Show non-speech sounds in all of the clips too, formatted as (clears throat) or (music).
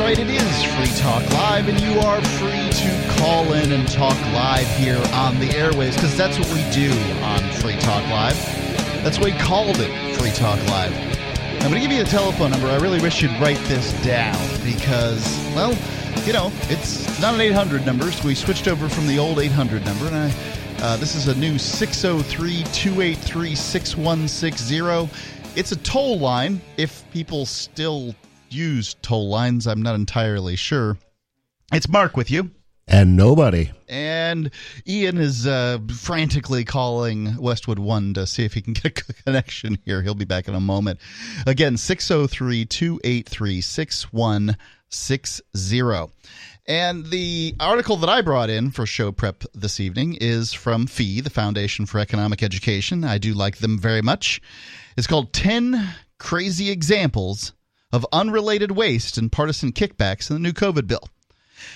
Right, it is Free Talk Live, and you are free to call in and talk live here on the airways because that's what we do on Free Talk Live. That's why we called it Free Talk Live. I'm going to give you a telephone number. I really wish you'd write this down because, well, you know, it's not an 800 number, so we switched over from the old 800 number, and I, uh, this is a new 603 283 6160. It's a toll line if people still use toll lines. I'm not entirely sure. It's Mark with you. And nobody. And Ian is uh, frantically calling Westwood One to see if he can (laughs) get a connection here. He'll be back in a moment. Again, 603 283 6160. And the article that I brought in for show prep this evening is from FEE, the Foundation for Economic Education. I do like them very much. It's called 10 Crazy Examples of Unrelated Waste and Partisan Kickbacks in the New COVID Bill.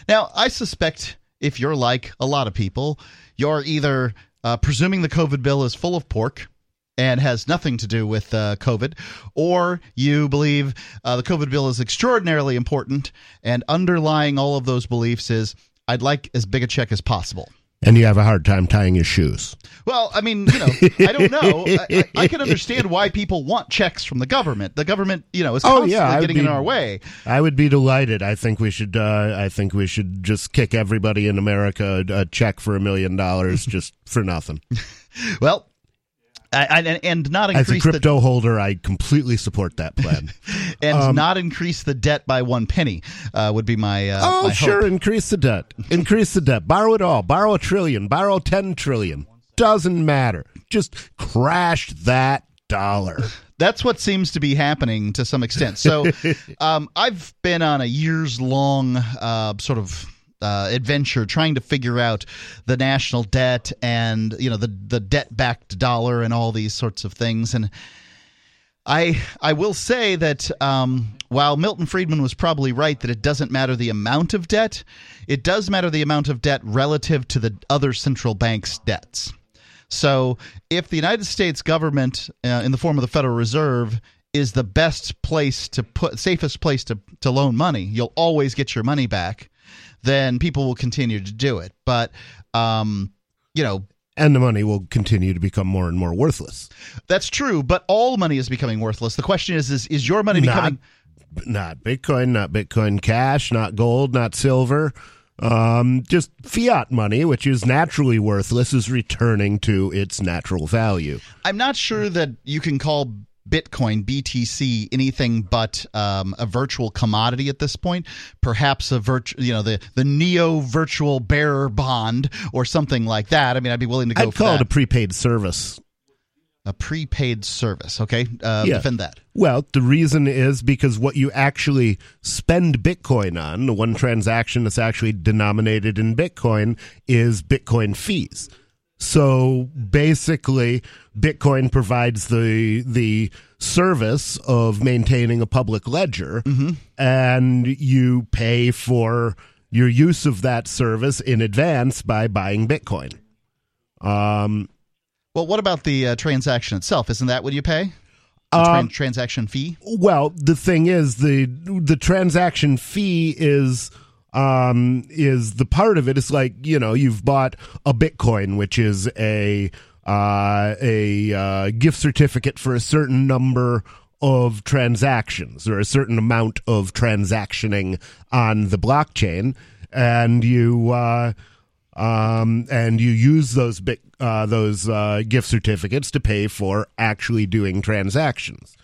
Now, I suspect if you're like a lot of people, you're either uh, presuming the COVID bill is full of pork and has nothing to do with uh, COVID, or you believe uh, the COVID bill is extraordinarily important, and underlying all of those beliefs is I'd like as big a check as possible and you have a hard time tying your shoes. Well, I mean, you know, I don't know. (laughs) I, I, I, can understand why people want checks from the government. The government, you know, is constantly oh, yeah, getting be, in our way. I would be delighted. I think we should. Uh, I think we should just kick everybody in America a, a check for a million dollars (laughs) just for nothing. well, I, and, and not increase as a crypto the, holder, I completely support that plan. (laughs) and um, not increase the debt by one penny uh, would be my. Uh, oh, my sure, hope. increase the debt. increase the debt. Borrow it all. Borrow a trillion. Borrow ten trillion. Doesn't matter. Just crash that dollar. (laughs) That's what seems to be happening to some extent. So, (laughs) um, I've been on a years long uh, sort of uh, adventure trying to figure out the national debt and you know the the debt backed dollar and all these sorts of things and I I will say that um, while Milton Friedman was probably right that it doesn't matter the amount of debt, it does matter the amount of debt relative to the other central banks' debts. So if the United States government, uh, in the form of the Federal Reserve, is the best place to put, safest place to to loan money, you'll always get your money back then people will continue to do it. But, um, you know, and the money will continue to become more and more worthless. That's true, but all money is becoming worthless. The question is: is, is your money becoming not, not Bitcoin, not Bitcoin Cash, not gold, not silver? Um, just fiat money, which is naturally worthless, is returning to its natural value. I'm not sure that you can call Bitcoin, BTC, anything but um, a virtual commodity at this point. Perhaps a virtual, you know, the the neo virtual bearer bond or something like that. I mean, I'd be willing to go. I'd call that. it a prepaid service. A prepaid service. Okay, uh, yeah. defend that. Well, the reason is because what you actually spend Bitcoin on, the one transaction that's actually denominated in Bitcoin, is Bitcoin fees. So basically, Bitcoin provides the the service of maintaining a public ledger, mm-hmm. and you pay for your use of that service in advance by buying Bitcoin. Um, well, what about the uh, transaction itself? Isn't that what you pay? Tra- um, transaction fee? Well, the thing is the the transaction fee is um, is the part of it. It's like you know you've bought a Bitcoin, which is a uh, a uh, gift certificate for a certain number of transactions or a certain amount of transactioning on the blockchain, and you uh, um, and you use those bit, uh, those uh, gift certificates to pay for actually doing transactions.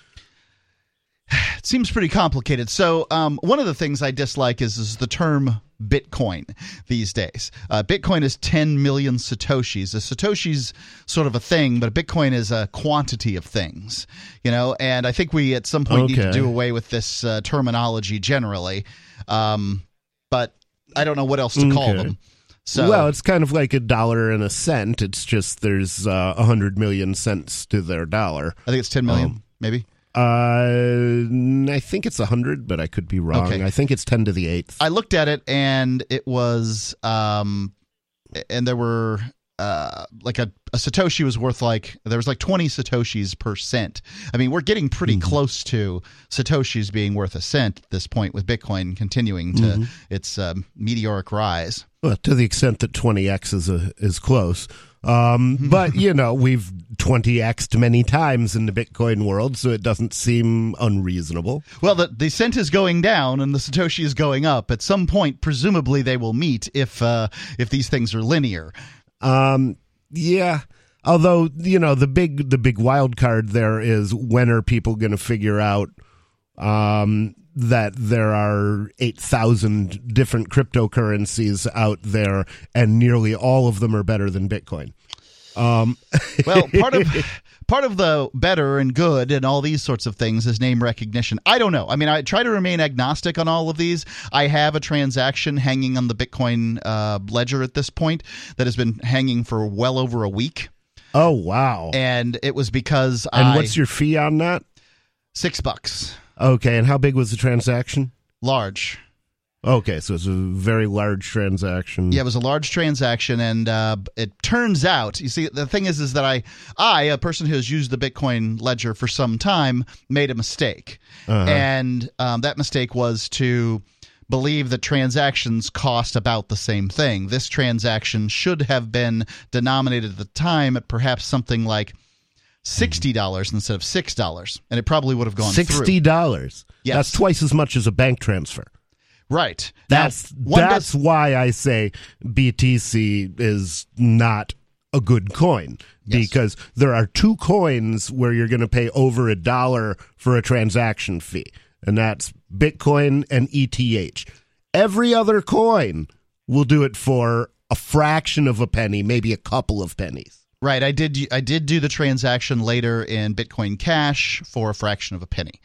It (sighs) seems pretty complicated. So, um, one of the things I dislike is, is the term Bitcoin these days. Uh, Bitcoin is 10 million Satoshis. A Satoshi's sort of a thing, but a Bitcoin is a quantity of things, you know, and I think we at some point okay. need to do away with this uh, terminology generally. Um, but I don't know what else to okay. call them. So, well, it's kind of like a dollar and a cent. It's just there's uh, a uh, hundred million cents to their dollar. I think it's 10 million, um, maybe. Uh, I think it's a hundred, but I could be wrong. Okay. I think it's ten to the eighth. I looked at it, and it was, um, and there were uh, like a, a satoshi was worth like there was like 20 satoshis per cent. I mean, we're getting pretty Mm-hmm. close to satoshis being worth a cent at this point with Bitcoin continuing to Mm-hmm. its um, meteoric rise. Well, to the extent that 20x is a, is close. Um, (laughs) but you know, we've 20x'd many times in the Bitcoin world, so it doesn't seem unreasonable. Well, the, the cent is going down and the satoshi is going up. At some point, presumably, they will meet if uh, if these things are linear. Um, yeah. Although you know the big the big wild card there is when are people going to figure out um, that there are eight thousand different cryptocurrencies out there and nearly all of them are better than Bitcoin. Um, (laughs) Well, part of part of the better and good and all these sorts of things is name recognition. I don't know. I mean, I try to remain agnostic on all of these. I have a transaction hanging on the Bitcoin uh, ledger at this point that has been hanging for well over a week, oh wow! and it was because I And I what's your fee on that? six bucks Okay, and how big was the transaction? large. Okay, so it's a very large transaction. Yeah, it was a large transaction, and uh, it turns out, you see, the thing is, is that I, I, a person who has used the Bitcoin ledger for some time, made a mistake, and um, that mistake was to believe that transactions cost about the same thing. This transaction should have been denominated at the time at perhaps something like sixty dollars instead of six dollars, and it probably would have gone Sixty through. dollars. Yes. That's twice as much as a bank transfer. Right. That's one that's does- why I say BTC is not a good coin Yes. because there are two coins where you're going to pay over a dollar for a transaction fee, and that's Bitcoin and ETH. Every other coin will do it for a fraction of a penny, maybe a couple of pennies. Right, I did. I did do the transaction later in Bitcoin Cash for a fraction of a penny,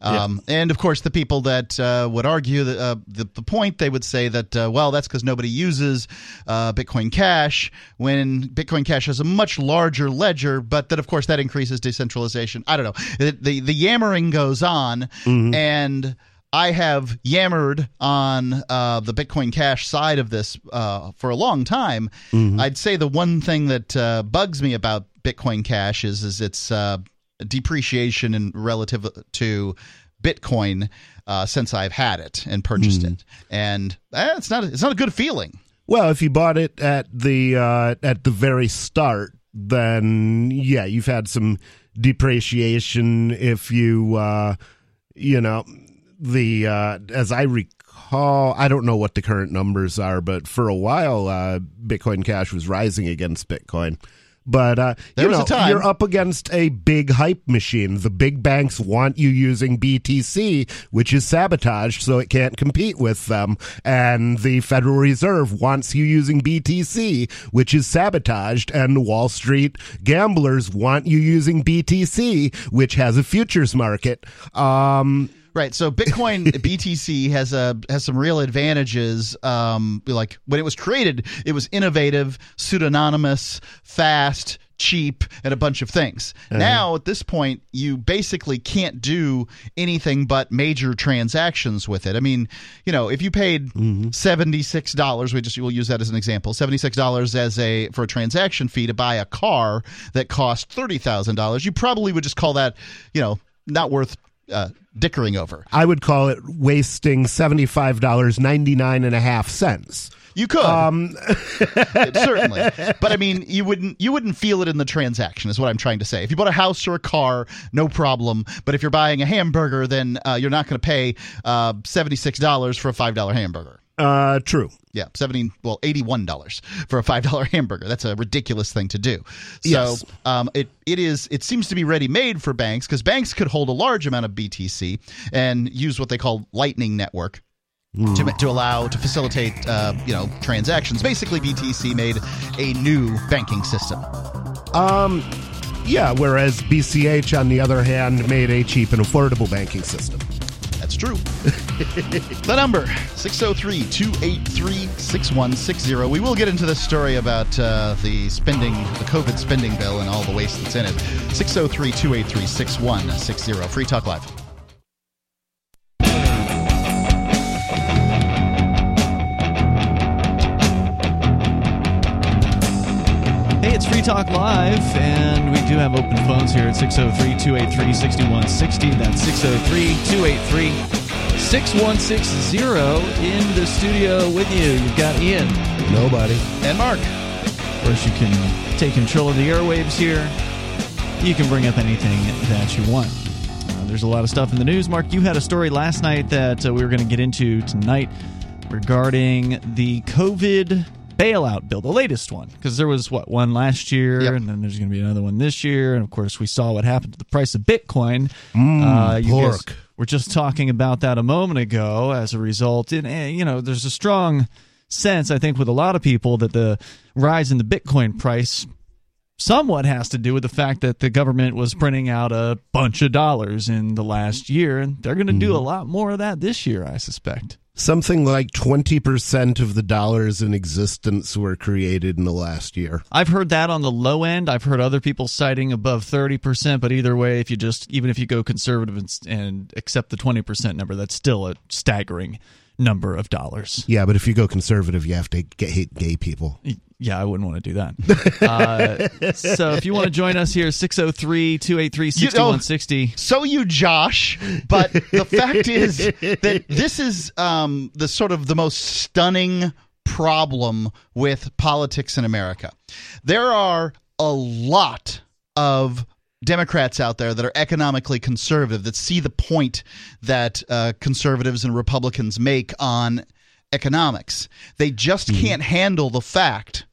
um, and of course, the people that uh, would argue that, uh, the the point they would say that uh, well, that's because nobody uses uh, Bitcoin Cash when Bitcoin Cash has a much larger ledger, but that of course that increases decentralization. I don't know. The the, the yammering goes on, and. I have yammered on uh, the Bitcoin Cash side of this uh, for a long time. I'd say the one thing that uh, bugs me about Bitcoin Cash is is its uh, depreciation in relative to Bitcoin uh, since I've had it and purchased it, and eh, it's not it's not a good feeling. Well, if you bought it at the uh, at the very start, then yeah, you've had some depreciation. If you uh, you know the uh, as I recall, I don't know what the current numbers are, but for a while, uh, Bitcoin Cash was rising against Bitcoin. But uh, There you was know, a time. you're up against a big hype machine. The big banks want you using BTC, which is sabotaged, so it can't compete with them. And the Federal Reserve wants you using BTC, which is sabotaged. And Wall Street gamblers want you using BTC, which has a futures market. Um, Right. So Bitcoin (laughs) BTC has a has some real advantages. Um, like when it was created, it was innovative, pseudonymous, fast, cheap, and a bunch of things. Now at this point, you basically can't do anything but major transactions with it. I mean, you know, if you paid seventy six dollars, we just we'll use that as an example, seventy six dollars as a for a transaction fee to buy a car that cost thirty thousand dollars, you probably would just call that, you know, not worth uh, dickering over. I would call it wasting $75.99 and a half cents. You could, um, (laughs) certainly, (laughs) but I mean, you wouldn't you wouldn't feel it in the transaction. Is what I'm trying to say. If you bought a house or a car, no problem. But if you're buying a hamburger, then uh, you're not going to pay uh, seventy six dollars for a five dollar hamburger. Uh, true. Yeah, seventy well eighty one dollars for a five dollar hamburger. That's a ridiculous thing to do. So Yes. um, it it is it seems to be ready made for banks because banks could hold a large amount of BTC and use what they call Lightning Network. To, to allow to facilitate uh, you know transactions basically btc made a new banking system Um, yeah, whereas BCH, on the other hand, made a cheap and affordable banking system. True. (laughs) The number 603-283-6160 we will get into the story about uh, the spending the covid spending bill and all the waste that's in it. 603-283-6160 free talk live Talk Live, and we do have open phones here at 603 283 6160. That's 603 283 6160. In the studio with you, you've got Ian. Nobody. And Mark. Of course, you can take control of the airwaves here. You can bring up anything that you want. Uh, there's a lot of stuff in the news. Mark, you had a story last night that uh, we were going to get into tonight regarding the COVID bailout bill, the latest one, because there was what one last year, Yep. and then there's going to be another one this year, and of course we saw what happened to the price of Bitcoin. Mm, Uh, you guys pork. were just talking about that a moment ago. As a result, and eh, you know, there's a strong sense I think with a lot of people that the rise in the Bitcoin price somewhat has to do with the fact that the government was printing out a bunch of dollars in the last year, and they're going to do a lot more of that this year, I suspect. Something like 20% of the dollars in existence were created in the last year. I've heard that on the low end. I've heard other people citing above 30%, but either way, if you just, even if you go conservative and, and accept the 20% number, that's still a staggering number of dollars. Yeah, but if you go conservative, you have to get, hate gay people. Yeah, I wouldn't want to do that. (laughs) uh, so if you want to join us here, 603 283 6160. So you, Josh. But the fact is that this is um, the sort of the most stunning problem with politics in America. There are a lot of Democrats out there that are economically conservative that see the point that uh, conservatives and Republicans make on economics. They just can't handle the fact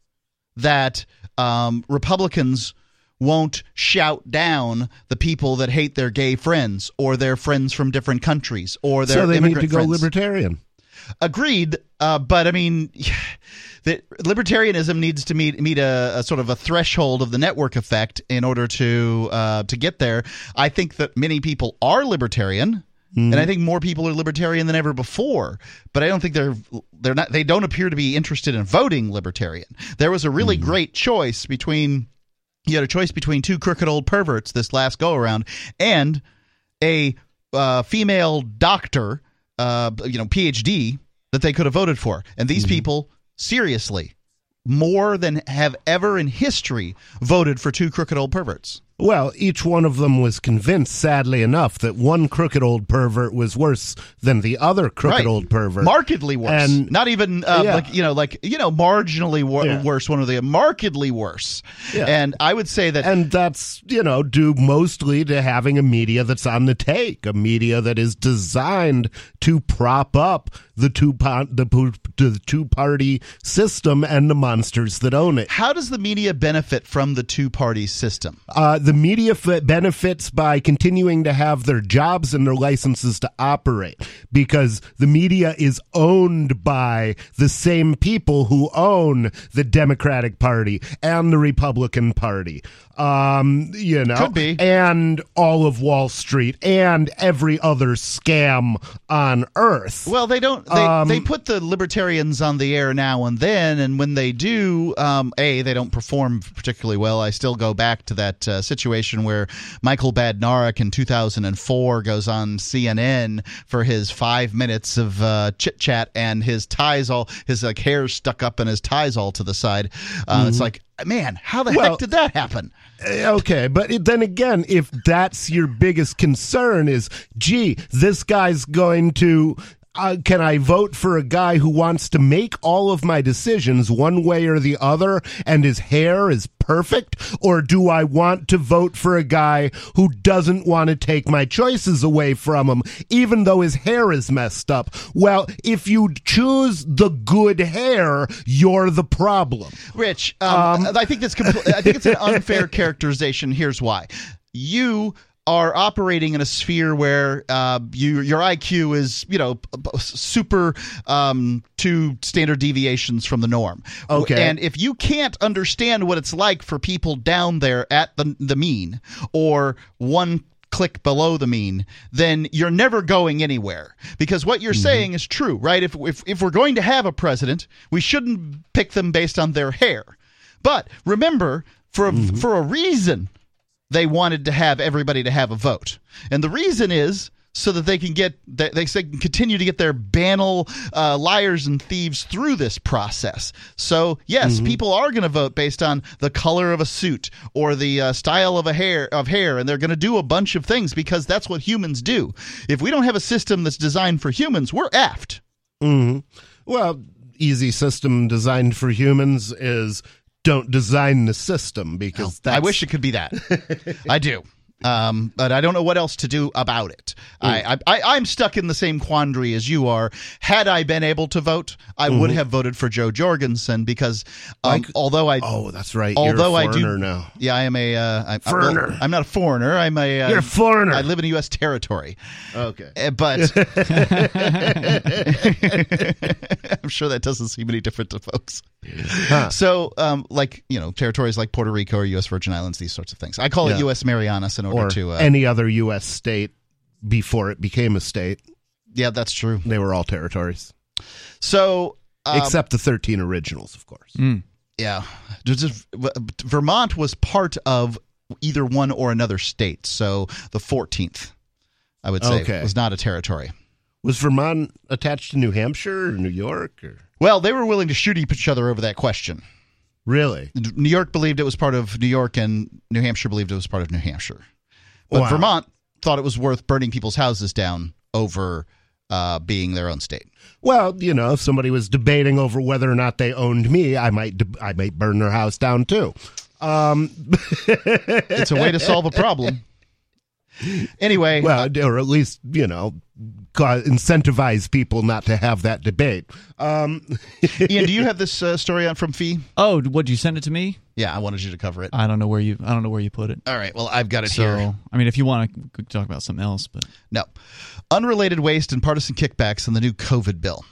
that um, Republicans won't shout down the people that hate their gay friends or their friends from different countries or their So they need to go friends. libertarian. Agreed, uh, but I mean, (sighs) that libertarianism needs to meet meet a, a sort of a threshold of the network effect in order to uh, to get there. I think that many people are libertarian. And I think more people are libertarian than ever before, but I don't think they're they're not they don't appear to be interested in voting libertarian. There was a really great choice between you had a choice between two crooked old perverts this last go around and a uh, female doctor, uh, you know, PhD that they could have voted for. And these people, seriously, more than have ever in history voted for two crooked old perverts. Well, each one of them was convinced, sadly enough, that one crooked old pervert was worse than the other crooked Right. old pervert. Markedly worse. And- Not even uh, Yeah. like you know, like you know, marginally wor- Yeah. worse. One of the markedly worse. Yeah. And I would say that and that's, you know, due mostly to having a media that's on the take, a media that is designed to prop up the two po- the, po- the two party system and the monsters that own it. how does the media benefit from the two party system? Uh, the media f- benefits by continuing to have their jobs and their licenses to operate because the media is owned by the same people who own the Democratic Party and the Republican Party. Um, you know, Could be. and all of Wall Street and every other scam on earth. Well, they don't. They, Um, they put the libertarians on the air now and then, and when they do, um, a they don't perform particularly well. I still go back to that uh, situation where Michael Badnarik in 2004 goes on CNN for his five minutes of uh, chit chat, and his ties all his like hair stuck up and his ties all to the side. Uh, It's like, man, how the. Well- heck did that happen? Uh, Okay, but it- then again, if that's your biggest concern is, gee, this guy's going to. Uh, can I vote for a guy who wants to make all of my decisions one way or the other and his hair is perfect? Or do I want to vote for a guy who doesn't want to take my choices away from him, even though his hair is messed up? Well, if you choose the good hair, you're the problem. Rich, um, I think that's compl- I think it's an unfair (laughs) characterization. Here's why: you are operating in a sphere where uh, you your IQ is you know super um, two standard deviations from the norm. Okay. and if you can't understand what it's like for people down there at the the mean or one click below the mean, then you're never going anywhere because what you're saying is true, right? If, if if we're going to have a president, we shouldn't pick them based on their hair. But remember, for a, for a reason, they wanted to have everybody to have a vote, and the reason is so that they can get they, they can continue to get their banal uh, liars and thieves through this process. So yes, Mm-hmm. people are going to vote based on the color of a suit or the uh, style of a hair of hair, and they're going to do a bunch of things because that's what humans do. If we don't have a system that's designed for humans, we're effed. hmm Well, easy system designed for humans is don't design the system because that's, I wish it could be that. (laughs) I do. Um, but I don't know what else to do about it. I, I, I'm stuck in the same quandary as you are. Had I been able to vote, I would have voted for Jo Jorgensen because um, although I, Oh, that's right. although You're a I do, foreigner now. yeah, I am a, uh, I, I- well, Foreigner. I'm not a foreigner. I'm a, uh, You're a foreigner. I live in a U.S. territory. Okay. Uh, but (laughs) (laughs) I'm sure that doesn't seem any different to folks. So, um, like you know, territories like Puerto Rico or U.S. Virgin Islands, these sorts of things. I call it U.S. Marianas in order Or to. Uh, any other U.S. state before it became a state. yeah, that's true. They were all territories, So, um, except the 13 originals, of course. yeah, Just- just- Vermont was part of either one or another state. So the 14th, I would say, Okay. was not a territory. Was Vermont attached to New Hampshire or New York? Or? Well, they were willing to shoot each other over that question. Really? New York believed it was part of New York, and New Hampshire believed it was part of New Hampshire. But Wow. Vermont thought it was worth burning people's houses down over uh, being their own state. Well, you know, if somebody was debating over whether or not they owned me, I might de- I might burn their house down too. Um, (laughs) It's a way to solve a problem. Anyway, well, or at least you know, incentivize people not to have that debate. Um, (laughs) Ian, do you have this uh, story on from FEE? Oh, would you send it to me? Yeah, I wanted you to cover it. I don't know where you. I don't know where you put it. All right, well, I've got it So, here. I mean, if you want to talk about something else, but No. Unrelated waste and partisan kickbacks in the new COVID bill.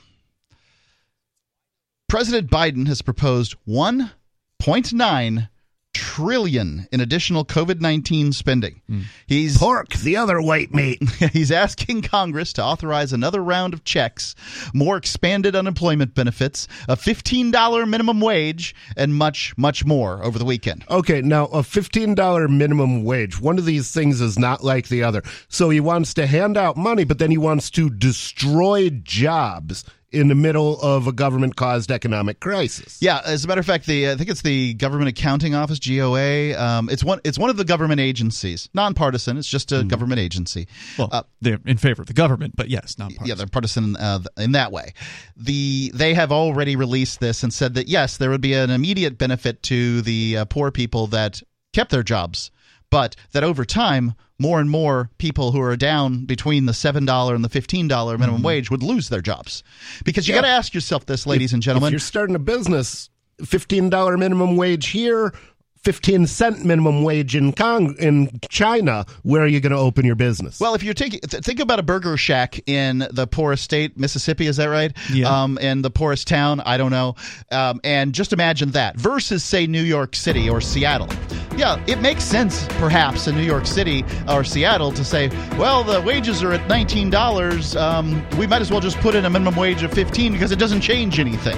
President Biden has proposed 1.9 trillion in additional COVID-19 spending. Hmm. He's pork, the other white meat. (laughs) he's asking Congress to authorize another round of checks, more expanded unemployment benefits, a $15 minimum wage, and much much more over the weekend. Okay, now a $15 minimum wage. One of these things is not like the other. So he wants to hand out money, but then he wants to destroy jobs in the middle of a government caused economic crisis. Yeah, as a matter of fact, the I think it's the Government Accounting Office (GOA). Um, it's one. It's one of the government agencies, nonpartisan. It's just a government agency. well, Uh, they're in favor of the government, but yes, not yeah, they're partisan uh, in that way. The they have already released this and said that yes, there would be an immediate benefit to the uh, poor people that kept their jobs, but that over time, more and more people who are down between the seven dollar and the fifteen dollar minimum mm-hmm. wage would lose their jobs. Because you Yeah. got to ask yourself this, ladies and gentlemen. If you're starting a business, $15 minimum wage here, 15 cent minimum wage in Cong- in China, where are you going to open your business? Well, if you're taking th- think about a burger shack in the poorest state, Mississippi, is that right? Yeah. Um, and the poorest town, I don't know. Um, and just imagine that versus say New York City or Seattle. Yeah, it makes sense perhaps in New York City or Seattle to say, well, the wages are at nineteen dollars. Um, we might as well just put in a minimum wage of fifteen because it doesn't change anything.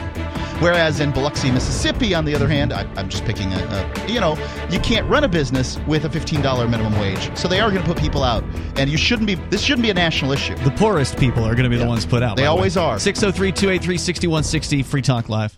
Whereas in Biloxi, Mississippi, on the other hand, I, I'm just picking a, a, you know, you can't run a business with a $15 minimum wage. So they are going to put people out. And you shouldn't be, this shouldn't be a national issue. The poorest people are going to be the ones put out. They by the always are. 603 283 6160, Free Talk Live.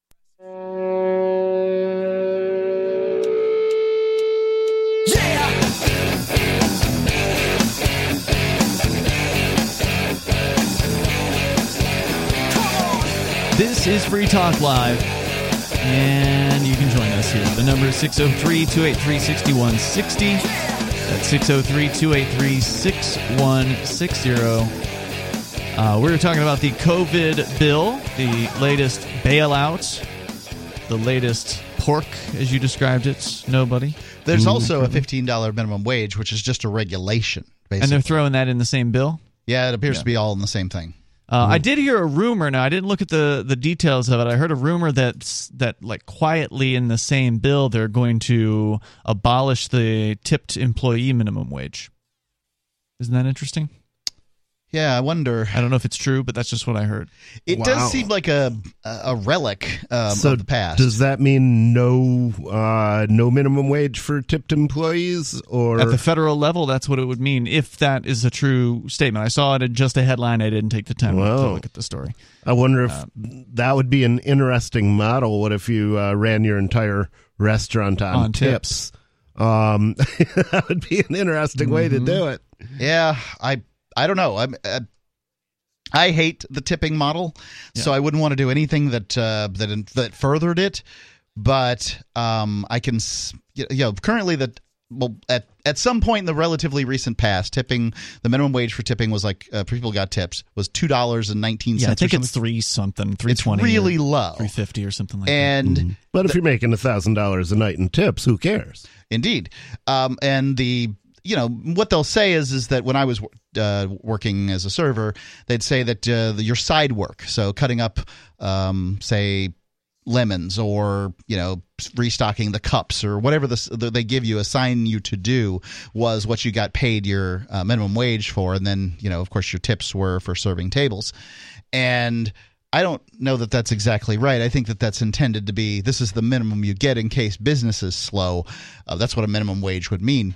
This is Free Talk Live, and you can join us here. The number is 603 283 6160. That's 603 283 6160. Uh, We were talking about the COVID bill, the latest bailout, the latest pork, as you described it. Nobody. There's also a $15 minimum wage, which is just a regulation, And they're throwing that in the same bill? Yeah, it appears to be all in the same thing. Uh, I did hear a rumor. Now I didn't look at the the details of it. I heard a rumor that that like quietly in the same bill they're going to abolish the tipped employee minimum wage. Isn't that interesting? Yeah, I wonder. I don't know if it's true, but that's just what I heard. It Wow. does seem like a a relic um, so of the past. does that mean no uh, no minimum wage for tipped employees or At the federal level, that's what it would mean if that is a true statement. I saw it in just a headline. I didn't take the time to look at the story. I wonder if that would be an interesting model. What if you uh, ran your entire restaurant on, On tips? Um, (laughs) that would be an interesting way to do it. Yeah, I I don't know. I'm. Uh, I hate the tipping model, so I wouldn't want to do anything that uh, that that furthered it. But um, I can, you know, currently that well at at some point in the relatively recent past, tipping the minimum wage for tipping was like uh, people got tips was two dollars and nineteen Yeah, I think it's three something, three twenty, it's twenty, really low, three fifty or something like that. and But if you're making a thousand dollars a night in tips, who cares? Indeed, um, and the you know what they'll say is is that when I was uh, working as a server, they'd say that uh, your side work, so cutting up, um, say lemons or you know restocking the cups or whatever that they give you assign you to do was what you got paid your uh, minimum wage for and then you know of course your tips were for serving tables and I don't know that that's exactly right. I think that that's intended to be this is the minimum you get in case business is slow. Uh, that's what a minimum wage would mean.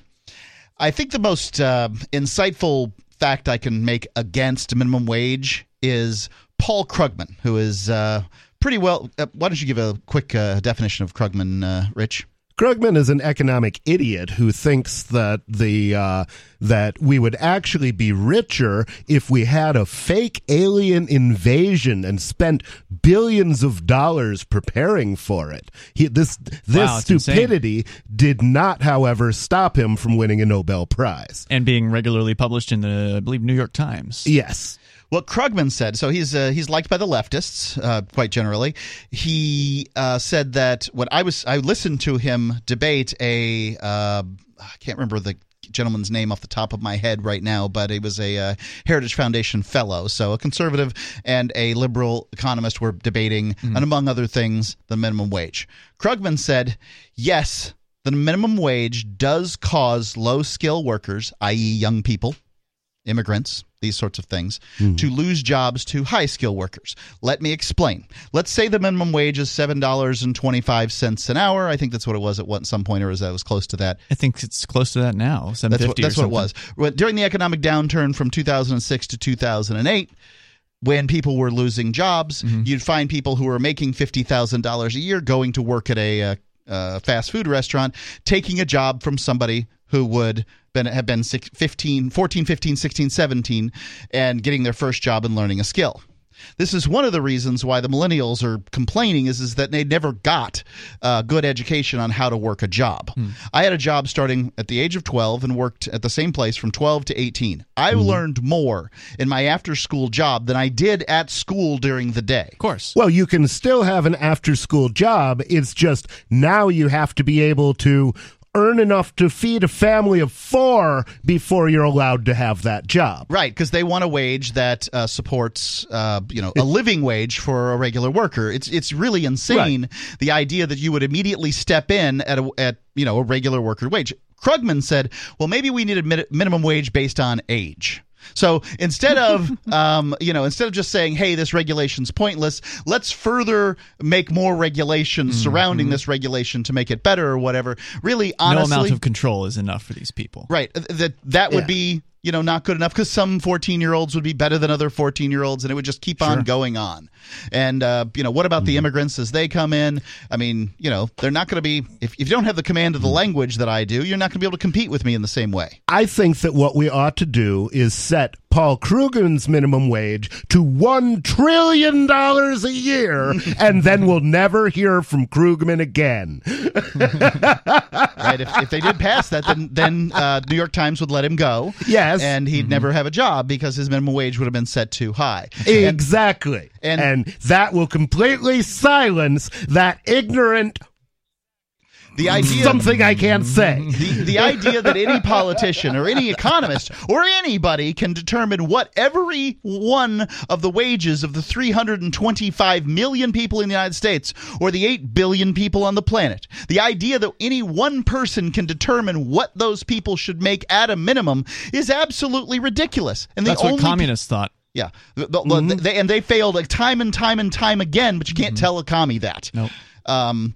I think the most uh, insightful fact I can make against minimum wage is Paul Krugman, who is uh, pretty well. Uh, why don't you give a quick uh, definition of Krugman, uh, Rich? Krugman is an economic idiot who thinks that the uh, that we would actually be richer if we had a fake alien invasion and spent billions of dollars preparing for it. He, this this Wow, it's insane. stupidity did not, however, stop him from winning a Nobel Prize. and being regularly published in the, I believe, New York Times. Yes. What Krugman said, so he's uh, he's liked by the leftists uh, quite generally. He uh, said that when I was I listened to him debate a uh, I can't remember the gentleman's name off the top of my head right now, but he was a uh, Heritage Foundation fellow, so a conservative and a liberal economist were debating, and among other things, the minimum wage. Krugman said, yes. The minimum wage does cause low skill workers, i.e., young people, immigrants, these sorts of things, to lose jobs to high skill workers. Let me explain. Let's say the minimum wage is seven dollars and twenty five cents an hour. I think that's what it was at one some point, or is that was close to that. I think it's close to that now, seven That's what that's what it was. During the economic downturn from two thousand and six to two thousand and eight. When people were losing jobs, you'd find people who were making fifty thousand dollars a year going to work at a uh, uh, fast food restaurant, taking a job from somebody who would been, have been six, 15, 14, 15, 16, 17, and getting their first job and learning a skill. This is one of the reasons why the millennials are complaining is, is that they never got uh, good education on how to work a job. I had a job starting at the age of 12 and worked at the same place from 12 to 18. I learned more in my after school job than I did at school during the day. Of course. Well, you can still have an after school job. It's just now you have to be able to earn enough to feed a family of four before you're allowed to have that job. Right, because they want a wage that uh, supports, uh, you know, a living wage for a regular worker. It's it's really insane the idea that you would immediately step in at a, at you know a regular worker wage. Krugman said, "Well, maybe we need a minimum wage based on age." So instead of (laughs) um, you know instead of just saying, "Hey, this regulation's pointless," let's further make more regulations surrounding this regulation to make it better or whatever. Really, honestly, no amount of control is enough for these people. Right. That that would Yeah. be you know not good enough because some 14 year olds would be better than other 14 year olds and it would just keep on going on. And uh, you know what about the immigrants as they come in? I mean you know they're not going to be if, if you don't have the command of the language that i do you're not going to be able to compete with me in the same way. I think that what we ought to do is set Paul Krugman's minimum wage to $1 trillion a year, (laughs) and then we'll never hear from Krugman again. right if, if they did pass that then then uh, new york times would let him go Yes. and he'd never have a job because his minimum wage would have been set too high Exactly. and- and that will completely silence that ignorant The (laughs) idea Something I can't say. (laughs) the, the idea that any politician or any economist or anybody can determine what every one of the wages of the 325 million people in the United States or the 8 billion people on the planet, the idea that any one person can determine what those people should make at a minimum is absolutely ridiculous. And the That's what communists thought. yeah, The- the- they, and they failed like time and time and time again. But you can't tell a commie that. Nope. Um,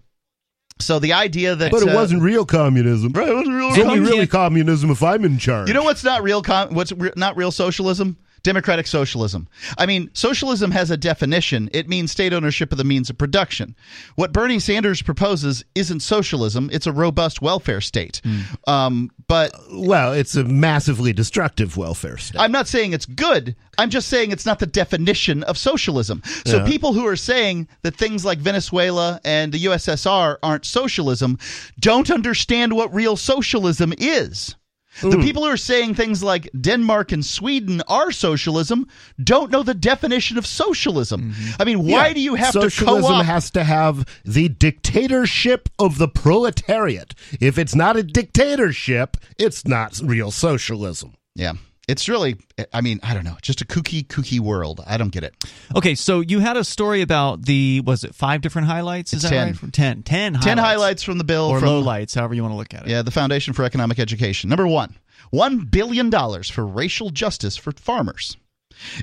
so the idea that But it uh, wasn't real communism. right, it wasn't real It's only really communism if I'm in charge. You know what's not real? Com- what's re- not real socialism? Democratic socialism. I mean, socialism has a definition. It means state ownership of the means of production. What Bernie Sanders proposes isn't socialism. It's a robust welfare state. Um, but Well, it's a massively destructive welfare state. I'm not saying it's good. I'm just saying it's not the definition of socialism. So Yeah. people who are saying that things like Venezuela and the USSR aren't socialism don't understand what real socialism is. The Hmm. people who are saying things like Denmark and Sweden are socialism don't know the definition of socialism. I mean, why Yeah. do you have Socialism to co-opt? has to have the dictatorship of the proletariat. If it's not a dictatorship, it's not real socialism. yeah, it's really. I mean, I don't know. Just a kooky, kooky world. I don't get it. Okay, so you had a story about the was it five different highlights? Is It's that 10. right? From Ten. Ten highlights. Ten highlights from the bill or from lowlights, however you want to look at it. Yeah, the Foundation for Economic Education. Number one, $1 billion for racial justice for farmers.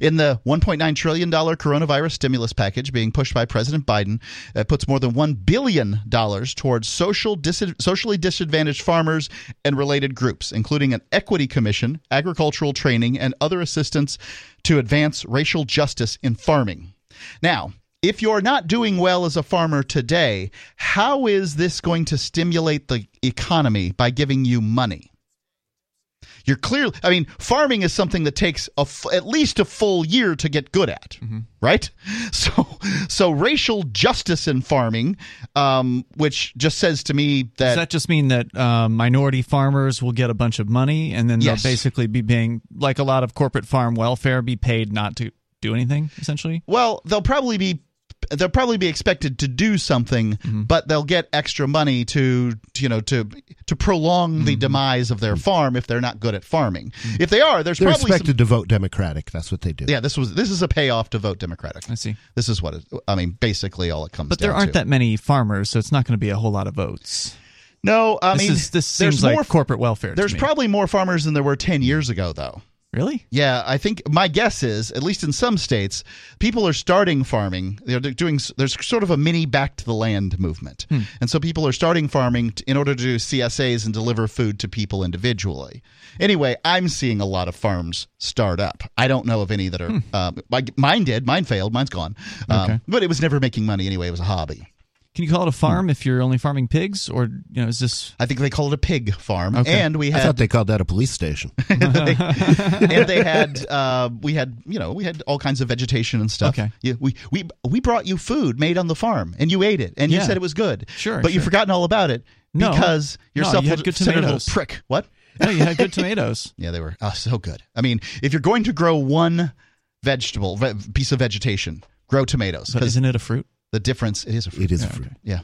In the $1.9 trillion coronavirus stimulus package being pushed by President Biden, it puts more than $1 billion towards social dis- socially disadvantaged farmers and related groups, including an equity commission, agricultural training, and other assistance to advance racial justice in farming. Now, if you're not doing well as a farmer today, how is this going to stimulate the economy by giving you money? You're clearly, I mean, farming is something that takes a f- at least a full year to get good at, right? (laughs) So, so racial justice in farming, um, which just says to me that, Does that just mean that um, minority farmers will get a bunch of money and then Yes. they'll basically be being, like a lot of corporate farm welfare, be paid not to do anything, essentially? well, they'll probably be they'll probably be expected to do something, mm-hmm. but they'll get extra money to you know to to prolong the mm-hmm. demise of their mm-hmm. farm if they're not good at farming. If they are, there's They're probably some, expected to vote Democratic. That's what they do. yeah. This was this is a payoff to vote Democratic. I see. This is what it, I mean. Basically, all it comes. But there aren't to. that many farmers, so it's not going to be a whole lot of votes. No, I this mean is, this there's seems like more. corporate welfare. to there's probably more farmers than there were ten years ago, though. Really. Yeah, I think my guess is, at least in some states, people are starting farming. They're doing. There's sort of a mini back to the land movement, Hmm. and so people are starting farming in order to do CSAs and deliver food to people individually. Anyway, I'm seeing a lot of farms start up. I don't know of any that are. Hmm. Uh, mine did. Mine failed. Mine's gone. Um, Okay. But it was never making money anyway. It was a hobby. Can you call it a Hmm. farm if you're only farming pigs, or you know, is this? I think they call it a pig farm, Okay. and we I thought they called that a police station. (laughs) and they had uh, we had you know we had all kinds of vegetation and stuff. Okay. Yeah, we we we brought you food made on the farm, and you ate it, and you said it was good. Sure, but you've forgotten all about it No. because you're No, you had good tomatoes. prick. What? No, you had good tomatoes. (laughs) Yeah, they were oh, so good. I mean, if you're going to grow one vegetable ve- piece of vegetation, grow tomatoes But isn't it a fruit? The difference it is a fruit. It is a Yeah, fruit. okay. Yeah,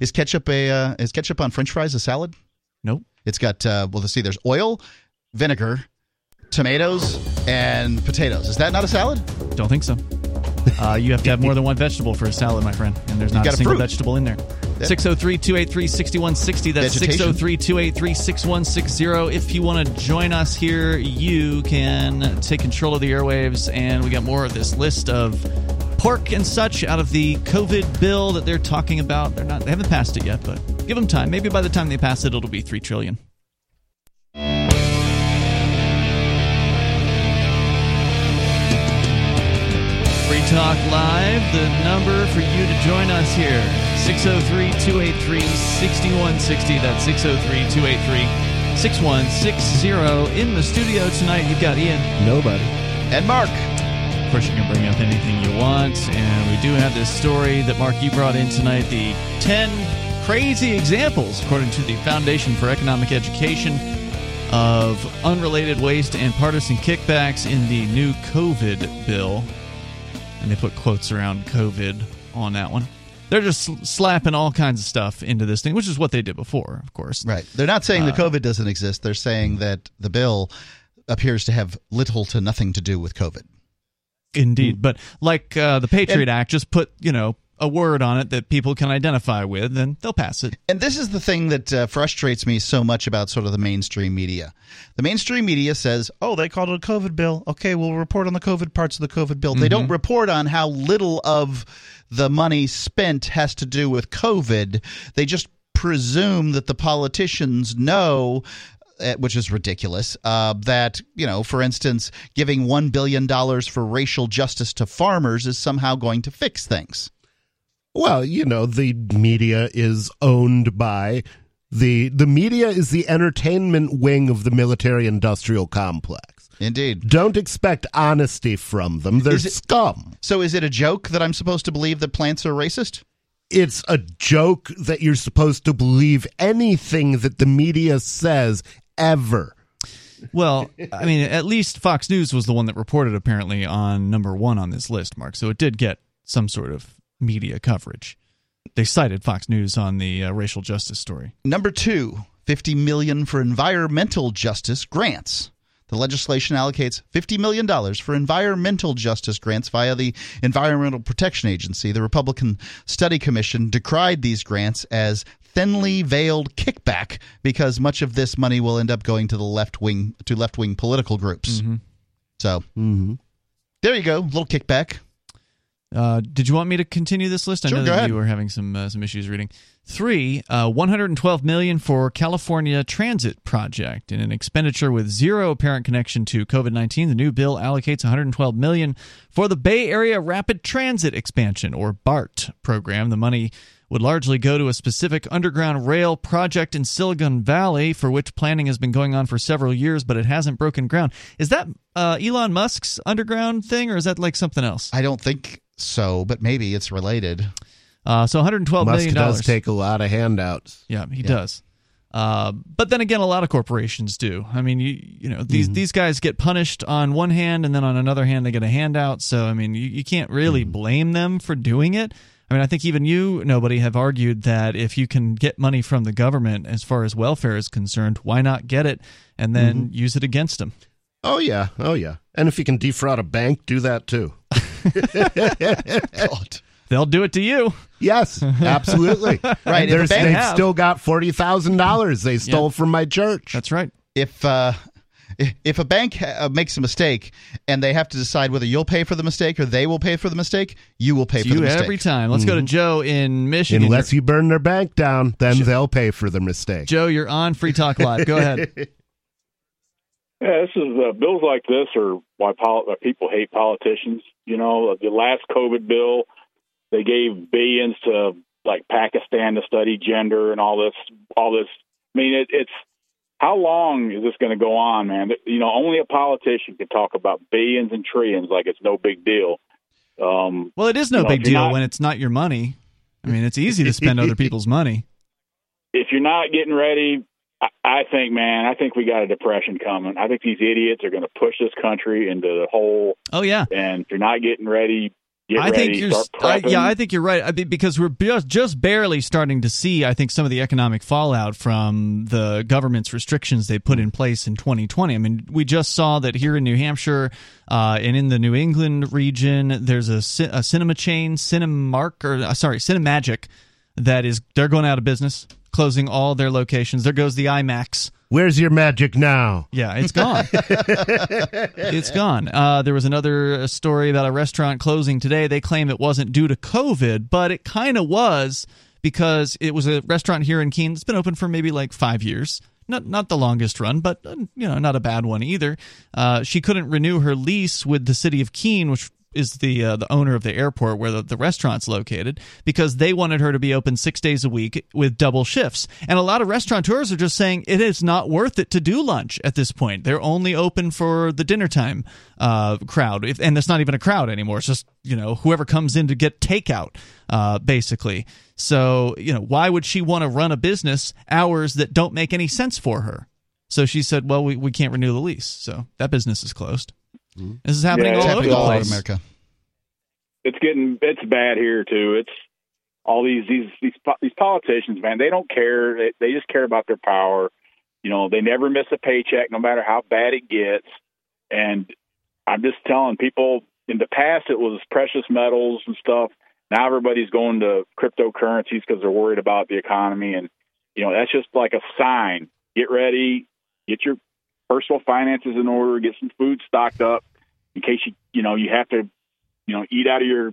is ketchup a uh, is ketchup on French fries a salad? Nope. It's got uh, well, let's see. There's oil, vinegar, tomatoes, and potatoes. Is that not a salad? Don't think so. Uh, you have to have more than one vegetable for a salad, my friend, and there's not a a single fruit. vegetable in there. 603 283 6160. That's Vegetation. 603 283 6160. If you want to join us here, you can take control of the airwaves, and we got more of this list of pork and such out of the COVID bill that they're talking about. They're not, they haven't passed it yet, but give them time. Maybe by the time they pass it, it'll be 3 trillion. Free Talk Live, the number for you to join us here 603 283 6160. That's 603 283 6160. In the studio tonight, you've got Ian. Nobody. And Mark. Of course, you can bring up anything you want. And we do have this story that, Mark, you brought in tonight the 10 crazy examples, according to the Foundation for Economic Education, of unrelated waste and partisan kickbacks in the new COVID bill. And they put quotes around COVID on that one. they're just slapping all kinds of stuff into this thing, which is what they did before, of course. Right. They're not saying Uh, the COVID doesn't exist. They're saying that the bill appears to have little to nothing to do with COVID. Indeed, but like uh, the Patriot Act, just put you know a word on it that people can identify with, and they'll pass it. And this is the thing that uh, frustrates me so much about sort of the mainstream media. The mainstream media says, "Oh, they called it a COVID bill. Okay, we'll report on the COVID parts of the COVID bill." They don't report on how little of the money spent has to do with COVID. They just presume that the politicians know which is ridiculous. Uh, that you know, for instance, giving one billion dollars for racial justice to farmers is somehow going to fix things. Well, you know, the media is owned by the the media is the entertainment wing of the military industrial complex. Indeed. Don't expect honesty from them. They're it- scum. So, is it a joke that I'm supposed to believe that plants are racist? It's a joke that you're supposed to believe anything that the media says ever. Well, I mean, at least Fox News was the one that reported apparently on number one on this list, Mark. So it did get some sort of media coverage. They cited Fox News on the uh, racial justice story. Number two, 50 million for environmental justice grants. The legislation allocates $50 million for environmental justice grants via the Environmental Protection Agency. The Republican Study Commission decried these grants as thinly veiled kickback because much of this money will end up going to the left wing to left wing political groups. Mm-hmm. So mm-hmm. there you go, little kickback. Uh, did you want me to continue this list? I Sure, know that ahead. you were having some uh, some issues reading. Three, uh, 112 million for California Transit Project in an expenditure with zero apparent connection to COVID-19. The new bill allocates 112 million for the Bay Area Rapid Transit Expansion or BART program. The money would largely go to a specific underground rail project in Silicon Valley for which planning has been going on for several years, but it hasn't broken ground. Is that uh, Elon Musk's underground thing, or is that like something else? I don't think so, but maybe it's related. Uh, so 112 Musk million does take a lot of handouts. yeah, he does. Uh, but then again, a lot of corporations do. I mean, you you know these these guys get punished on one hand, and then on another hand they get a handout. So I mean, you, you can't really blame them for doing it. I mean, I think even you, nobody, have argued that if you can get money from the government as far as welfare is concerned, why not get it and then use it against them? Oh yeah, oh yeah. And if you can defraud a bank, do that too. (laughs) (laughs) God. They'll do it to you. Yes, absolutely. (laughs) Right, if There's- they've have- still got forty thousand dollars they stole from my church. That's right. if uh, if a bank uh, makes a mistake and they have to decide whether you'll pay for the mistake or they will pay for the mistake, you will pay It's for the mistake. every time. Let's go to Joe in Michigan. Unless you burn their bank down, then they'll pay for the mistake. Joe, you're on Free Talk Live. Go ahead. (laughs) Yeah, this is uh, bills like this are why, pol- why people hate politicians. You know, the last COVID bill, they gave billions to like Pakistan to study gender and all this, all this. I mean, it, it's how long is this going to go on, man? You know, only a politician can talk about billions and trillions like it's no big deal. Um, Well, it is no You know, big deal not- when it's not your money. I mean, it's easy to spend other (laughs) people's money. if you're not getting ready, I, think, man, I think we got a depression coming. I think these idiots are going to push this country into the hole. Oh yeah, And if you're not getting ready, get I ready. think you're. I, yeah, I think you're right. I mean, because we're just just barely starting to see. I think some of the economic fallout from the government's restrictions they put in place in 2020. I mean, we just saw that here in New Hampshire uh, and in the New England region, there's a, a cinema chain, Cinemark, or uh, sorry, Cinemagic, that is they're going out of business, closing all their locations. There goes the IMAX. Where's your magic now? Yeah, it's gone. (laughs) it's gone. Uh, there was another story about a restaurant closing today. They claim it wasn't due to COVID, but it kind of was because it was a restaurant here in Keene that's been open for maybe like five years. Not not the longest run, but uh, you know not a bad one either. Uh, she couldn't renew her lease with the city of Keene, which is the uh, the owner of the airport where the, the restaurant's located because they wanted her to be open six days a week with double shifts. And a lot of restaurateurs are just saying it is not worth it to do lunch at this point. They're only open for the dinner time uh, crowd, if, and it's not even a crowd anymore. It's just you know whoever comes in to get takeout, uh, basically. So you know why would she want to run a business hours that don't make any sense for her? So she said, "Well, we, we can't renew the lease, so that business is closed." Mm-hmm. This is happening Yeah, all over happening all place. America. it's getting it's bad here too. It's all these these these these politicians, man, they don't care. They, they just care about their power. You know, they never miss a paycheck, no matter how bad it gets. And I'm just telling people, in the past it was precious metals and stuff. Now everybody's going to cryptocurrencies because they're worried about the economy, and you know that's just like a sign. Get ready, get your personal finances in order, get some food stocked up in case you you know you have to you know eat out of your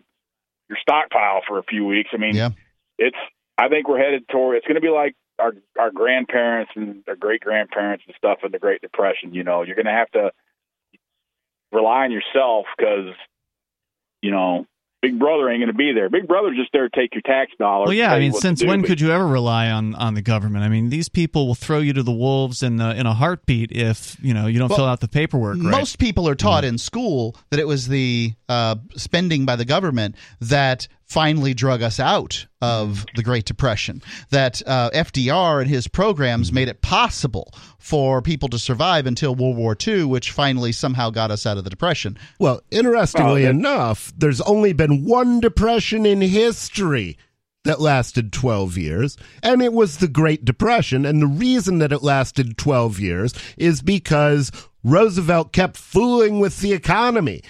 your stockpile for a few weeks. I mean, Yeah. it's I think we're headed toward it's going to be like our our grandparents and our great grandparents and stuff in the Great Depression. You know, you're going to have to rely on yourself because you know Big Brother ain't going to be there. Big Brother's just there to take your tax dollars. Well, yeah. I mean, since when could you ever rely on on the government? I mean, these people will throw you to the wolves in the, in a heartbeat if you know you don't Well, fill out the paperwork. Right? Most people are taught in school that it was the uh, spending by the government that finally drug us out of the Great Depression. That uh, FDR and his programs made it possible for people to survive until World War II, which finally somehow got us out of the Depression. Well, interestingly Well, that- enough, there's only been one depression in history that lasted 12 years, and it was the Great Depression. And the reason that it lasted 12 years is because Roosevelt kept fooling with the economy.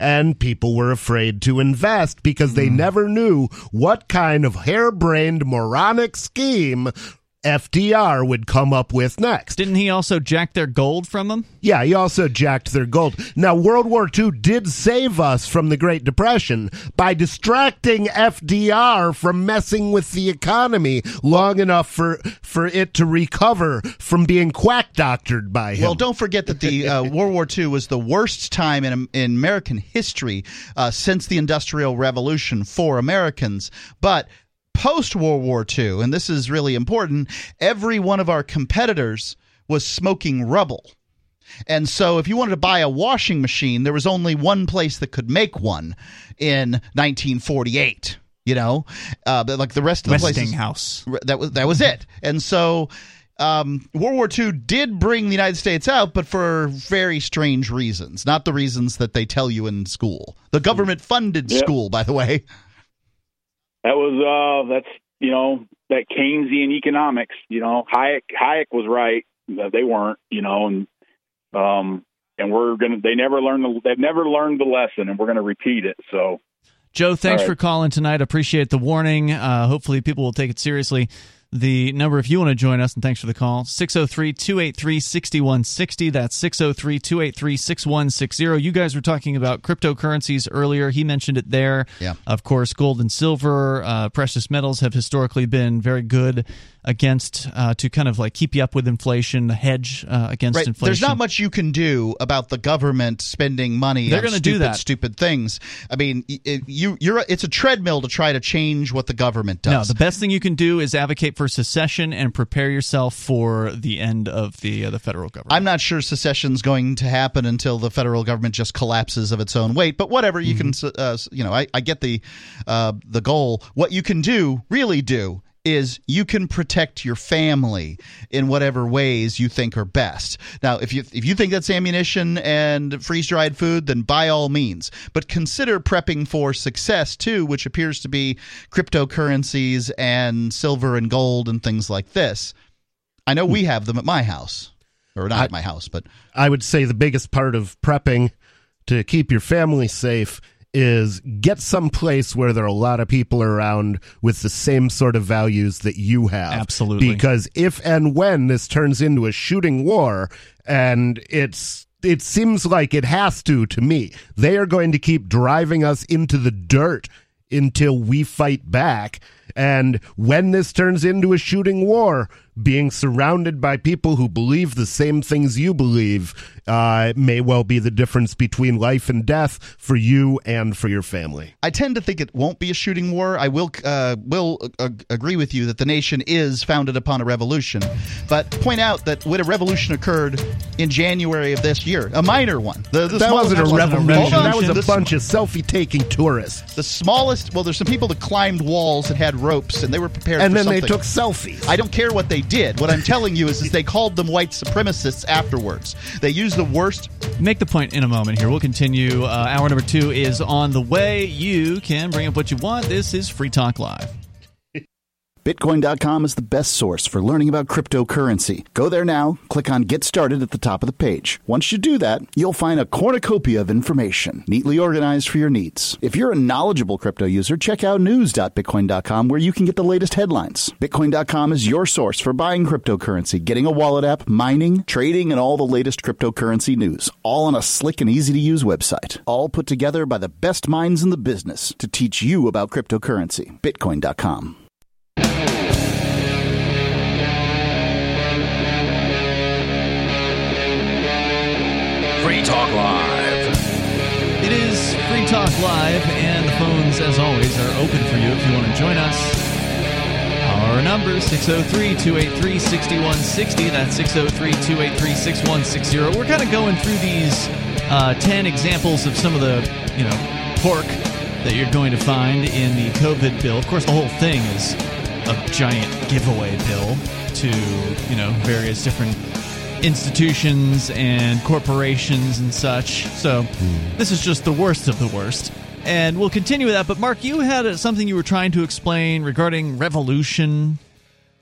And people were afraid to invest because they hmm. never knew what kind of harebrained moronic scheme FDR would come up with next. Didn't he also jack their gold from them? Yeah, he also jacked their gold. Now, World War II did save us from the Great Depression by distracting FDR from messing with the economy long enough for for it to recover from being quack doctored by him. Well, don't forget that the uh, (laughs) World War II was the worst time in, in American history uh, since the Industrial Revolution for Americans. But post World War II, and this is really important, every one of our competitors was smoking rubble. And so, if you wanted to buy a washing machine, there was only one place that could make one in 1948. You know, uh, but like the rest of the places, Westinghouse. R- That was that was it. And so um, World War II did bring the United States out, but for very strange reasons, not the reasons that they tell you in school. The government funded Yep. school, by the way. That was uh that's you know that Keynesian economics. You know Hayek Hayek was right. that They weren't. You know and um and we're gonna they never learned the they've never learned the lesson and we're gonna repeat it. So Joe, thanks right. for calling tonight. Appreciate the warning. Uh, hopefully, people will take it seriously. The number, if you want to join us, and thanks for the call, 603 283 6160. That's 603 283 6160. You guys were talking about cryptocurrencies earlier. He mentioned it there. Yeah. Of course, gold and silver, uh, precious metals have historically been very good against, uh, to kind of like keep you up with inflation, hedge uh, against Right. inflation. There's not much you can do about the government spending money. They're gonna do stupid, that. Stupid things. I mean, it, you you're it's a treadmill to try to change what the government does. No, the best thing you can do is advocate for secession and prepare yourself for the end of the uh, the federal government. I'm not sure secession's going to happen until the federal government just collapses of its own weight. But whatever you Mm-hmm. can, uh, you know, I, I get the uh, the goal. What you can do, really do, is you can protect your family in whatever ways you think are best. Now, if you if you think that's ammunition and freeze dried food, then by all means. But consider prepping for success too, which appears to be cryptocurrencies and silver and gold and things like this. I know we have them at my house, or not at my house, but I would say the biggest part of prepping to keep your family safe is get someplace where there are a lot of people around with the same sort of values that you have. Absolutely. Because if and when this turns into a shooting war and it's it seems like it has to to me. They are going to keep driving us into the dirt until we fight back. And when this turns into a shooting war, being surrounded by people who believe the same things you believe uh, may well be the difference between life and death for you and for your family. I tend to think it won't be a shooting war. I will uh, will uh, agree with you that the nation is founded upon a revolution, but point out that when a revolution occurred in January of this year, a minor one. The, the That wasn't a revolution. revolution. That was a The- bunch of selfie taking tourists. The smallest. Well, there's some people that climbed walls that had ropes, and they were prepared. And for then they took selfies. I don't care what they did. What I'm telling you is, is they called them white supremacists afterwards. They used the worst Make the point in a moment here. We'll continue. Uh, hour number two is on the way. You can bring up what you want. This is Free Talk Live. Bitcoin.com is the best source for learning about cryptocurrency. Go there now, click on Get Started at the top of the page. Once you do that, you'll find a cornucopia of information, neatly organized for your needs. If you're a knowledgeable crypto user, check out news.bitcoin.com where you can get the latest headlines. Bitcoin.com is your source for buying cryptocurrency, getting a wallet app, mining, trading, and all the latest cryptocurrency news, all on a slick and easy to use website. All put together by the best minds in the business to teach you about cryptocurrency. Bitcoin.com. Free Talk Live. It is Free Talk Live, and the phones, as always, are open for you if you want to join us. Our number 603 283 6160. That's 603 283 6160. We're kind of going through these uh, 10 examples of some of the, you know, pork that you're going to find in the COVID bill. Of course, the whole thing is a giant giveaway bill to, you know, various different institutions and corporations and such. So hmm. this is just the worst of the worst. And we'll continue with that. But Mark, you had something you were trying to explain regarding revolution.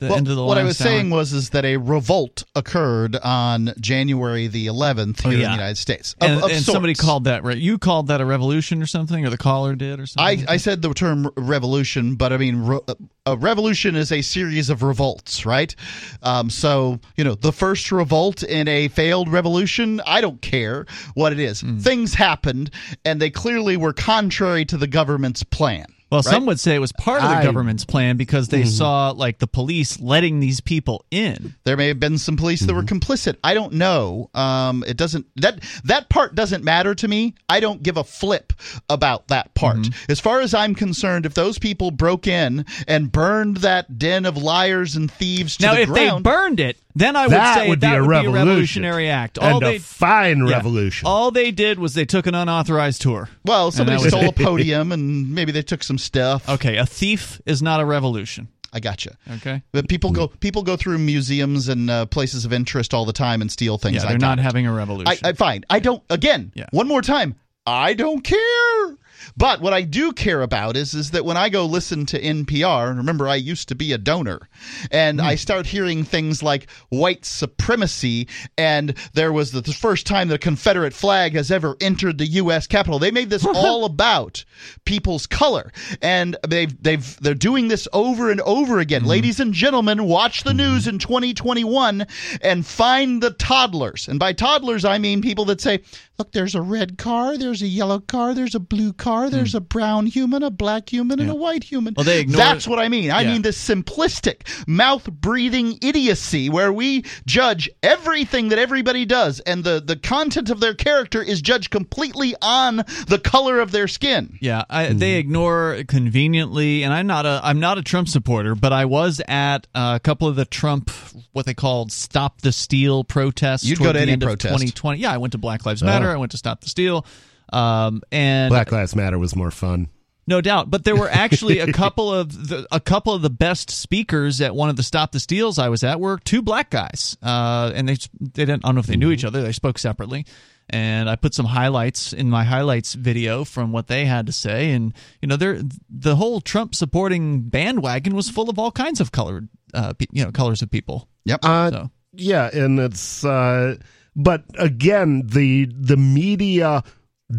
The Well, end of the what I was saying was is that a revolt occurred on January the 11th here in Oh, yeah. the United States. Of- and, of and somebody called that. right. You called that a revolution or something, or the caller did or something. I, I said the term revolution, but I mean, re- a revolution is a series of revolts, right? Um, so, you know, the first revolt in a failed revolution, I don't care what it is. Hmm. Things happened, and they clearly were contrary to the government's plan. Well, right? some would say it was part of the I- government's plan because they mm-hmm. saw like the police letting these people in. There may have been some police that were mm-hmm. complicit. I don't know. Um, it doesn't that that part doesn't matter to me. I don't give a flip about that part. Mm-hmm. As far as I'm concerned, if those people broke in and burned that den of liars and thieves to the biggest. now, the if ground, they burned it, then I would that say would that be a would revolution. be a revolutionary act. All and they a fine yeah. revolution. All they did was they took an unauthorized tour. well, somebody stole (laughs) it. a podium and maybe they took some stuff. Okay, a thief is not a revolution. I gotcha. Okay. But people go people go through museums and uh, places of interest all the time and steal things. Yeah, I they're got not it. having a revolution. I, I fine. I don't. Again, Yeah. one more time. I don't care. But what I do care about is is that when I go listen to NPR, and remember I used to be a donor, and Hmm. I start hearing things like white supremacy, and there was the, the first time the Confederate flag has ever entered the U.S. Capitol. They made this (laughs) all about people's color, and they've they've they're doing this over and over again. Hmm. Ladies and gentlemen, watch the news in 2021 and find the toddlers. And by toddlers, I mean people that say, "Look, there's a red car, there's a yellow car, there's a blue car, there's hmm. a brown human, a black human, and a white human." Well, they ignore- That's what I mean. I Yeah. mean this simplistic, mouth-breathing idiocy where we judge everything that everybody does, and the the content of their character is judged completely on the color of their skin. Yeah, I, hmm. they ignore conveniently, and I'm not a I'm not a Trump supporter, but I was at a couple of the Trump what they called "Stop the Steal" protests. You'd go to any protest. 2020. Yeah, I went to Black Lives oh. Matter. I went to Stop the Steal, um, and Black Lives Matter was more fun. no doubt. But there were actually a (laughs) couple of the, a couple of the best speakers at one of the Stop the Steals I was at were two black guys, uh, and they they didn't I don't know if they knew each other. They spoke separately, and I put some highlights in my highlights video from what they had to say, and you know, they're, the whole Trump supporting bandwagon was full of all kinds of colored, uh, pe- you know, colors of people. Yep. Uh, So. Yeah, and it's uh but again the the media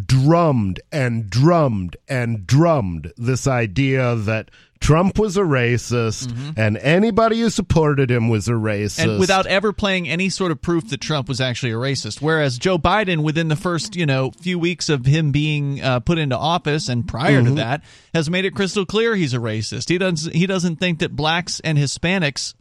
drummed and drummed and drummed this idea that Trump was a racist and anybody who supported him was a racist. Mm-hmm. and without ever playing any sort of proof that Trump was actually a racist. Whereas Joe Biden, within the first you know few weeks of him being uh, put into office and prior to that, has made it crystal clear he's a racist. He doesn't he doesn't think that blacks and Hispanics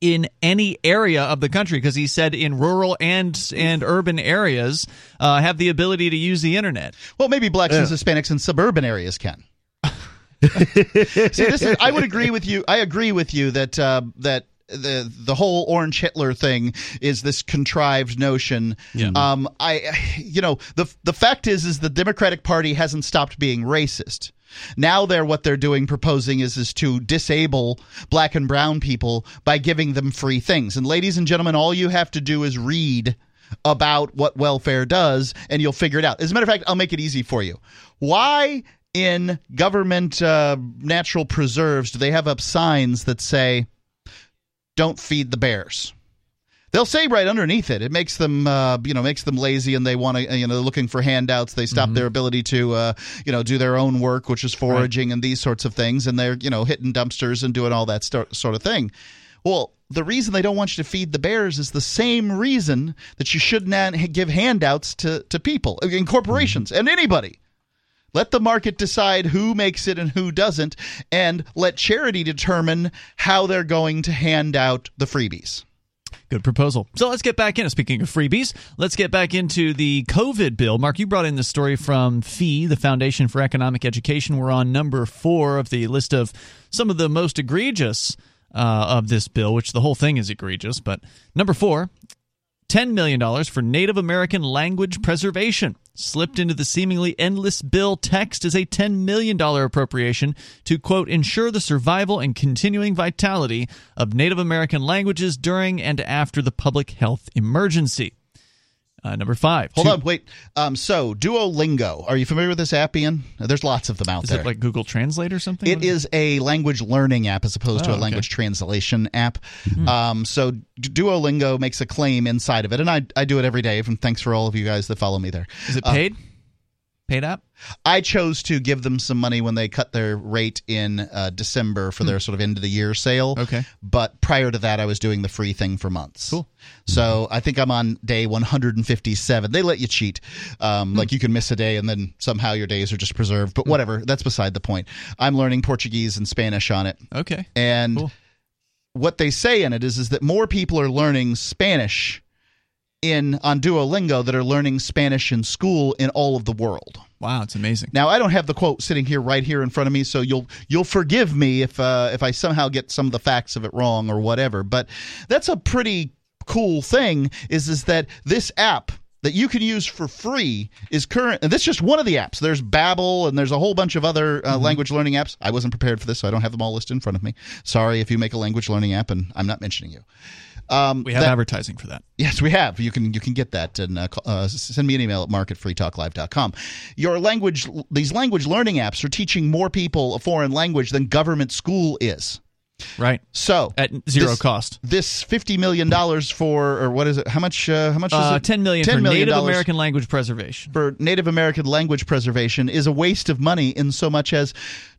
in any area of the country because he said in rural and and urban areas uh, have the ability to use the internet. Well, maybe blacks and Hispanics in suburban areas can. (laughs) See, this is, I would agree with you. I agree with you that uh, that the the whole Orange Hitler thing is this contrived notion. Yeah. Um, I, you know, the the fact is, is the Democratic Party hasn't stopped being racist. Now they're what they're doing, proposing is is to disable black and brown people by giving them free things. And ladies and gentlemen, all you have to do is read about what welfare does and you'll figure it out. As a matter of fact, I'll make it easy for you. Why in government uh, natural preserves do they have up signs that say, "Don't feed the bears"? They'll say right underneath it. It makes them, uh, you know, makes them lazy, and they want to, you know, looking for handouts. They stop their ability to, uh, you know, do their own work, which is foraging and these sorts of things, and they're, you know, hitting dumpsters and doing all that sto- sort of thing. Well, the reason they don't want you to feed the bears is the same reason that you should not give handouts to to people, in corporations, and anybody. Let the market decide who makes it and who doesn't, and let charity determine how they're going to hand out the freebies. Good proposal. So let's get back in. Speaking of freebies, let's get back into the COVID bill. Mark, you brought in the story from FEE, the Foundation for Economic Education. We're on number four of the list of some of the most egregious uh, of this bill, which the whole thing is egregious. But number four, $10 million for Native American language preservation. Slipped into the seemingly endless bill text is a $10 million appropriation to, quote, ensure the survival and continuing vitality of Native American languages during and after the public health emergency. Uh, number five. Hold two- on, wait. Um, so Duolingo, are you familiar with this app, Ian? There's lots of them out Is there. it like Google Translate or something? It is a language learning app as opposed Oh, to a okay. Hmm. language translation app. Um, so Duolingo makes a claim inside of it, and I, I do it every day. And thanks for all of you guys that follow me there. Is it Uh, paid? up? I chose to give them some money when they cut their rate in uh, December for their sort of end of the year sale. Hmm. Okay. But prior to that, I was doing the free thing for months. Cool. So I think I'm on day 157. They let you cheat. Um, Hmm. Like you can miss a day and then somehow your days are just preserved. But whatever. That's beside the point. I'm learning Portuguese and Spanish on it. Okay. And Cool. what they say in it is, is that more people are learning Spanish in on Duolingo that are learning Spanish in school in all of the world. Wow, it's amazing. Now I don't have the quote sitting here right here in front of me, so you'll you'll forgive me if uh, if I somehow get some of the facts of it wrong or whatever. But that's a pretty cool thing. Is is that this app that you can use for free is current and this is just one of the apps there's babbel and there's a whole bunch of other uh, language learning apps i wasn't prepared for this so i don't have them all listed in front of me sorry if you make a language learning app and i'm not mentioning you um, We have that- advertising for that. Yes, we have. You can you can get that and uh, uh, send me an email at mark at freetalklive.com. Your language these language learning apps are teaching more people a foreign language than government school is. Right. So At zero this- cost. This fifty million dollars for or what is it? How much? Uh, how much is Uh, it? Ten million $10 for million Native dollars American language preservation. for Native American language preservation is a waste of money in so much as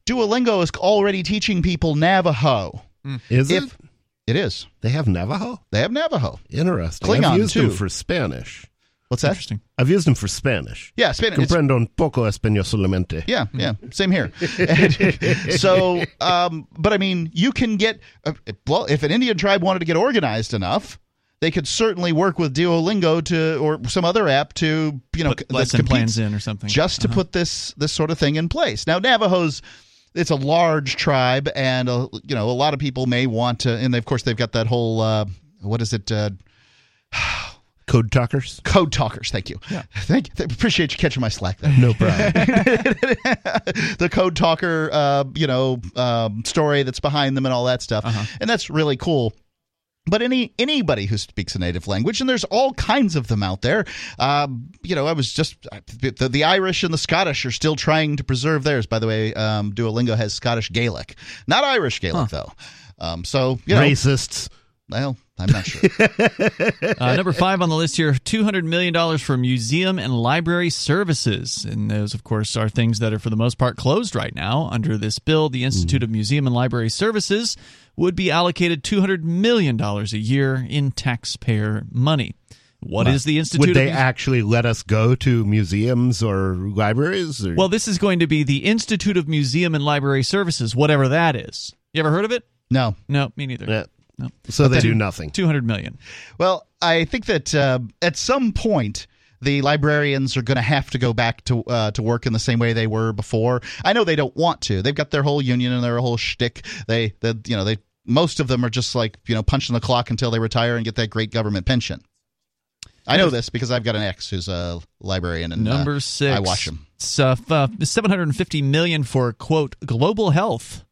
Duolingo is already teaching people Navajo. Is it? If it is, They have Navajo? they have Navajo. Interesting. Klingon, I've used too. them for Spanish. What's that? Interesting. I've used them for Spanish. Yeah, Spanish. Comprendo un poco español solamente. Yeah, yeah, same here. (laughs) So, um, but I mean, you can get uh, well if an Indian tribe wanted to get organized enough, they could certainly work with Duolingo to or some other app to you know Put c- lesson plans in or something. just to put this this sort of thing in place. Now, Navajos. It's a large tribe, and uh, you know a lot of people may want to, and of course they've got that whole uh, what is it? Uh, (sighs) Code talkers? code talkers. Thank you. Yeah. (laughs) Thank you. Appreciate you catching my slack there. No problem. (laughs) the code talker, uh, you know, um, story that's behind them and all that stuff, and that's really cool. But any anybody who speaks a native language, and there's all kinds of them out there. Um, you know, I was just the, the Irish and the Scottish are still trying to preserve theirs. By the way, um, Duolingo has Scottish Gaelic, not Irish Gaelic though. Um, so you know, Racists. Well, I'm not sure. (laughs) Uh, number five on the list here $200 million for museum and library services. And those, of course, are things that are for the most part closed right now. Under this bill, the Institute of Museum and Library Services would be allocated $200 million a year in taxpayer money. What is the Institute Would of they Muse- actually let us go to museums or libraries? Or? Well, this is going to be the Institute of Museum and Library Services, whatever that is. You ever heard of it? No, No, me neither. Yeah. No. so they do nothing. 200 million. Well, I think that uh, at some point the librarians are going to have to go back to uh, to work in the same way they were before. I know they don't want to. They've got their whole union and their whole shtick. They, they you know, they most of them are just like you know punching the clock until they retire and get that great government pension. I know this because I've got an ex who's a librarian and uh, Number six. I watch him. Uh, 750 million for quote global health.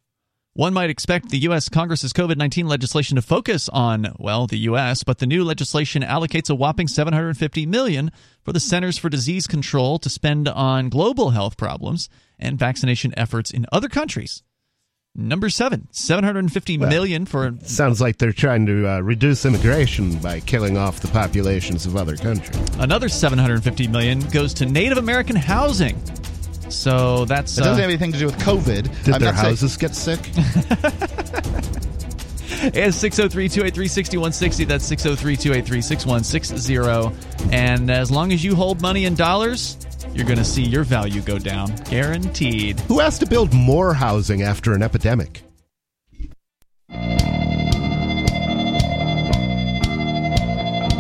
One might expect the U.S. Congress's COVID 19 legislation to focus on, well, the U.S., but the new legislation allocates a whopping 750 million for the Centers for Disease Control to spend on global health problems and vaccination efforts in other countries. Number seven, seven hundred and fifty Well, million for Sounds like they're trying to uh, reduce immigration by killing off the populations of other countries. another 750 million goes to Native American housing. So that's It doesn't uh, have anything to do with COVID. Did I'm their not saying- houses get sick? (laughs) It's 603 283 6160. That's 603 283 6160. And as long as you hold money in dollars, you're going to see your value go down. Guaranteed. Who has to build more housing after an epidemic?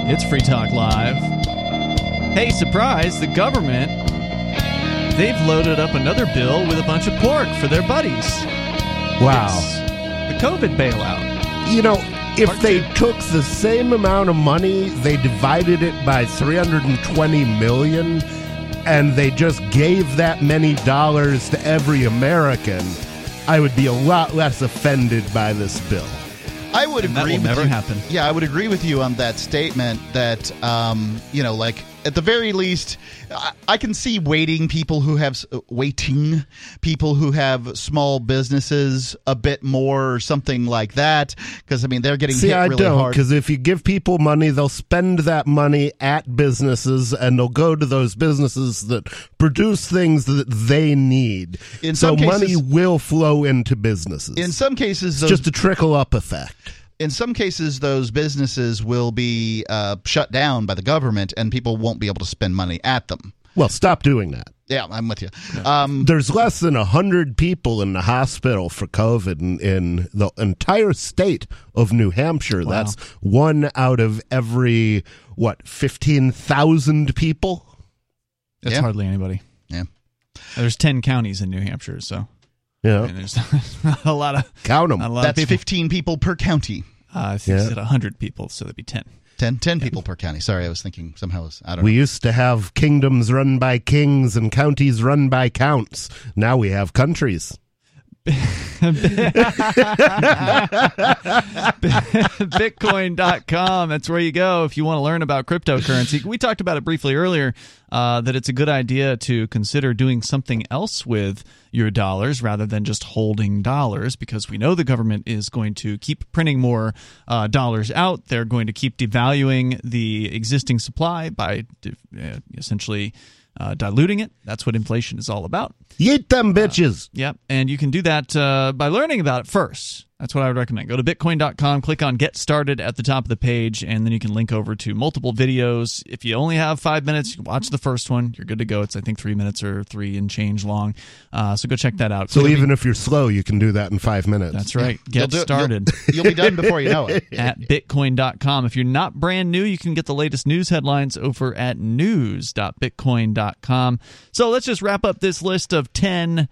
It's Free Talk Live. Hey, surprise, the government, they've loaded up another bill with a bunch of pork for their buddies. Wow. It's the COVID bailout. You know, if Part they two. took the same amount of money, they divided it by 320 million, and they just gave that many dollars to every American, I would be a lot less offended by this bill. I would And that agree will with never you. happen. Yeah, I would agree with you on that statement that um, you know, like at the very least, I, I can see waiting people who have waiting people who have small businesses a bit more or something like that because I mean they're getting See, hit I really don't, hard. because if you give people money, they'll spend that money at businesses, and they'll go to those businesses that produce things that they need. In so some money will flow into businesses. In some cases, those just a trickle up effect. In some cases those businesses will be uh, shut down by the government and people won't be able to spend money at them. Well, stop doing that. Yeah, I'm with you. Um, There's less than 100 people in the hospital for COVID in, in the entire state of New Hampshire. Wow. That's one out of every, what, 15,000 people? That's Yeah. hardly anybody. yeah. There's 10 counties in New Hampshire, so Yeah. I mean, there's (laughs) a lot of Count them. That's people. 15 people per county. Uh, I think Yeah. you said 100 people, so that'd be 10. 10, 10 people per county. Sorry, I was thinking somehow was, I don't We know. used to have kingdoms run by kings and counties run by counts. Now we have countries. (laughs) Bitcoin.com. That's where you go if you want to learn about cryptocurrency. We talked about it briefly earlier uh, that it's a good idea to consider doing something else with your dollars rather than just holding dollars because we know the government is going to keep printing more uh, dollars out. They're going to keep devaluing the existing supply by uh, essentially uh, diluting it. That's what inflation is all about. Yeet them bitches. Yep. And you can do that uh, by learning about it first. That's what I would recommend. Go to bitcoin.com, click on get started at the top of the page, and then you can link over to multiple videos. If you only have five minutes, you can watch the first one. You're good to go. It's, I think, three minutes or three and change long. Uh, so go check that out. So Click- even if you're slow, you can do that in five minutes. That's right. You'll Get do started. You'll, (laughs) you'll be done before you know it. (laughs) at bitcoin.com. If you're not brand new, you can get the latest news headlines over at news.bitcoin.com. So let's just wrap up this list of 10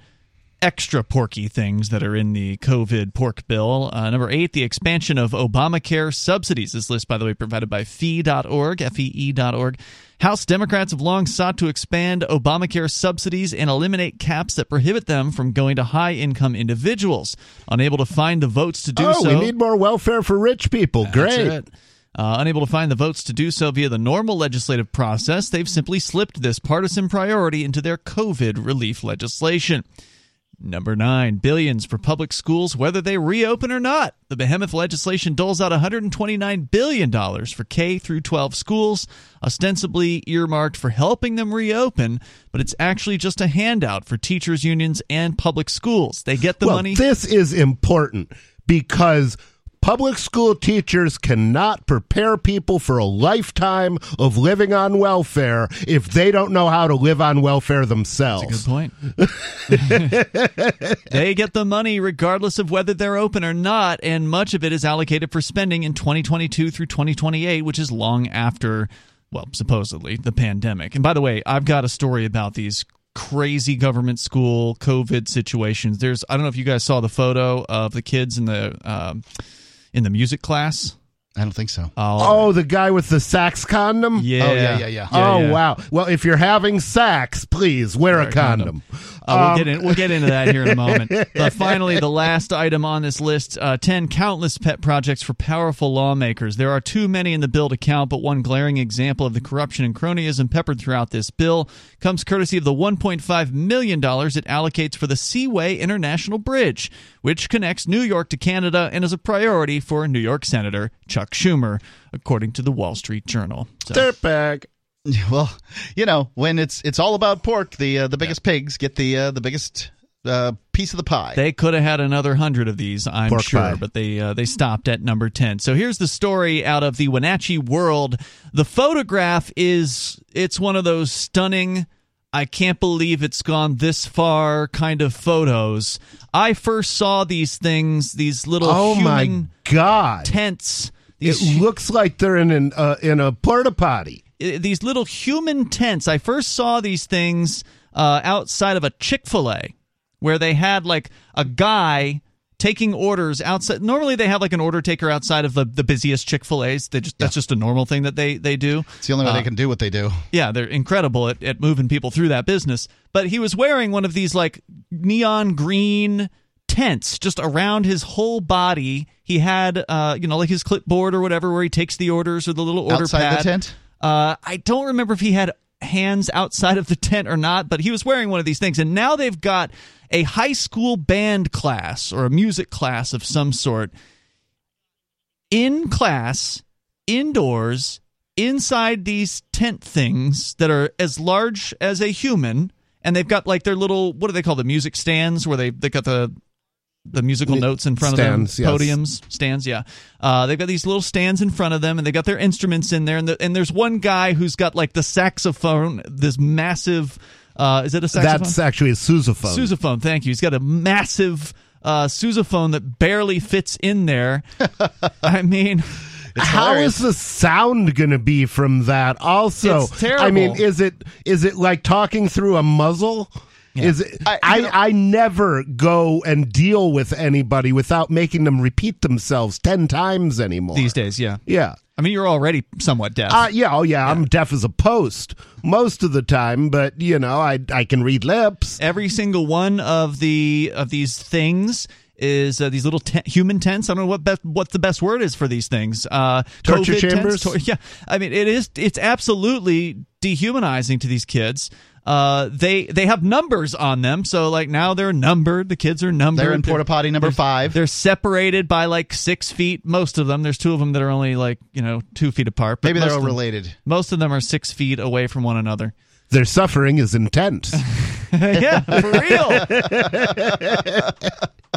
extra porky things that are in the COVID pork bill. Uh, number eight, the expansion of Obamacare subsidies. This list, by the way, provided by fee.org, F-E-E.org. House Democrats have long sought to expand Obamacare subsidies and eliminate caps that prohibit them from going to high income individuals. Unable to find the votes to do oh, so. we need more welfare for rich people. Great. Uh, unable to find the votes to do so via the normal legislative process, they've simply slipped this partisan priority into their COVID relief legislation. Number nine, billions for public schools, whether they reopen or not. The behemoth legislation doles out $129 billion for K through 12 schools, ostensibly earmarked for helping them reopen, but it's actually just a handout for teachers' unions and public schools. They get the well, money. this is important because public school teachers cannot prepare people for a lifetime of living on welfare if they don't know how to live on welfare themselves. Good point. (laughs) they get the money regardless of whether they're open or not, and much of it is allocated for spending in 2022 through 2028, which is long after, well, supposedly the pandemic. And by the way, I've got a story about these crazy government school COVID situations. There's, I don't know if you guys saw the photo of the kids in the um, in the music class. I don't think so. Oh, the guy with the sax condom? yeah, Oh, yeah, yeah, yeah. oh yeah. wow! Well, if you're having sex, please wear, a condom. Uh, we'll Um, get in, we'll get into that here in a moment. (laughs) But finally, the last item on this list: uh, ten countless pet projects for powerful lawmakers. There are too many in the bill to count, but one glaring example of the corruption and cronyism peppered throughout this bill comes courtesy of the 1.5 million dollars it allocates for the Seaway International Bridge, which connects New York to Canada and is a priority for New York Senator Chuck Schumer, according to the Wall Street Journal. So- Dirtbag. (laughs) Well, you know, when it's it's all about pork, the uh, the biggest pigs get the uh, the biggest uh, piece of the pie. They could have had another hundred of these, I'm Pork sure, pie. but they uh, they stopped at number ten. So here's the story out of the Wenatchee World. The photograph is it's one of those stunning. I can't believe it's gone this far kind of photos. I first saw these things, these little Oh my god! tents. It These looks like they're in an uh, in a porta potty. I- these little human tents. I first saw these things uh, outside of a Chick fil A where they had like a guy taking orders outside. Normally, they have like an order taker outside of the, the busiest Chick fil A's. They just That's just a normal thing that they, they do. it's the only way Uh, they can do what they do. Yeah, they're incredible at, at moving people through that business. But he was wearing one of these like neon green tents just around his whole body. He had, uh, you know, like his clipboard or whatever, where he takes the orders or the little order Outside the tent? Uh, I don't remember if he had hands outside of the tent or not, but he was wearing one of these things. And now they've got a high school band class or a music class of some sort in class, indoors, inside these tent things that are as large as a human. And they've got like their little, what do they call the music stands where they, they got the, the musical notes in front Stands, of them, yes. podiums, stands. Yeah, uh, they've got these little stands in front of them, and they got their instruments in there. And, the, and there's one guy who's got like the saxophone, this massive. Uh, is it a saxophone? That's actually a sousaphone. sousaphone. Thank you. He's got a massive uh, sousaphone that barely fits in there. (laughs) I mean, How is the sound going to be from that? Also. I mean, is it is it like talking through a muzzle? Is it? I- I, know- I never go and deal with anybody without making them repeat themselves ten times anymore. these days, yeah. yeah. I mean, you're already somewhat deaf. Uh, yeah, oh yeah, I'm deaf as a post most of the time, but you know, I I can read lips. Every single one of the of these things is uh, these little te- human tents. I don't know what best, what the best word is for these things. Uh, Torture COVID tents, chambers? tor- yeah, I mean it is. It's absolutely dehumanizing to these kids. Uh, they they have numbers on them, so like now they're numbered. The kids are numbered. They're in porta potty number five. They're separated by like six feet. Most of them. There's two of them that are only like you know two feet apart. but Maybe they're all them- related. Most of them are six feet away from one another. Their suffering is intense. (laughs) yeah, for real.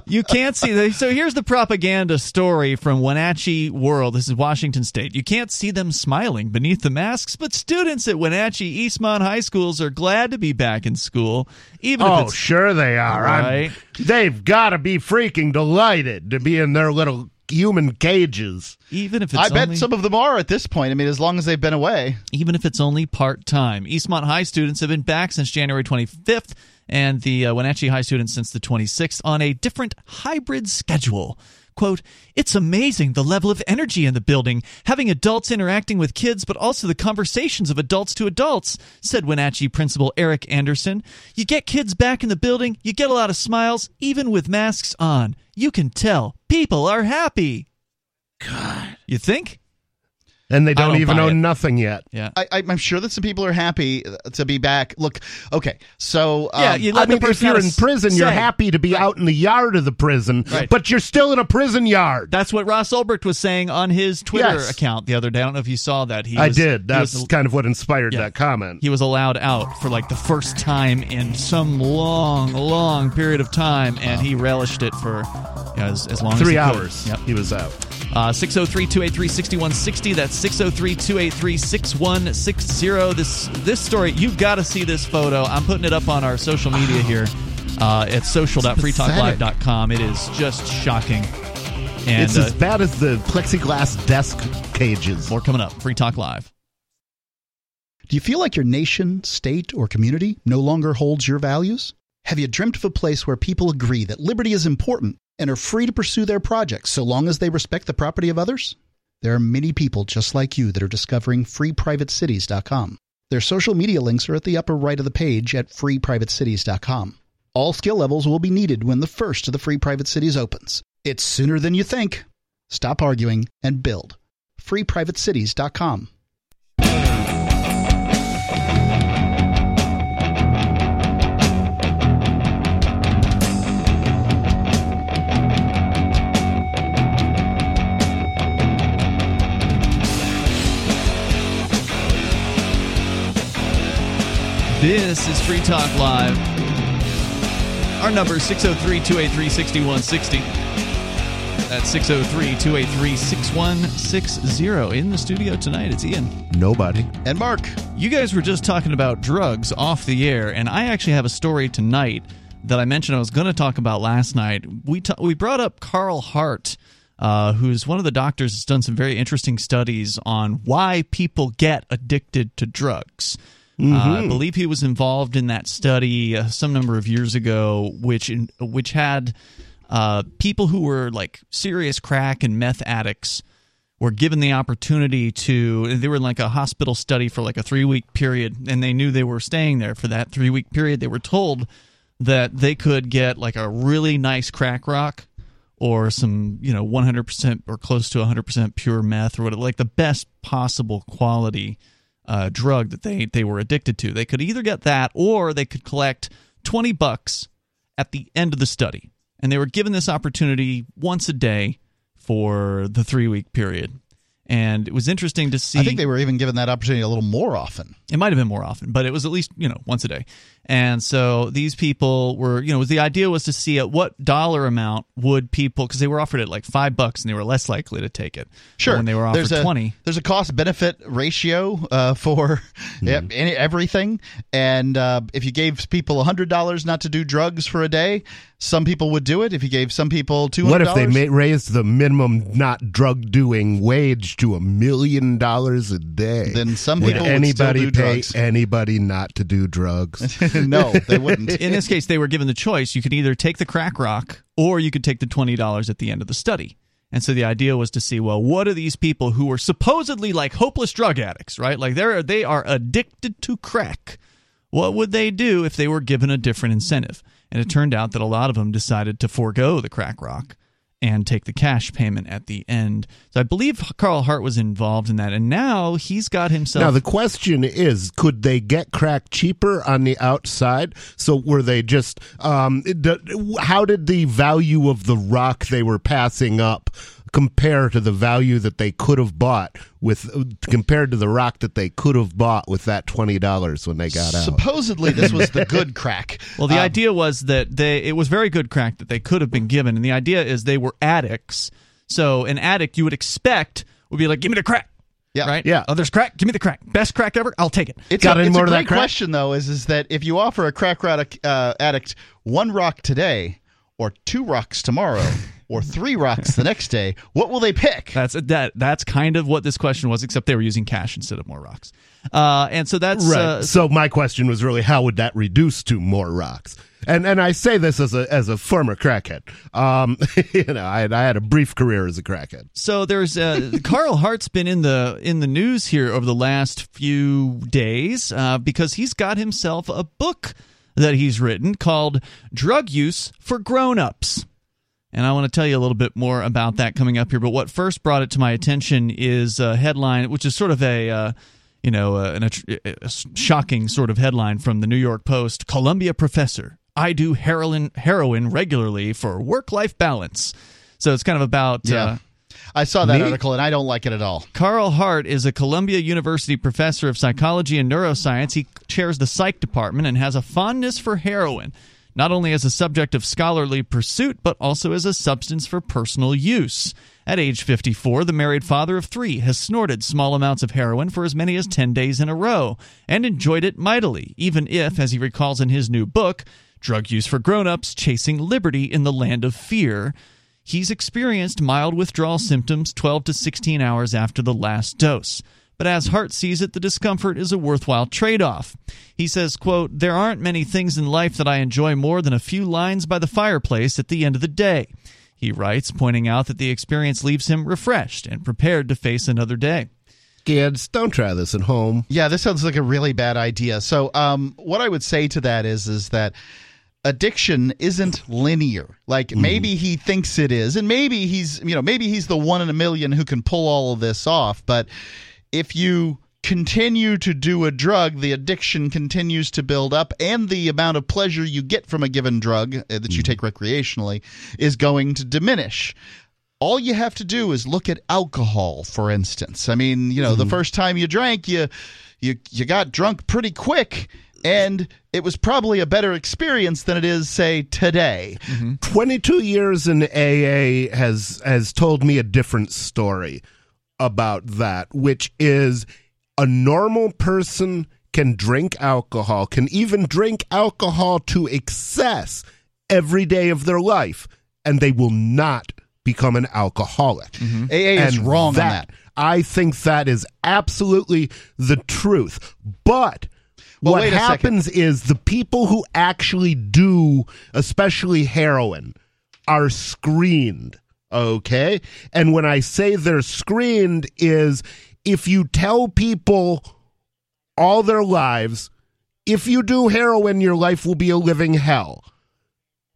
you can't see the, so here's the propaganda story from Wenatchee World. This is Washington State. You can't see them smiling beneath the masks, but students at Wenatchee Eastmont High Schools are glad to be back in school, even if oh, it's sure they are. Right. they've got to be freaking delighted to be in their little human cages. even if it's I bet only- some of them are at this point. I mean, as long as they've been away. even if it's only part time. Eastmont High students have been back since January 25th, and the uh, Wenatchee High students since the 26th on a different hybrid schedule. Quote, it's amazing the level of energy in the building, having adults interacting with kids, but also the conversations of adults to adults, said Wenatchee Principal Eric Anderson. You get kids back in the building, you get a lot of smiles, even with masks on. You can tell people are happy. God. You think? And they don't, don't even buy know it. nothing yet. Yeah. I, I- I'm sure that some people are happy uh, to be back. Look, okay, so um, Yeah, you I let the mean, if person you're in prison, you're happy to be out in the yard of the prison, Right. but you're still in a prison yard. That's what Ross Ulbricht was saying on his Twitter Yes. account the other day. I don't know if you saw that. He I was- did. he That's was- kind of what inspired Yeah. that comment. he was allowed out for like the first time in some long, long period of time, and he relished it for you know, as, as long as Three he could. hours. Yep. He was out. Uh, 603 283 6160. That's 603 283 6160. This this story, you've got to see this photo. I'm putting it up on our social media here uh, at social.freetalklive.com. It is just shocking. And it's uh, as bad as the plexiglass desk cages. more coming up. Free Talk Live. Do you feel like your nation, state, or community no longer holds your values? Have you dreamt of a place where people agree that liberty is important and are free to pursue their projects so long as they respect the property of others? There are many people just like you that are discovering freeprivatecities.com. Their social media links are at the upper right of the page at freeprivatecities.com. All skill levels will be needed when the first of the free private cities opens. It's sooner than you think. Stop arguing and build. FreePrivateCities.com. This is Free Talk Live. Our number is 603 283 6160. That's 603 283 6160. In the studio tonight, it's Ian. Nobody. And Mark, You guys were just talking about drugs off the air, and I actually have a story tonight that I mentioned I was going to talk about last night. We ta- we brought up Carl Hart, uh, who's one of the doctors that's done some very interesting studies on why people get addicted to drugs. Uh, I believe he was involved in that study uh, some number of years ago, which in, which had uh, people who were like serious crack and meth addicts were given the opportunity to they were in like a hospital study for like a three week period and they knew they were staying there for that three week period. They were told that they could get like a really nice crack rock or some you know 100% or close to 100% pure meth or what like the best possible quality uh, drug that they they were addicted to they could either get that or they could collect 20 bucks at the end of the study and they were given this opportunity once a day for the three week period. And it was interesting to see. I think they were even given that opportunity a little more often. It might have been more often, but it was at least you know once a day. And so these people were, you know, the idea was to see at what dollar amount would people because they were offered it like five bucks and they were less likely to take it. Sure. when they were offered there's a, twenty. There's a cost benefit ratio uh, for (laughs) yeah, any, everything. And uh, if you gave people $100 not to do drugs for a day, some people would do it. If you gave some people $200. What if they ma- raised the minimum not drug doing wage to a million dollars a day? Then some would people would anybody still do pay drugs. anybody not to do drugs? (laughs) (laughs) no, they wouldn't. In this case, they were given the choice. You could either take the crack rock or you could take the twenty dollars at the end of the study. And so the idea was to see, well, what are these people who are supposedly like hopeless drug addicts, right? Like they're they are addicted to crack. What would they do if they were given a different incentive? And it turned out that a lot of them decided to forego the crack rock and take the cash payment at the end. So I believe Carl Hart was involved in that, and now he's got himself. Now the question is, could they get crack cheaper on the outside? So were they just? Um, how did the value of the rock they were passing up compare to the value that they could have bought with compared to the rock that they could have bought with that twenty dollars when they got out? Supposedly, this was the good (laughs) crack. Well, the Um, idea was that they it was very good crack that they could have been given, and the idea is they were addicts. So an addict you would expect would be like, "Give me the crack." Yeah. Right. Yeah. Oh, there's crack. Give me the crack. Best crack ever. I'll take it. It's Got a, any it's more a of that crack? question, though, is is that if you offer a crack addict, uh, addict one rock today, or two rocks tomorrow, or three rocks the next day, what will they pick? (laughs) That's that. That's kind of what this question was, except they were using cash instead of more rocks. Uh, and so that's Right. uh, so my question was really, how would that reduce to more rocks? And and I say this as a as a former crackhead. Um, (laughs) you know, I had, I had a brief career as a crackhead. So there's uh, Carl Hart's been in the in the news here over the last few days uh, because he's got himself a book that he's written called "Drug Use for Grown-ups." And I want to tell you a little bit more about that coming up here. But what first brought it to my attention is a headline, which is sort of a, uh, you know, uh, an, a, a shocking sort of headline from the New York Post Columbia professor, I do heroin, heroin regularly for work life balance. So it's kind of about. Yeah. Uh, I saw that Me? article and I don't like it at all. Carl Hart is a Columbia University professor of psychology and neuroscience. He chairs the psych department and has a fondness for heroin, not only as a subject of scholarly pursuit, but also as a substance for personal use. At age 54, the married father of three has snorted small amounts of heroin for as many as 10 days in a row and enjoyed it mightily, even if, as he recalls in his new book, Drug Use for Grown-Ups Chasing Liberty in the Land of Fear, He's experienced mild withdrawal symptoms 12 to 16 hours after the last dose. But as Hart sees it, the discomfort is a worthwhile trade-off. He says, quote, There aren't many things in life that I enjoy more than a few lines by the fireplace at the end of the day. He writes, pointing out that the experience leaves him refreshed and prepared to face another day. Kids, don't try this at home. Yeah, this sounds like a really bad idea. So, um, what I would say to that is, is that addiction isn't linear. Like maybe he thinks it is, and maybe he's you know maybe he's the one in a million who can pull all of this off. But if you continue to do a drug, the addiction continues to build up, and the amount of pleasure you get from a given drug uh, that you mm-hmm. take recreationally is going to diminish. All you have to do is look at alcohol, for instance. I mean, you know, the mm-hmm. first time you drank, you you you got drunk pretty quick, and it was probably a better experience than it is, say, today. Mm-hmm. 22 years in AA has has told me a different story about that, which is a normal person can drink alcohol, can even drink alcohol to excess every day of their life, and they will not become an alcoholic. Mm-hmm. AA is And wrong on that. I think that is absolutely the truth. But Well, what a second. happens is the people who actually do, especially heroin, are screened. Okay. And when I say they're screened, is if you tell people all their lives, if you do heroin, your life will be a living hell.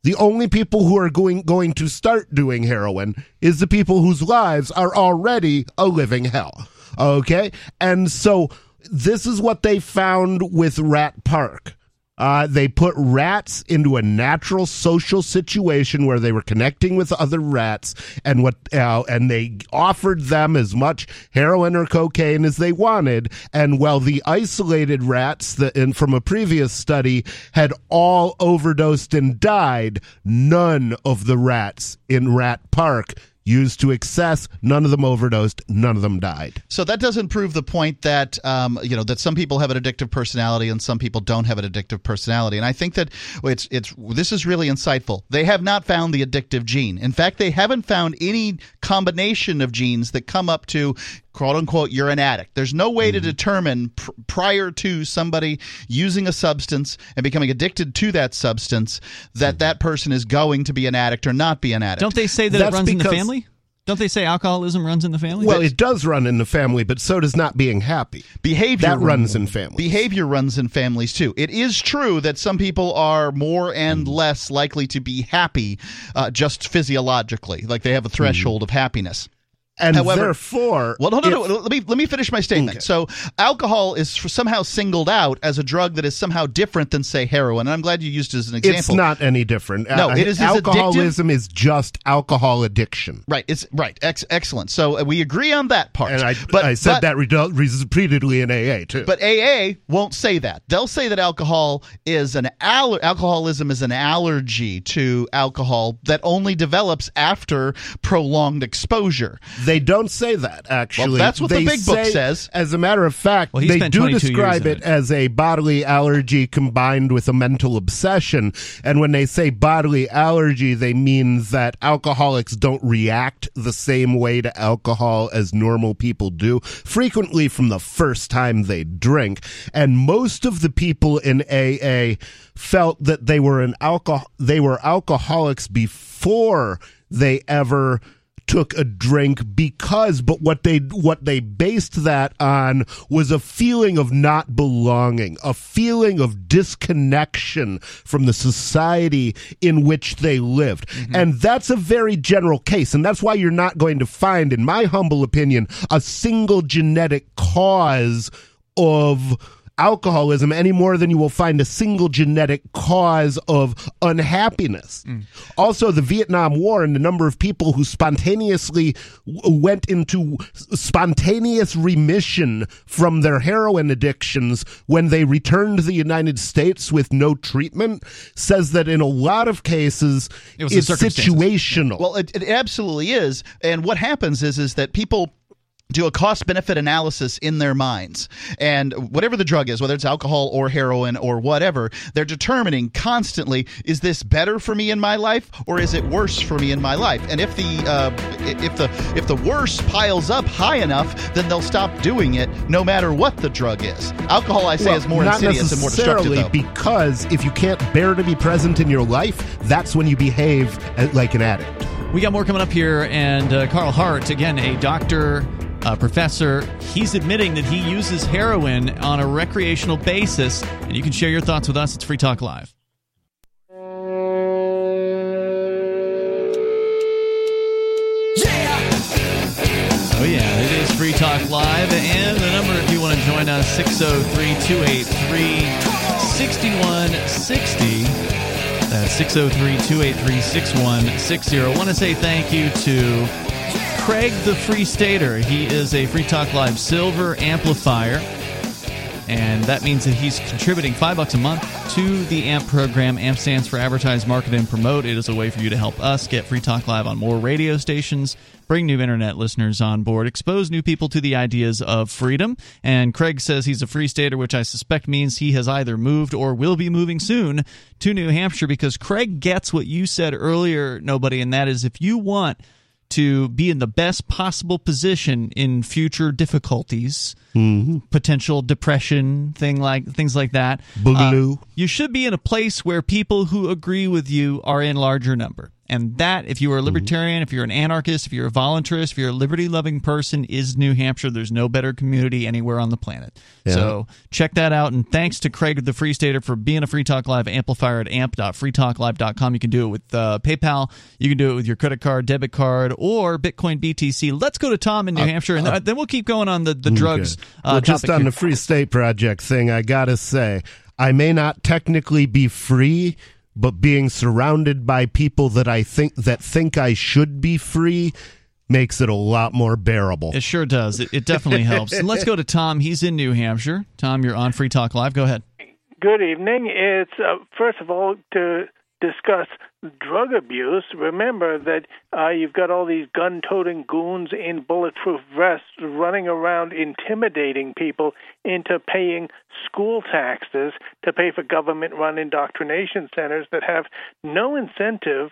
The only people who are going going to start doing heroin is the people whose lives are already a living hell. Okay? And so this is what they found with Rat Park. Uh, they put rats into a natural social situation where they were connecting with other rats, and what uh, and they offered them as much heroin or cocaine as they wanted. And while the isolated rats that in from a previous study had all overdosed and died, none of the rats in Rat Park used to excess. None of them overdosed. None of them died. So that doesn't prove the point that um, you know that some people have an addictive personality and some people don't have an addictive personality. And I think that it's it's this is really insightful. They have not found the addictive gene. In fact, they haven't found any combination of genes that come up to quote unquote you're an addict. There's no way to determine pr- prior to somebody using a substance and becoming addicted to that substance that that person is going to be an addict or not be an addict. Don't they say that it That's runs in the family? Don't they say alcoholism runs in the family? Well, it does run in the family, but so does not being happy. behavior That runs in families. Behavior runs in families too. It is true that some people are more and Mm. less likely to be happy uh, just physiologically, like they have a Mm. threshold of happiness. And However- therefore, Well, no, no, if- no. Let me let me finish my statement. Okay. So, alcohol is somehow singled out as a drug that is somehow different than, say, heroin. And I'm glad you used it as an example. It's not any different. No, Uh, it is alcoholism is just alcohol addiction. Right. It's right. Ex- excellent. So uh, we agree on that part. And I, but, I said but- that repeatedly in AA too. But AA won't say that. They'll say that alcohol is an aller- alcoholism is an allergy to alcohol that only develops after prolonged exposure. they don't say that actually. Well, that's what the They big book says. As a matter of fact, Well, they do describe it it. as a bodily allergy combined with a mental obsession. And when they say bodily allergy, they mean that alcoholics don't react the same way to alcohol as normal people do, frequently from the first time they drink. And most of the people in AA felt that they were an alcohol they were alcoholics before they ever took a drink because but what they what they based that on was a feeling of not belonging a feeling of disconnection from the society in which they lived. Mm-hmm. And that's a very general case and that's why you're not going to find in my humble opinion a single genetic cause of alcoholism any more than you will find a single genetic cause of unhappiness. Mm. Also, the Vietnam War and the number of people who spontaneously w- went into spontaneous remission from their heroin addictions when they returned to the United States with no treatment says that in a lot of cases It was it's circumstances. situational. Well, it, it absolutely is. And what happens is is that people do a cost benefit analysis in their minds. And whatever the drug is, whether it's alcohol or heroin or whatever, they're determining constantly is this better for me in my life or is it worse for me in my life? And if the uh, if the if the worse piles up high enough, then they'll stop doing it no matter what the drug is. Alcohol I say Well, is more insidious and more destructive though. because if you can't bear to be present in your life, that's when you behave like an addict. We got more coming up here, and uh, Carl Hart, again, a doctor, a professor, he's admitting that he uses heroin on a recreational basis. And you can share your thoughts with us. It's Free Talk Live. Oh, yeah, it is Free Talk Live. And the number, if you want to join us, 603 283 6160. That's 603 283 6160. I want to say thank you to Craig the Free Stater. He is a Free Talk Live Silver amplifier and that means that he's contributing five bucks a month to the AMP program. AMP stands for Advertise, Market, and Promote. It is a way for you to help us get Free Talk Live on more radio stations, bring new internet listeners on board, expose new people to the ideas of freedom. And Craig says he's a free stater, which I suspect means he has either moved or will be moving soon to New Hampshire because Craig gets what you said earlier, nobody, and that is if you want to be in the best possible position in future difficulties, mm-hmm. potential depression, thing like things like that. Boogaloo. Uh, you should be in a place where people who agree with you are in larger number. And that, if you are a libertarian, mm-hmm. if you're an anarchist, if you're a voluntarist, if you're a liberty loving person, is New Hampshire. There's no better community anywhere on the planet. Yeah. So check that out. And thanks to Craig the Free Stater for being a Free Talk Live amplifier at amp.freetalklive.com. You can do it with uh, PayPal, you can do it with your credit card, debit card, or Bitcoin BTC. Let's go to Tom in New uh, Hampshire, and uh, then we'll keep going on the, the drugs. Okay. Uh, well, just on here. the Free State Project thing, I got to say, I may not technically be free but being surrounded by people that I think that think I should be free makes it a lot more bearable. It sure does. It, it definitely helps. And let's go to Tom. He's in New Hampshire. Tom, you're on Free Talk Live. Go ahead. Good evening. It's uh, first of all to discuss drug abuse, remember that uh, you've got all these gun toting goons in bulletproof vests running around intimidating people into paying school taxes to pay for government run indoctrination centers that have no incentive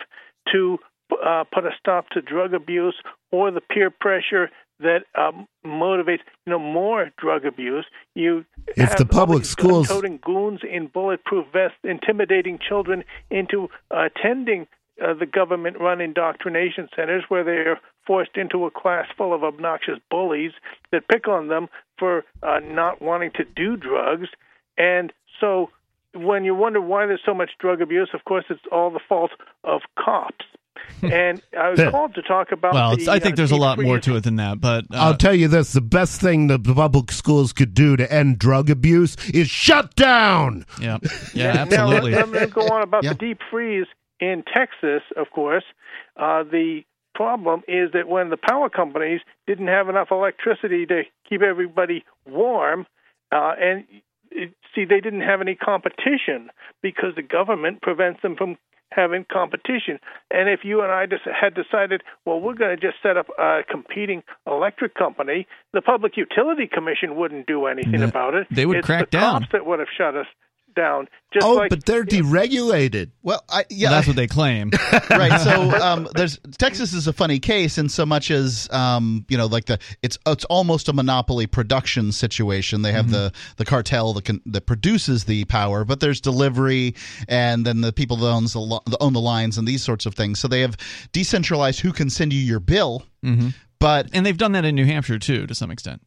to uh, put a stop to drug abuse or the peer pressure that um, motivates you know more drug abuse. You if the public schools toting goons in bulletproof vests, intimidating children into attending uh, the government-run indoctrination centers where they are forced into a class full of obnoxious bullies that pick on them for uh, not wanting to do drugs, and so when you wonder why there's so much drug abuse, of course, it's all the fault of cops (laughs) and I was called to talk about. Well, the, I think uh, there's a lot more to it than that, but uh, I'll tell you this: the best thing the public schools could do to end drug abuse is shut down. Yeah, (laughs) yeah, absolutely. Now, let, let me go on about yeah. the deep freeze in Texas. Of course, uh, the problem is that when the power companies didn't have enough electricity to keep everybody warm, uh, and it, see, they didn't have any competition because the government prevents them from having competition. And if you and I had decided, well, we're going to just set up a competing electric company, the Public Utility Commission wouldn't do anything about it. They would it's crack the down. Cops that would have shut us down. Just oh, like, but they're deregulated. Well, I, yeah, well, that's what they claim. (laughs) right. So (laughs) um, there's Texas is a funny case in so much as um, you know, like the it's it's almost a monopoly production situation. They have mm-hmm. the the cartel that that produces the power, but there's delivery, and then the people that owns the own the lines and these sorts of things. So they have decentralized who can send you your bill. Mm-hmm. But and they've done that in New Hampshire too, to some extent.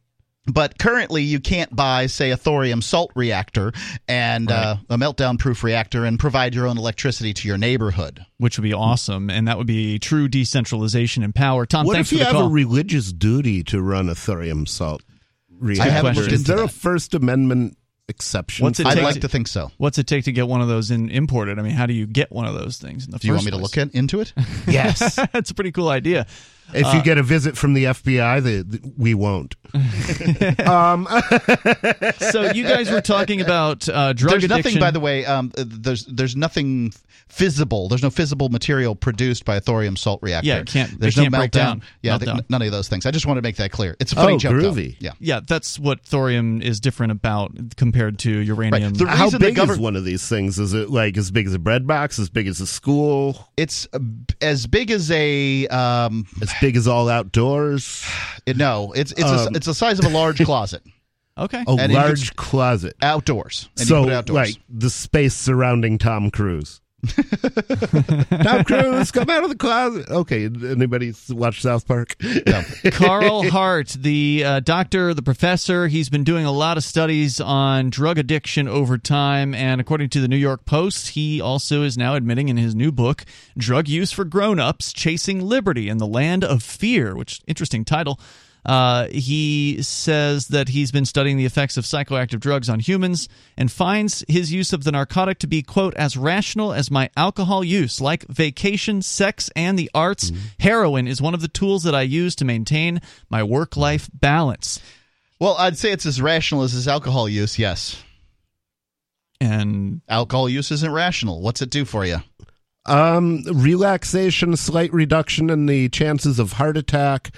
But currently, you can't buy, say, a thorium salt reactor and right. uh, a meltdown proof reactor and provide your own electricity to your neighborhood. Which would be awesome. And that would be true decentralization and power. Tom, what thanks if you have call. a religious duty to run a thorium salt reactor? Is there a First Amendment exception. What's it I'd like to, to, think so. What's it take to get one of those in, imported? I mean, how do you get one of those things in the Do you want me place? to look at, into it? (laughs) yes. That's a pretty cool idea. If you uh, get a visit from the FBI, the, the, we won't. (laughs) um. (laughs) so you guys were talking about uh, drug there's addiction. nothing, by the way. Um, there's there's nothing visible. There's no visible material produced by a thorium salt reactor. Yeah, it can't. There's it no can't meltdown. Yeah, meltdown. none of those things. I just want to make that clear. It's a funny oh, joke. groovy. Though. Yeah, yeah. That's what thorium is different about compared to uranium. Right. How big is one of these things? Is it like as big as a bread box? As big as a school? It's uh, as big as a um, as big as all outdoors. (sighs) It, no, it's it's um, a, it's the size of a large (laughs) closet. Okay, a and large closet outdoors. And so, like the space surrounding Tom Cruise. (laughs) Tom Cruise, come out of the closet. Okay, anybody watch South Park? No. (laughs) Carl Hart, the uh, doctor, the professor, he's been doing a lot of studies on drug addiction over time, and according to the New York Post, he also is now admitting in his new book, "Drug Use for Grown-ups: Chasing Liberty in the Land of Fear," which interesting title. Uh, he says that he's been studying the effects of psychoactive drugs on humans and finds his use of the narcotic to be, quote, as rational as my alcohol use. Like vacation, sex, and the arts, heroin is one of the tools that I use to maintain my work life balance. Well, I'd say it's as rational as his alcohol use. Yes, And alcohol use isn't rational. What's it do for you? Um, relaxation, slight reduction in the chances of heart attack.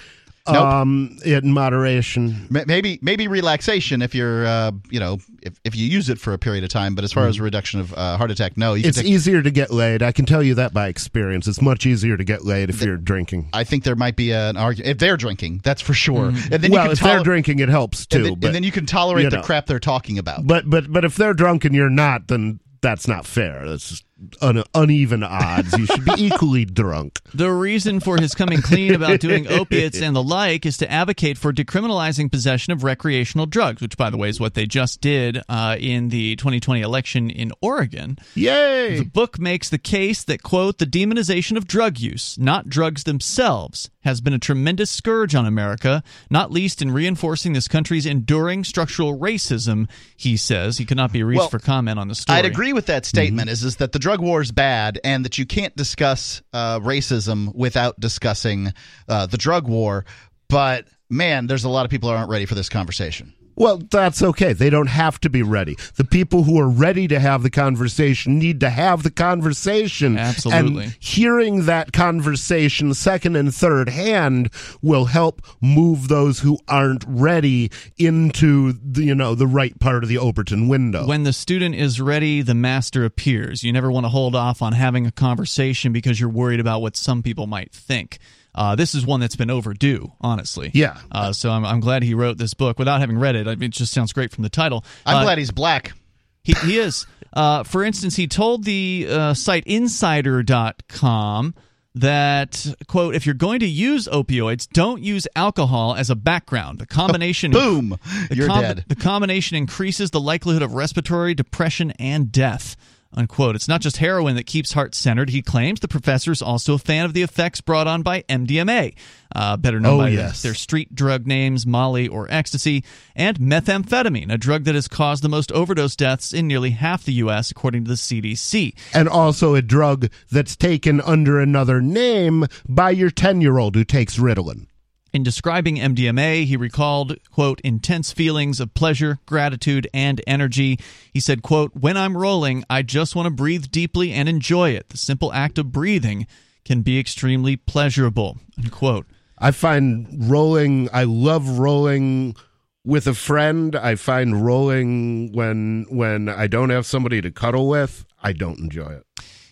Nope. Um, in moderation. Maybe maybe relaxation if you're uh, you know if, if you use it for a period of time. But as far as reduction of uh, heart attack, no. You It's take- easier to get laid. I can tell you that by experience. It's much easier to get laid if you're drinking. I think there might be an argument if they're drinking. That's for sure. And then you well, can if they're drinking, it helps too. and then, but, and then you can tolerate you the crap they're talking about. but but but if they're drunk and you're not, then that's not fair. That's just un- uneven odds. You should be (laughs) equally drunk. The reason for his coming clean about doing (laughs) opiates and the like is to advocate for decriminalizing possession of recreational drugs, which, by the way, is what they just did uh, in the 2020 election in Oregon. Yay! The book makes the case that, quote, the demonization of drug use, not drugs themselves, has been a tremendous scourge on America, not least in reinforcing this country's enduring structural racism, he says. He could not be reached Well, for comment on the story. I'd agree with that statement. Is is that the drug war is bad, and that you can't discuss uh, racism without discussing uh, the drug war. But man, there's a lot of people who aren't ready for this conversation. Well, that's okay. They don't have to be ready. The people who are ready to have the conversation need to have the conversation. Absolutely. And hearing that conversation second and third hand will help move those who aren't ready into the, you know, the right part of the Overton window. When the student is ready, the master appears. You never want to hold off on having a conversation because you're worried about what some people might think. Uh, this is one that's been overdue, honestly. Yeah. Uh, so I'm, I'm glad he wrote this book without having read it. I mean, it just sounds great from the title. I'm Uh, glad he's black. he, he is. Uh, for instance, he told the uh, site insider.com that, quote, if you're going to use opioids, don't use alcohol as a background. The (laughs) combination. Boom, The you're com- dead. The combination increases the likelihood of respiratory depression and death. Unquote. It's not just heroin that keeps Hart centered. He claims the professor is also a fan of the effects brought on by MDMA, uh, better known Oh, by yes. their street drug names, Molly or ecstasy, and methamphetamine, a drug that has caused the most overdose deaths in nearly half the U.S., according to the CDC. and also a drug that's taken under another name by your 10 year old who takes Ritalin. In describing MDMA, he recalled, quote, intense feelings of pleasure, gratitude, and energy. He said, quote, when I'm rolling, I just want to breathe deeply and enjoy it. The simple act of breathing can be extremely pleasurable, unquote. I find rolling, I love rolling with a friend. I find rolling when when I don't have somebody to cuddle with, I don't enjoy it.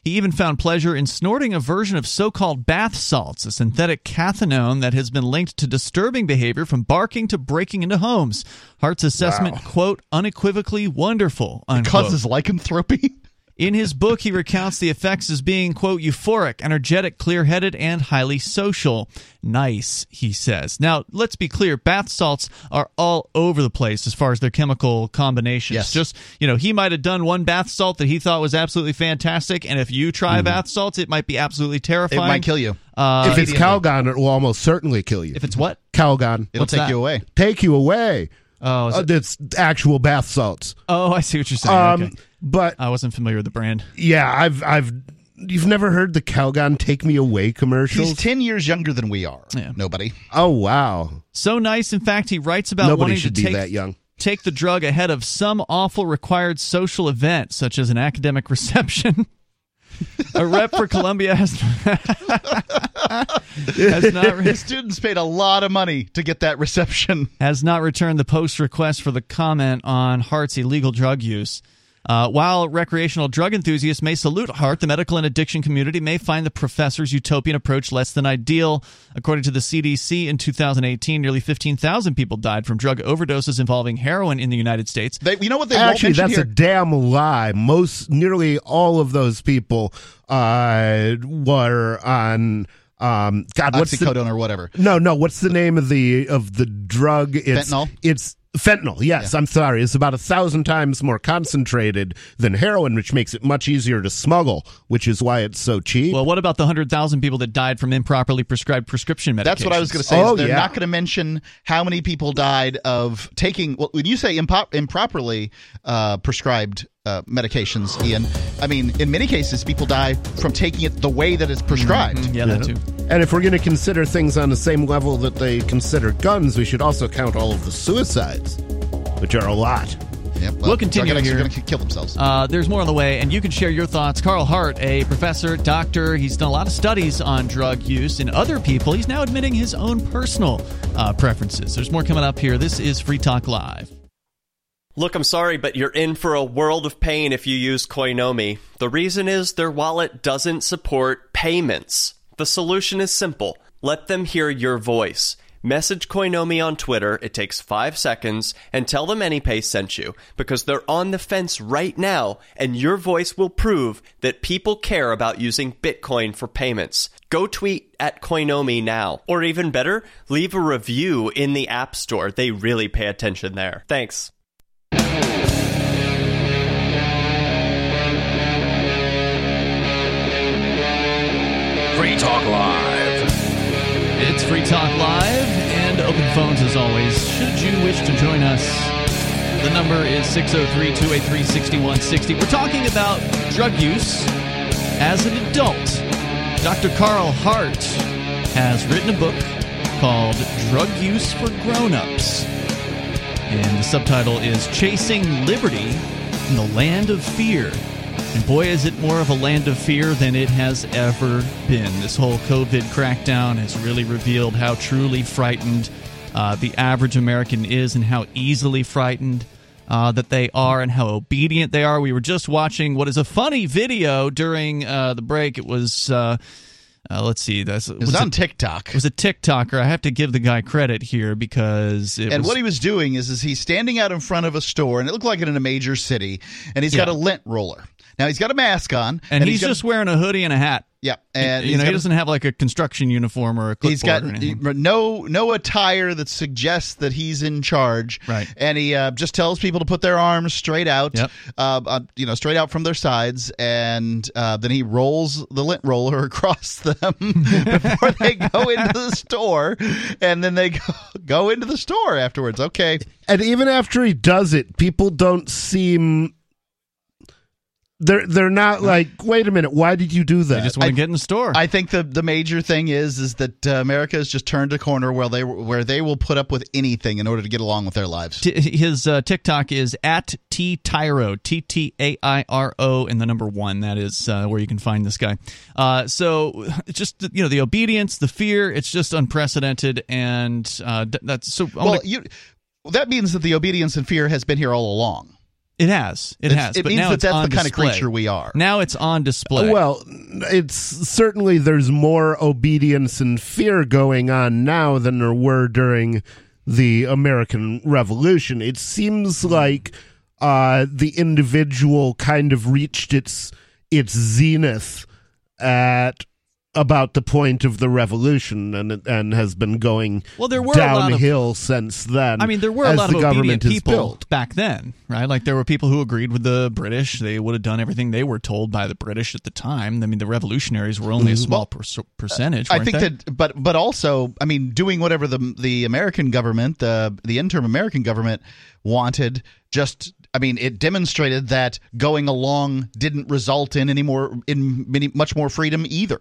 He even found pleasure in snorting a version of so called bath salts, a synthetic cathinone that has been linked to disturbing behavior from barking to breaking into homes. Hart's assessment, quote, unequivocally wonderful, unquote. Causes lycanthropy. In his book, he recounts the effects as being, quote, euphoric, energetic, clear headed, and highly social. Nice, he says. Now, let's be clear bath salts are all over the place as far as their chemical combinations. Yes. Just, you know, he might have done one bath salt that he thought was absolutely fantastic, and if you try bath salts, it might be absolutely terrifying. It might kill you. Uh, if it's immediately. Calgon, it will almost certainly kill you. if it's what? Calgon, It'll What's take that? you away. take you away. Oh, Uh, it- it's actual bath salts. oh, I see what you're saying. Um, okay. But I wasn't familiar with the brand. yeah, I've I've you've never heard the Calgon "Take Me Away" commercials? He's ten years younger than we are. Yeah. Nobody. oh wow, So nice, in fact, he writes about nobody wanting should to be take that young. take the drug ahead of some awful required social event, such as an academic (laughs) reception. A rep for Columbia has, has (laughs) not His students paid a lot of money to get that reception. has not returned the post request for the comment on Hart's illegal drug use. Uh, while recreational drug enthusiasts may salute Hart, the medical and addiction community may find the professor's utopian approach less than ideal. According to the CDC, in 2018, nearly 15,000 people died from drug overdoses involving heroin in the United States. They, you know what they Actually, won't that's here? a damn lie. Most, nearly all of those people uh, were on. Um, God, what's the, Oxycodone or whatever. no, no. What's the name of the of the drug? It's Fentanyl? It's Fentanyl, yes, I'm sorry, is about a thousand times more concentrated than heroin, which makes it much easier to smuggle, which is why it's so cheap. Well, what about the 100,000 people that died from improperly prescribed prescription medications? That's what I was going to say. is Oh, they're yeah. not going to mention how many people died of taking. Well, when you say impo- improperly uh, prescribed uh, medications, Ian, I mean, in many cases, people die from taking it the way that it's prescribed. Mm, yeah, that too. And if we're going to consider things on the same level that they consider guns, we should also count all of the suicides, which are a lot. Yep, We'll continue drug here. are going to kill themselves. Uh, there's more on the way, and you can share your thoughts. Carl Hart, a professor, doctor, he's done a lot of studies on drug use in other people. He's now admitting his own personal uh, preferences. There's more coming up here. This is Free Talk Live. Look, I'm sorry, but you're in for a world of pain if you use Coinomi. The reason is their wallet doesn't support payments. The solution is simple let them hear your voice. Message Coinomi on Twitter, it takes five seconds, and tell them AnyPay sent you, because they're on the fence right now, and your voice will prove that people care about using Bitcoin for payments. Go tweet at Coinomi now. Or even better, leave a review in the App Store. They really pay attention there. Thanks. Free Talk Live. It's Free Talk Live and open phones as always. Should you wish to join us, the number is 603 283 6160. We're talking about drug use as an adult. Dr. Carl Hart has written a book called Drug Use for Grown-Ups. And the subtitle is Chasing Liberty in the Land of Fear. And boy, is it more of a land of fear than it has ever been. This whole COVID crackdown has really revealed how truly frightened uh, the average American is and how easily frightened uh, that they are and how obedient they are. We were just watching what is a funny video during uh, the break. It was. Uh, uh, let's see. That's It was on TikTok. It was a TikToker. I have to give the guy credit here because it and was, what he was doing is, is he's standing out in front of a store, and it looked like it in a major city, and he's got a lint roller. Now he's got a mask on, and, he's, got- just wearing a hoodie and a hat. yeah, and you know, he doesn't have like a construction uniform or a clipboard He's got or anything. no no attire that suggests that he's in charge, Right. And he uh, just tells people to put their arms straight out, Yep. uh, uh, you know, straight out from their sides, and uh, then he rolls the lint roller (laughs) across them (laughs) before they go into the store, and then they go, go into the store afterwards. Okay, And even after he does it, people don't seem they're they're not like, wait a minute, why did you do that? They just want to get in the store. I think the the major thing is is that uh, America has just turned a corner where they where they will put up with anything in order to get along with their lives. T- his uh, TikTok is at T Tyro, T T A I R O, and the number one. That is uh, where you can find this guy. Uh, so just you know the obedience, the fear, it's just unprecedented, and uh, that's so. I Well, wanna- you that means that the obedience and fear has been here all along. It has, it It's- has. It but means now that it's that's on the kind of display. creature we are. Now it's on display. Well, it's certainly there's more obedience and fear going on now than there were during the American Revolution. It seems like uh, the individual kind of reached its its zenith at about the point of the revolution and and has been going Well, there were a lot of- downhill since then. I mean, there were a as lot the of government obedient people built. back then, right? Like there were people who agreed with the British. They would have done everything they were told by the British at the time. I mean, the revolutionaries were only a mm-hmm. small per- percentage. I think they? that, but but also, I mean, doing whatever the the American government, the the interim American government wanted, just I mean, it demonstrated that going along didn't result in any more in many much more freedom either.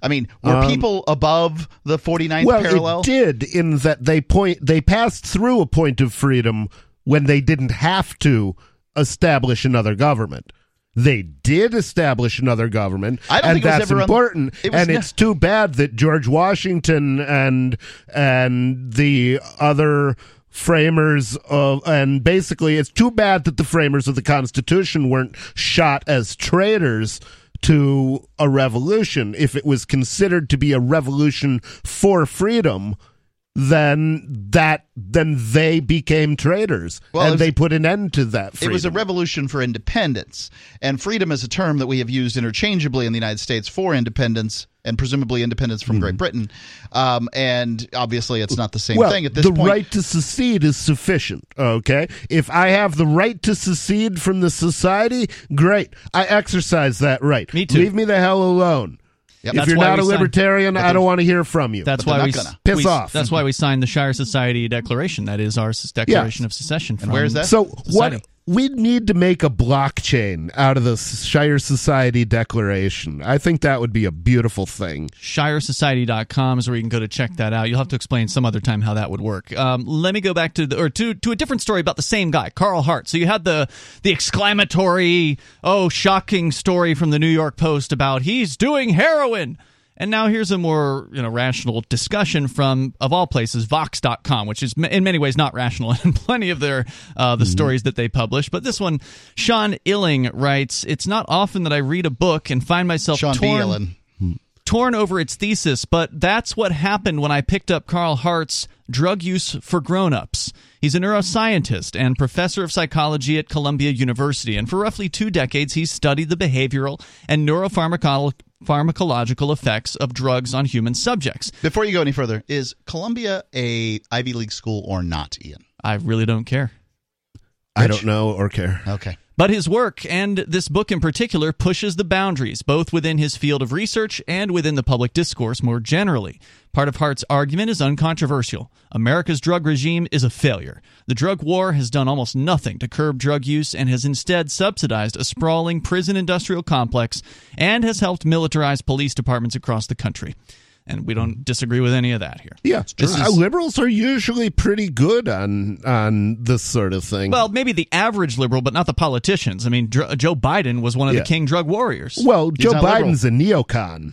I mean, were Um, people above the 49th well, parallel? it did in that they point they passed through a point of freedom when they didn't have to establish another government. They did establish another government, I don't and think it was that's ever un- important. it and ne- it's too bad that George Washington and and the other framers of and basically it's too bad that the framers of the Constitution weren't shot as traitors to a revolution. If it was considered to be a revolution for freedom, then that then they became traitors Well, and was- they put an end to that. It was a revolution for independence. And freedom is a term that we have used interchangeably in the United States for independence and presumably independence from Great Britain. Um, and obviously, it's not the same Mm-hmm. well, thing at this the point. The right to secede is sufficient. Okay, if I have the right to secede from the society, great. I exercise that right. Me too. Leave me the hell alone. Yep. If That's you're not we a signed- libertarian, I don't want to hear from you. That's why we gonna. Piss we- off. That's why we signed the Shire Society Declaration. That is our s- Declaration of Secession. From where is that? So Society. what we need to make a blockchain out of the Shire Society Declaration. I think that would be a beautiful thing. ShireSociety.com is where you can go to check that out. You'll have to explain some other time how that would work. Um, let me go back to the or to to a different story about the same guy, Carl Hart. So you had the the exclamatory, oh, shocking story from the New York Post about he's doing heroin. And now here's a more you know rational discussion from of all places Vox.com, which is in many ways not rational (laughs) in plenty of their uh, the stories that they publish. But this one, Sean Illing writes, "It's not often that I read a book and find myself Sean B. torn torn over its thesis, but that's what happened when I picked up Carl Hart's Drug Use for Grown-Ups. He's a neuroscientist and professor of psychology at Columbia University, and for roughly two decades he's studied the behavioral and neuropharmacological effects of drugs on human subjects. Before you go any further, is Columbia a Ivy League school or not, Ian? I really don't care. I don't know or care. Okay. But his work, and this book in particular, pushes the boundaries, both within his field of research and within the public discourse more generally. Part of Hart's argument is uncontroversial. America's drug regime is a failure. The drug war has done almost nothing to curb drug use and has instead subsidized a sprawling prison industrial complex and has helped militarize police departments across the country. And we don't disagree with any of that here. Yeah, This Uh, is- liberals are usually pretty good on on this sort of thing. Well, maybe the average liberal, but not the politicians. I mean, Dr- Joe Biden was one of Yeah. the king drug warriors. well, Joe not liberal. Biden's a neocon.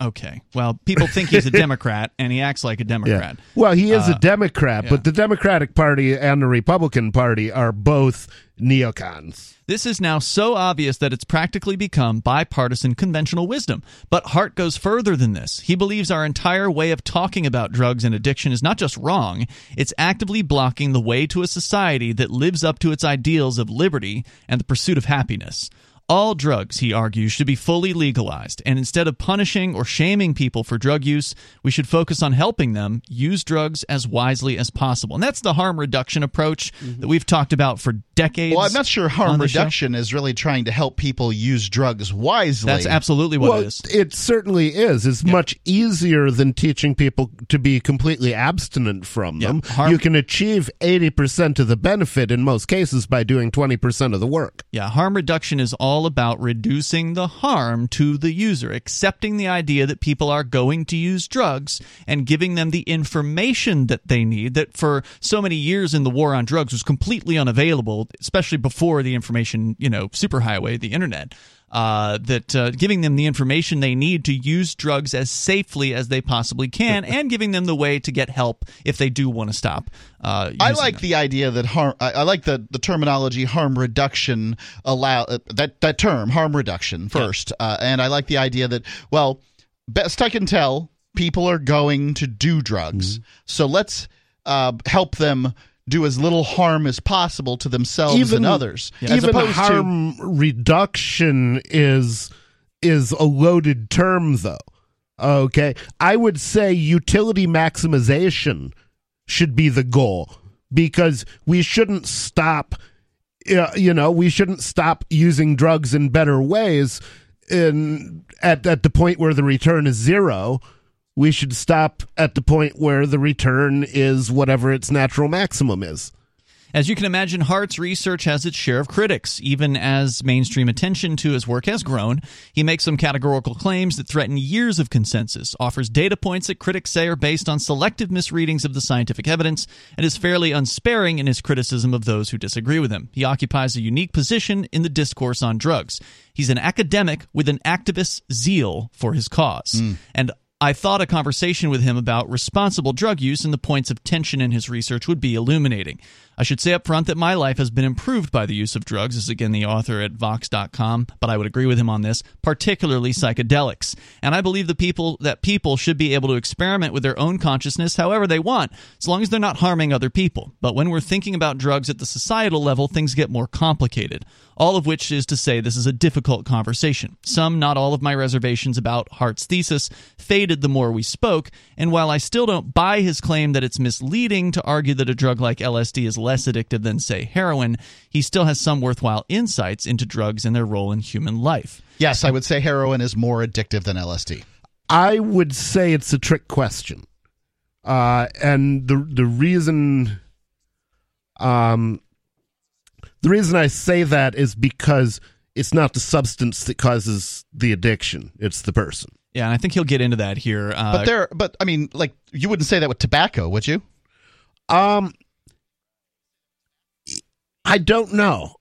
Okay. Well, people think he's a (laughs) Democrat, and he acts like a Democrat. Well, he is Uh, a Democrat, but the Democratic Party and the Republican Party are both neocons. This is now so obvious that it's practically become bipartisan conventional wisdom. But Hart goes further than this. He believes our entire way of talking about drugs and addiction is not just wrong, it's actively blocking the way to a society that lives up to its ideals of liberty and the pursuit of happiness. All drugs, he argues, should be fully legalized, and instead of punishing or shaming people for drug use, we should focus on helping them use drugs as wisely as possible. And that's the harm reduction approach mm-hmm. that we've talked about for decades. Well, I'm not sure harm the show. reduction is really trying to help people use drugs wisely. That's absolutely what well, it is. it certainly is. It's much easier than teaching people to be completely abstinent from Yeah, them. harm- you can achieve 80% of the benefit in most cases by doing 20% of the work. Yeah, harm reduction is all about reducing the harm to the user, accepting the idea that people are going to use drugs and giving them the information that they need that for so many years in the war on drugs was completely unavailable, especially before the information, you know, superhighway, the internet. Uh, that uh, giving them the information they need to use drugs as safely as they possibly can, (laughs) and giving them the way to get help if they do want to stop. Uh, I like them. the idea that harm. I, I like the, the terminology harm reduction. Allow uh, that that term harm reduction first, uh, and I like the idea that well, best I can tell, people are going to do drugs, Mm-hmm. so let's uh, help them do as little harm as possible to themselves and others. As Even opposed to harm reduction is is a loaded term, though. Okay, I would say utility maximization should be the goal because we shouldn't stop. uh, You know, we shouldn't stop using drugs in better ways. In at at the point where the return is zero, we should stop at the point where the return is whatever its natural maximum is. As you can imagine, Hart's research has its share of critics. Even as mainstream attention to his work has grown, he makes some categorical claims that threaten years of consensus, offers data points that critics say are based on selective misreadings of the scientific evidence, and is fairly unsparing in his criticism of those who disagree with him. He occupies a unique position in the discourse on drugs. He's an academic with an activist's zeal for his cause. Hmm. And I thought a conversation with him about responsible drug use and the points of tension in his research would be illuminating. I should say up front that my life has been improved by the use of drugs, is again the author at Vox.com, but I would agree with him on this, particularly psychedelics. And I believe the people that people should be able to experiment with their own consciousness however they want, as long as they're not harming other people. But when we're thinking about drugs at the societal level, things get more complicated. All of which is to say this is a difficult conversation. Some, not all of my reservations about Hart's thesis faded the more we spoke, and while I still don't buy his claim that it's misleading to argue that a drug like LSD is less addictive than, say, heroin, he still has some worthwhile insights into drugs and their role in human life. Yes, I would say heroin is more addictive than LSD. I would say it's a trick question. Uh, and the the reason um the reason I say that is because it's not the substance that causes the addiction; it's the person. Yeah, and I think he'll get into that here. Uh, But there, but I mean, like you wouldn't say that with tobacco, would you? Um, I don't know.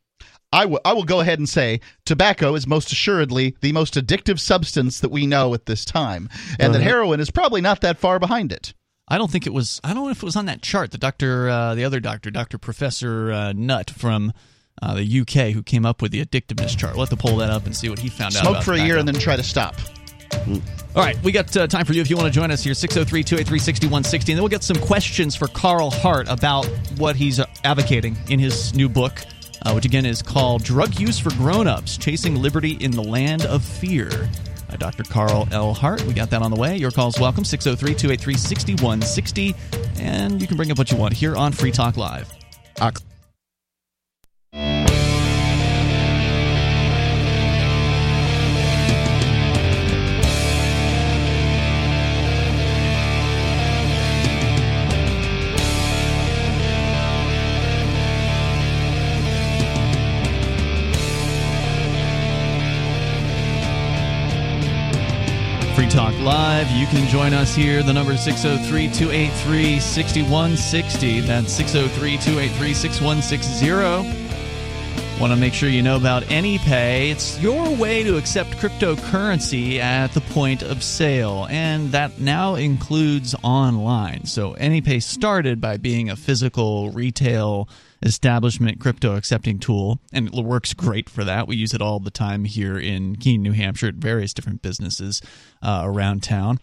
I will. I will go ahead and say tobacco is most assuredly the most addictive substance that we know at this time, and that Uh-huh. heroin is probably not that far behind it. I don't think it was. I don't know if it was on that chart. The doctor, uh, the other doctor, Doctor Professor uh, Nutt from uh, the UK, who came up with the addictiveness chart. We'll have to pull that up and see what he found out. Smoke for a year and then try to stop. All right, we got uh, time for you if you want to join us here 603 283 6160. And then we'll get some questions for Carl Hart about what he's uh, advocating in his new book, uh, which again is called Drug Use for Grown-Ups Chasing Liberty in the Land of Fear. Dr. Carl L. Hart, we got that on the way. Your call's welcome 603 283 6160. And you can bring up what you want here on Free Talk Live. Free Talk Live. You can join us here. The number is 603 283 6160. That's 603 283 6160. Want to make sure you know about AnyPay. It's your way to accept cryptocurrency at the point of sale, and that now includes online. So AnyPay started by being a physical retail establishment crypto accepting tool, and it works great for that. We use it all the time here in Keene, New Hampshire, at various different businesses uh, around town.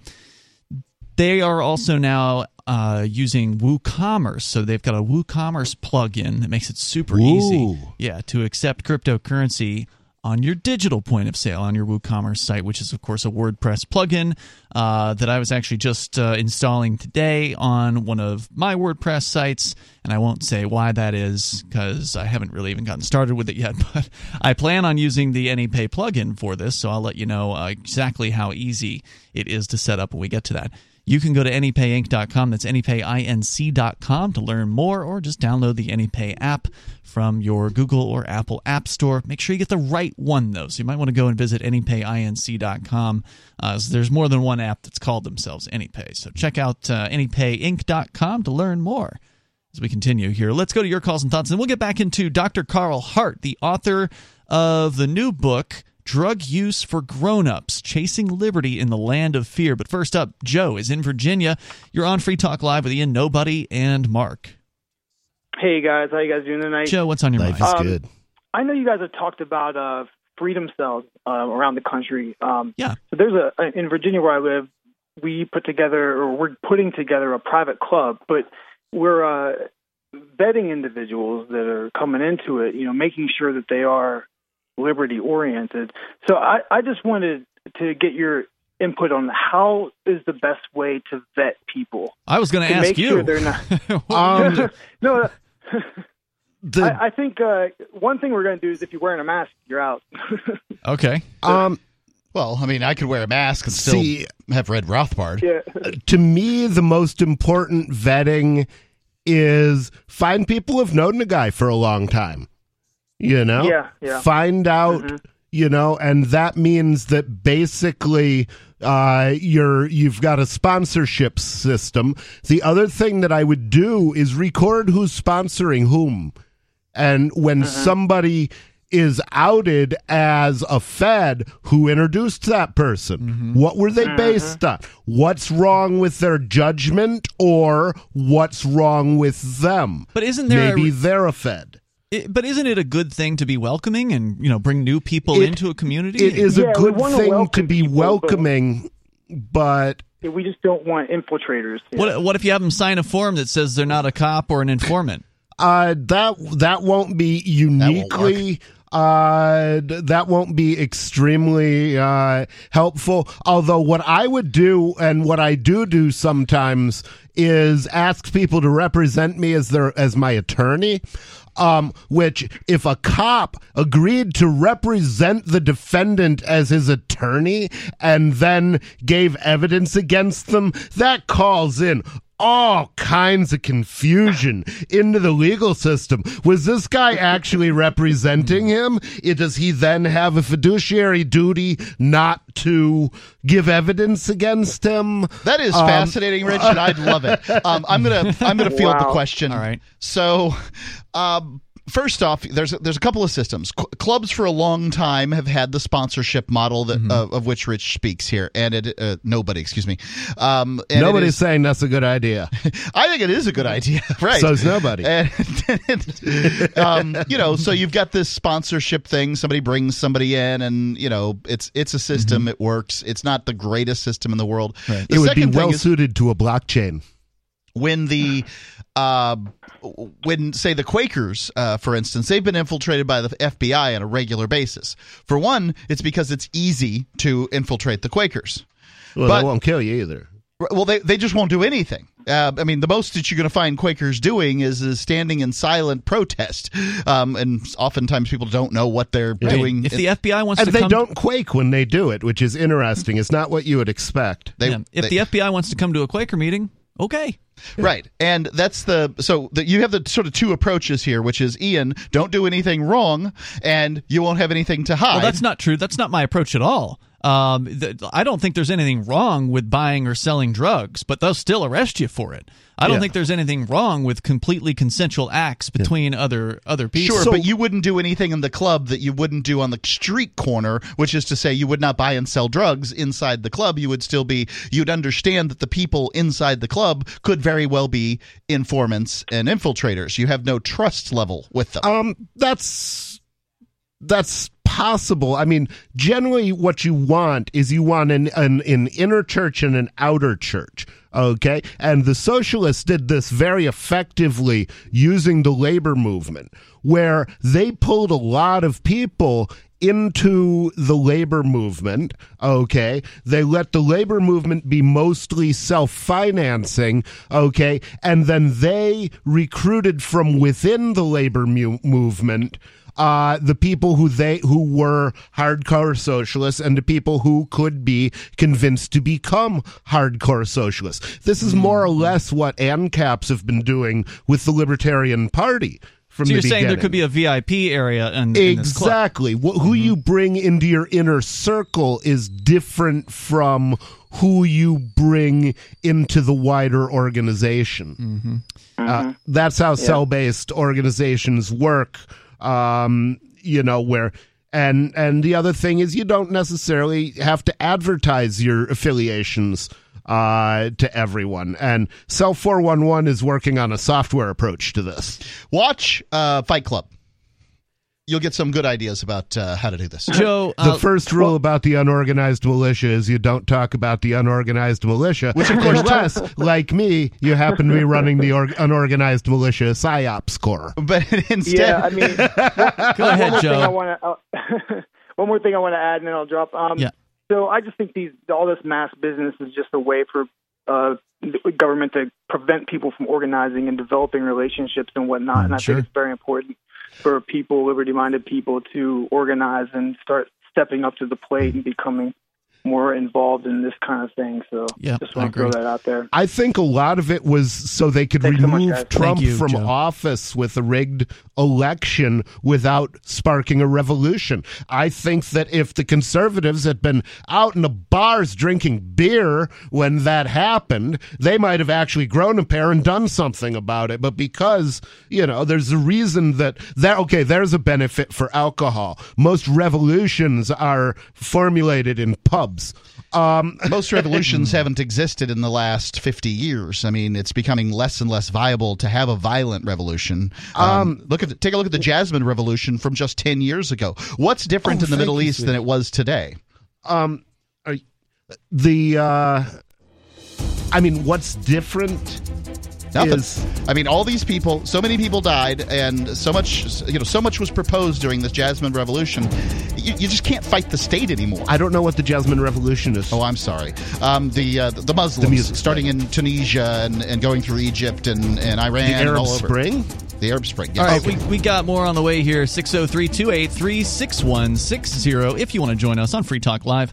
They are also now uh, using WooCommerce, so they've got a WooCommerce plugin that makes it super easy, yeah, to accept cryptocurrency on your digital point of sale on your WooCommerce site, which is of course a WordPress plugin uh, that I was actually just uh, installing today on one of my WordPress sites, and I won't say why that is because I haven't really even gotten started with it yet. (laughs) But I plan on using the AnyPay plugin for this, so I'll let you know uh, exactly how easy it is to set up when we get to that. You can go to anypayinc.com. That's anypayinc.com to learn more, or just download the AnyPay app from your Google or Apple App Store. Make sure you get the right one, though. So you might want to go and visit anypayinc.com. Uh, so there's more than one app that's called themselves AnyPay. So check out uh, anypayinc.com to learn more. As we continue here, let's go to your calls and thoughts, and we'll get back into Dr. Carl Hart, the author of the new book. Drug use for grown-ups, chasing liberty in the land of fear. But first up, Joe is in Virginia. You're on Free Talk Live with Ian Nobody and Mark. Hey guys, how you guys doing tonight? Joe, what's on your Life mind? is Um, good. I know you guys have talked about uh, freedom cells uh, around the country. Um, Yeah. So there's a in Virginia where I live, we put together or we're putting together a private club, but we're uh, vetting individuals that are coming into it. You know, making sure that they are liberty oriented. So I, I just wanted to get your input on how is the best way to vet people I was going to to ask make you. sure they're not. (laughs) Um, (laughs) no, (laughs) the, I, I think uh, one thing we're going to do is if you're wearing a mask, you're out. okay. um, Well, I mean, I could wear a mask and still See- have read Rothbard. yeah. to me, the most important vetting is find people who've known a guy for a long time. You know? Yeah, yeah. Find out, mm-hmm. you know, and that means that basically uh you're you've got a sponsorship system. The other thing that I would do is record who's sponsoring whom. And when mm-hmm. somebody is outed as a Fed who introduced that person. Mm-hmm. What were they based on? What's wrong with their judgment or what's wrong with them? But isn't there a- maybe they're a Fed? It- but isn't it a good thing to be welcoming and you know bring new people It- into a community? It is Yeah, a good wanna thing to be people, welcoming, but We just don't want infiltrators. What what if you have them sign a form that says they're not a cop or an informant? uh, that that won't be uniquely. uh, that won't be extremely uh, helpful. Although, what I would do and what I do do sometimes is ask people to represent me as their as my attorney. Um, which, if a cop agreed to represent the defendant as his attorney and then gave evidence against them, that calls in all kinds of confusion into the legal system. Was this guy actually representing him? It, does he then have a fiduciary duty not to give evidence against him? That is Um, fascinating, Rich, and I'd love it. (laughs) Um, I'm gonna I'm gonna field the question. All right. So, um, first off, there's there's a couple of systems. Cl- clubs for a long time have had the sponsorship model that Mm-hmm. uh, of which Rich speaks here, and it uh, nobody, excuse me. Um, and Nobody's is- saying that's a good idea. (laughs) I think it is a good idea, (laughs) right? So So's nobody. And, (laughs) um, you know, so you've got this sponsorship thing. Somebody brings somebody in, and you know, it's it's a system. It works. It's not the greatest system in the world. The Mm-hmm. it would be well suited to a blockchain. when the uh, when say the Quakers, uh, for instance, they've been infiltrated by the FBI on a regular basis. For one, it's because it's easy to infiltrate the Quakers. Well, But- that won't kill you either. Well, they, they just won't do anything. Uh, I mean, the most that you're going to find Quakers doing is, is standing in silent protest, um, and oftentimes people don't know what they're doing. If the FBI wants And to they come, don't quake when they do it, which is interesting. It's not what you would expect. They- Yeah. if they- the FBI wants to come to a Quaker meeting, okay. (laughs) Right. And that's the so that you have the sort of two approaches here, which is Ian, don't do anything wrong and you won't have anything to hide. Well, that's not true. That's not my approach at all. Um, th- I don't think there's anything wrong with buying or selling drugs, but they'll still arrest you for it. I don't Yeah. think there's anything wrong with completely consensual acts between other other people. Sure, So- but you wouldn't do anything in the club that you wouldn't do on the street corner, which is to say you would not buy and sell drugs inside the club. You would still be you'd understand that the people inside the club could very well be informants and infiltrators. You have no trust level with them. Um, that's that's possible. I mean, generally, what you want is you want an an, an inner church and an outer church. Okay, and the socialists did this very effectively using the labor movement, where they pulled a lot of people into the labor movement. Okay. They let the labor movement be mostly self financing. Okay. And then they recruited from within the labor mu- movement. Uh, the people who they who were hardcore socialists and the people who could be convinced to become hardcore socialists. This is more or less what ANCAPs have been doing with the Libertarian Party from so you're saying there could be a VIP area in, in this club. Exactly. Wh- Who you bring into your inner circle is different from who you bring into the wider organization. Uh, that's how cell based organizations work. Um, you know, where. And and the other thing is you don't necessarily have to advertise your affiliations uh, to everyone. And Cell 411 is working on a software approach to this. Watch uh, Fight Club. You'll get some good ideas about uh, how to do this. Joe, The uh, first rule about the unorganized militia is you don't talk about the unorganized militia, which of course, unless, (laughs) like me, you happen to be running the or- unorganized militia psyops corps. But (laughs) instead, Yeah, I mean, (laughs) go ahead, more thing I Joe. want to. Uh, one more thing I want to add, and then I'll drop. Um, Yeah. So I just think these all this mass business is just a way for uh, the government to prevent people from organizing and developing relationships and whatnot. and I sure. think it's very important for people, liberty-minded people, to organize and start stepping up to the plate and becoming more involved in this kind of thing. So Yeah, just I want to throw that out there. I think a lot of it was so they could Thanks so much, remove. Trump you, from Joe. office with a rigged election without sparking a revolution. I think that if the conservatives had been out in the bars drinking beer when that happened, they might have actually grown a pair and done something about it. But because, you know, there's a reason that that okay, there's a benefit for alcohol. Most revolutions are formulated in pubs. Um, Most revolutions (laughs) haven't existed in the last 50 years. I mean, it's becoming less and less viable to have a violent revolution. Um, look at the, take a look at the Jasmine Revolution from just 10 years ago. What's different Oh, in the Middle East than it was today? um the uh i mean what's different Nothing. is I mean, all these people, so many people died, and so much, you know, so much was proposed during this Jasmine Revolution. You, you just can't fight the state anymore. i don't know what the jasmine revolution is Oh, I'm sorry. Um, the uh, the Muslims, music starting in Tunisia and, and going through Egypt and, and Iran the and arab all over. spring The Arab Spring. All Yes. right, we, we got more on the way here 603 283 6160 if you want to join us on Free Talk Live.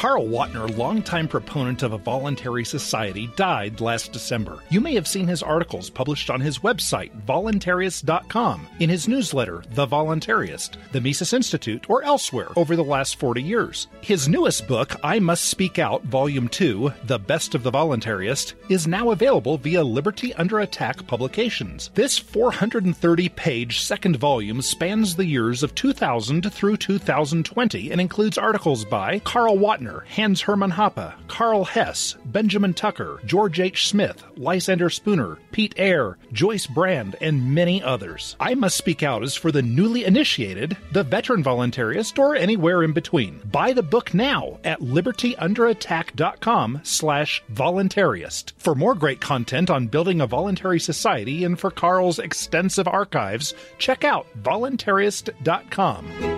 Carl Watner, longtime proponent of a voluntary society, died last December. You may have seen his articles published on his website, voluntarist.com, in his newsletter, The Voluntarist, the Mises Institute, or elsewhere over the last 40 years. His newest book, I Must Speak Out, Volume 2, The Best of the Voluntarist, is now available via Liberty Under Attack Publications. This 430 page second volume spans the years of 2000 through 2020 and includes articles by Carl Watner, Hans Hermann Hoppe, Karl Hess, Benjamin Tucker, George H. Smith, Lysander Spooner, Pete Eyre, Joyce Brand, and many others. I Must Speak Out is for the newly initiated, the veteran voluntarist, or anywhere in between. Buy the book now at libertyunderattack.com slash voluntarist. For more great content on building a voluntary society and for Carl's extensive archives, check out voluntarist.com.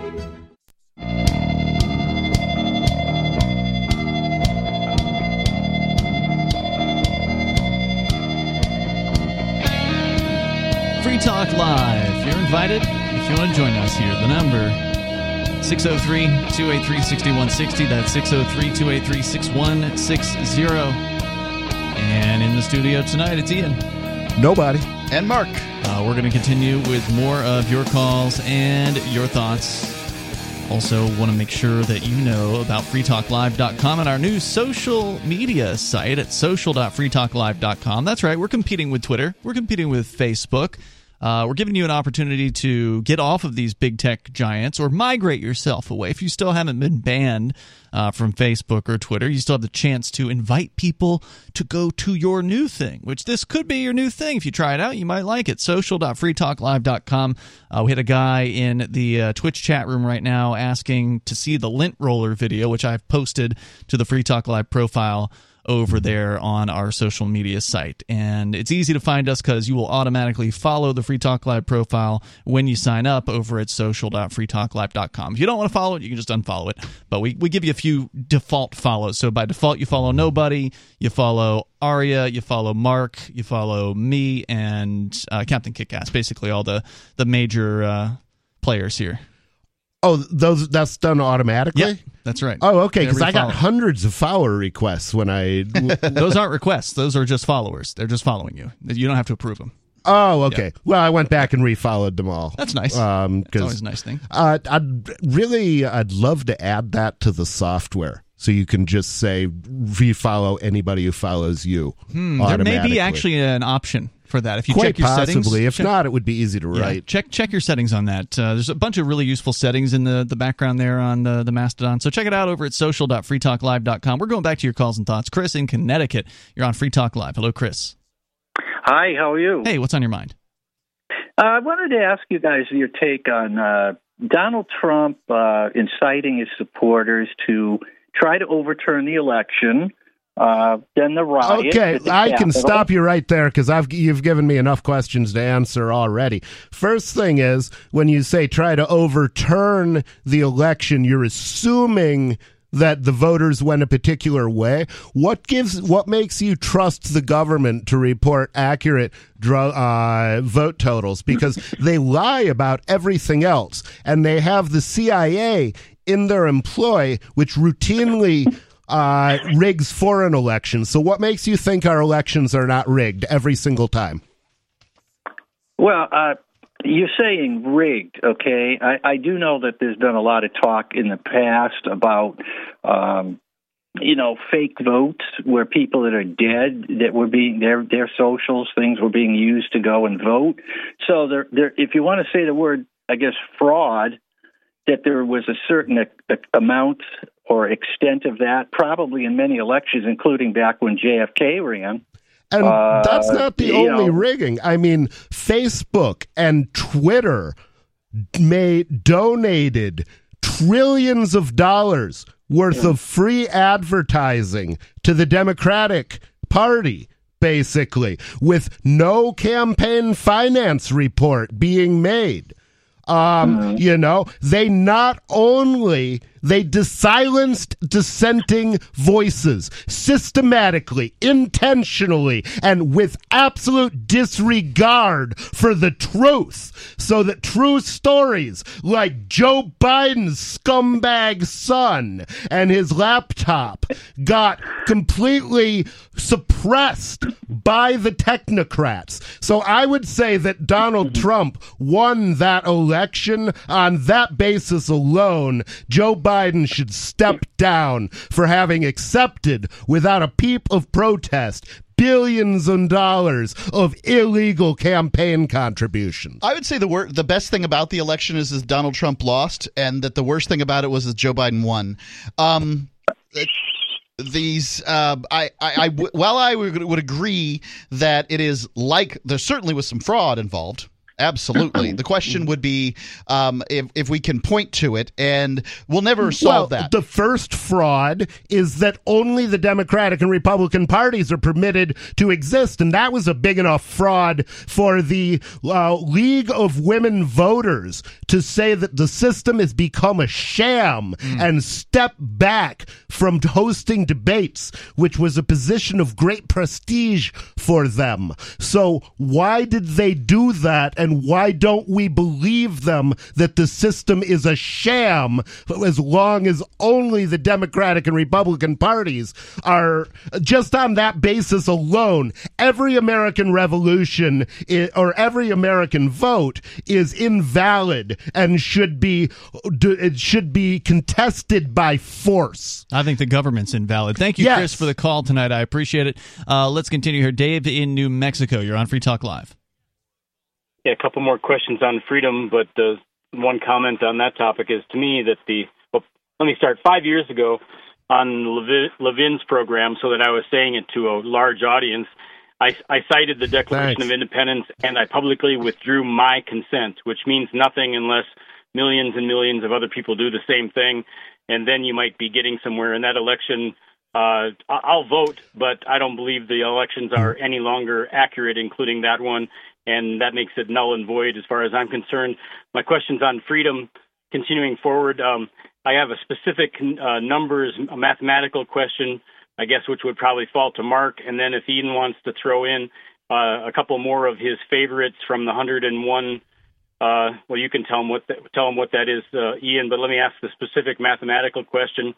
Live. You're invited if you want to join us here. The number 603 283 6160. That's 603 283 6160. And in the studio tonight, it's Ian. nobody and Mark. Uh, we're going to continue with more of your calls and your thoughts. Also, want to make sure that you know about freetalklive.com and our new social media site at social.freetalklive.com. That's right, we're competing with Twitter, we're competing with Facebook. Uh, we're giving you an opportunity to get off of these big tech giants or migrate yourself away. If you still haven't been banned uh, from Facebook or Twitter, you still have the chance to invite people to go to your new thing, which this could be your new thing. If you try it out, you might like it. Social.freetalklive.com. Uh, we had a guy in the uh, Twitch chat room right now asking to see the lint roller video, which I've posted to the Free Talk Live profile over there on our social media site. And it's easy to find us because you will automatically follow the Free Talk Live profile when you sign up over at social.freetalklive.com. If you don't want to follow it, you can just unfollow it. But we, we give you a few default follows. So by default, you follow nobody, you follow Aria, you follow Mark, you follow me, and uh, Captain Kickass. Basically, all the, the major uh, players here. oh those that's done automatically Yeah, that's right. oh okay because i got hundreds of follower requests when i (laughs) Those aren't requests. Those are just followers. They're just following you. You don't have to approve them. oh okay well i went back and refollowed them all That's nice. um 'cause- always a nice thing. Uh, I'd really, I'd love to add that to the software, so you can just say refollow anybody who follows you. Hmm, there may be actually an option for that. If you quite check your possibly. settings, if check- not, it would be easy to yeah, write. check check your settings on that. Uh, there's a bunch of really useful settings in the, the background there on the, the Mastodon. So check it out over at social.freetalklive.com. We're going back to your calls and thoughts. Chris in Connecticut, you're on Free Talk Live. Hello, Chris. Hi, how are you? Hey, what's on your mind? Uh, I wanted to ask you guys your take on uh, Donald Trump uh, inciting his supporters to try to overturn the election. Uh, then the riot. Okay, I can stop you right there because I've you've given me enough questions to answer already. First thing is when you say try to overturn the election, you're assuming that the voters went a particular way. What gives what makes you trust the government to report accurate dr- uh, vote totals? Because (laughs) they lie about everything else, and they have the CIA in their employ which routinely uh, rigs foreign elections. So, what makes you think our elections are not rigged every single time? Well, uh, you're saying rigged, okay? I, I do know that there's been a lot of talk in the past about, um, you know, fake votes where people that are dead that were being their their socials things were being used to go and vote. So there, there, if you want to say the word, I guess fraud, that there was a certain a, a amount or extent of that, probably in many elections, including back when JFK ran. And Uh, that's not the only know. rigging. I mean, Facebook and Twitter made donated trillions of dollars worth of free advertising to the Democratic Party basically with no campaign finance report being made um, you know, they not only they silenced dissenting voices systematically, intentionally, and with absolute disregard for the truth, so that true stories like Joe Biden's scumbag son and his laptop got completely suppressed by the technocrats. So I would say that Donald (clears throat) Trump won that election on that basis alone. Joe Biden should step down for having accepted without a peep of protest billions of dollars of illegal campaign contributions. I would say the wor- the best thing about the election is that Donald Trump lost, and that the worst thing about it was that Joe Biden won. Um, these, uh, I, I, I w- while I would, would agree that it is like there certainly was some fraud involved. Absolutely. The question would be um, if if we can point to it, and we'll never solve well, that. The first fraud is that only the Democratic and Republican parties are permitted to exist, and that was a big enough fraud for the uh, League of Women Voters to say that the system has become a sham and step back from hosting debates, which was a position of great prestige for them. So, why did they do that, and why don't we believe them that the system is a sham as long as only the Democratic and Republican parties are just on that basis alone? Every American revolution i- or every American vote is invalid and should be it should be contested by force. I think the government's invalid. Thank you, Yes. Chris, for the call tonight. I appreciate it. Uh, let's continue here. Dave in New Mexico. You're on Free Talk Live. Yeah, a couple more questions on freedom, but uh, one comment on that topic is to me that the well, let me start. Five years ago, on Levin, Levin's program, so that I was saying it to a large audience, I, I cited the Declaration Thanks. of Independence and I publicly withdrew my consent, which means nothing unless millions and millions of other people do the same thing, and then you might be getting somewhere. In that election, uh, I'll vote, but I don't believe the elections are any longer accurate, including that one, and that makes it null and void as far as I'm concerned. My question's on freedom. Continuing forward, um, I have a specific uh, numbers, a mathematical question, I guess, which would probably fall to Mark, and then if Eden wants to throw in uh, a couple more of his favorites from the 101 uh, well, you can tell him what that, tell him what that is, uh, Ian. But let me ask the specific mathematical question.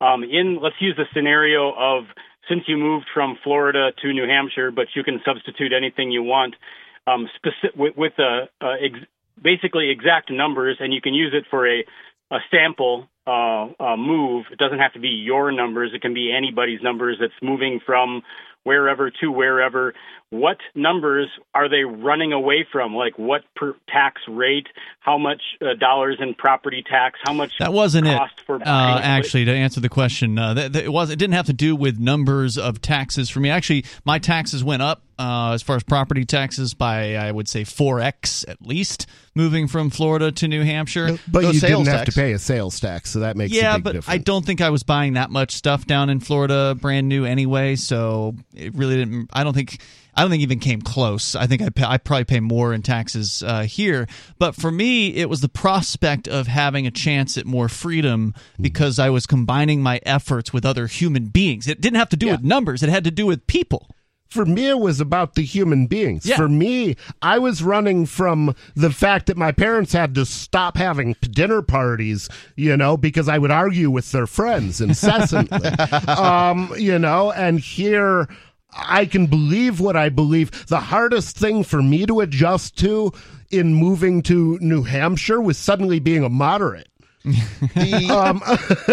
Um, in let's use the scenario of since you moved from Florida to New Hampshire, but you can substitute anything you want um, specific, with, with uh, uh, ex- basically exact numbers, and you can use it for a a sample uh, uh, move. It doesn't have to be your numbers. It can be anybody's numbers that's moving from wherever to wherever. What numbers are they running away from? Like what per tax rate? How much uh, dollars in property tax? How much That wasn't it. for Uh, actually, to answer the question, uh, that, that it was. It didn't have to do with numbers of taxes for me. Actually, my taxes went up uh, as far as property taxes by I would say four x at least, moving from Florida to New Hampshire. But No you sales didn't have tax. to pay a sales tax, so that makes yeah, a big but difference. I don't think I was buying that much stuff down in Florida, brand new anyway. So it really didn't. I don't think. I don't think even came close. I think I pay, I probably pay more in taxes uh, here. But for me, it was the prospect of having a chance at more freedom because I was combining my efforts with other human beings. It didn't have to do with numbers. It had to do with people. For me, it was about the human beings. Yeah. For me, I was running from the fact that my parents had to stop having dinner parties, you know, because I would argue with their friends (laughs) incessantly. um, you know, and here I can believe what I believe. The hardest thing for me to adjust to in moving to New Hampshire was suddenly being a moderate. (laughs) The, Um,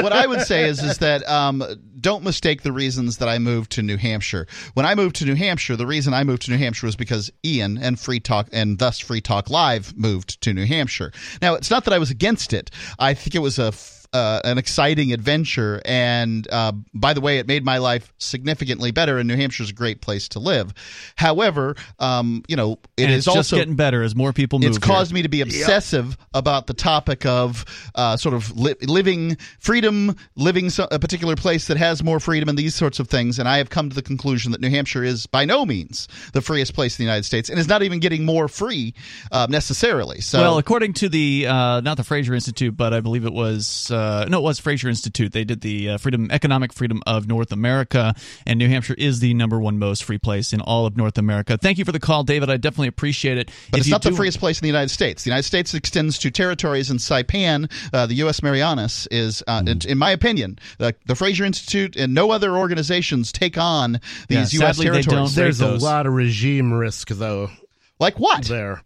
what I would say is is that um, don't mistake the reasons that I moved to New Hampshire. When I moved to New Hampshire, the reason I moved to New Hampshire was because Ian and Free Talk and thus Free Talk Live moved to New Hampshire. Now, it's not that I was against it. I think it was a uh, an exciting adventure, and uh, by the way, it made my life significantly better. And New Hampshire's a great place to live. However, um, you know, it and is it's just also getting better as more people move. it's here. caused me to be obsessive about the topic of uh, sort of li- living freedom, living so- a particular place that has more freedom, and these sorts of things. And I have come to the conclusion that New Hampshire is by no means the freest place in the United States, and is not even getting more free uh, necessarily. So, well, according to the uh, not the Fraser Institute, but I believe it was uh, no, it was Fraser Institute. They did the uh, freedom, economic freedom of North America, and New Hampshire is the number one most free place in all of North America. Thank you for the call, David. I definitely appreciate it. But If it's you not the freest place in the United States. The United States extends to territories in Saipan. Uh, the U.S. Marianas is, uh, in- in my opinion, the, the Fraser Institute and no other organizations take on these Yeah, U.S. sadly, they territories. don't. There's a lot of regime risk, though. Like what? There.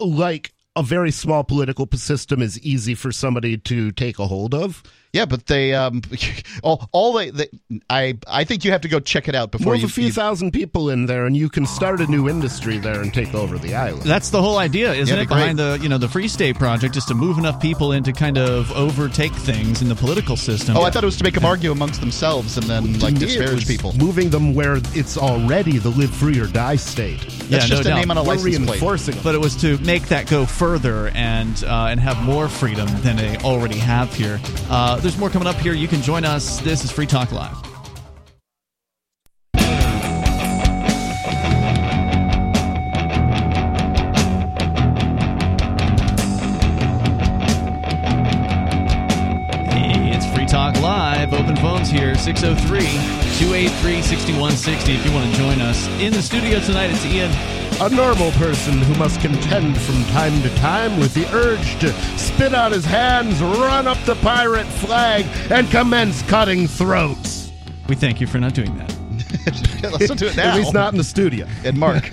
Like a very small political system is easy for somebody to take a hold of. Yeah, but they um, (laughs) all all they, they I I think you have to go check it out before Move you. a few you- thousand people in there, and you can start a new industry there and take over the island. That's the whole idea, isn't Yeah, it? be. Behind the you know the Free State Project is to move enough people in to kind of overtake things in the political system. oh, I thought it was to make them argue amongst themselves and then like To me, it disparage people. Moving them where it's already the live free or die state. Yeah, just no a doubt. name on a We're license plate. but it was to make that go further and uh, and have more freedom than they already have here. Uh, Uh, there's more coming up here. You can join us. This is Free Talk Live. Hey, it's Free Talk Live. Open phones here 603 283 6160 if you want to join us. In the studio tonight, it's Ian. A normal person who must contend from time to time with the urge to spit out his hands, run up the pirate flag, and commence cutting throats. We thank you for not doing that. (laughs) Let's do it now. At least not in the studio. (laughs) And Mark, (laughs)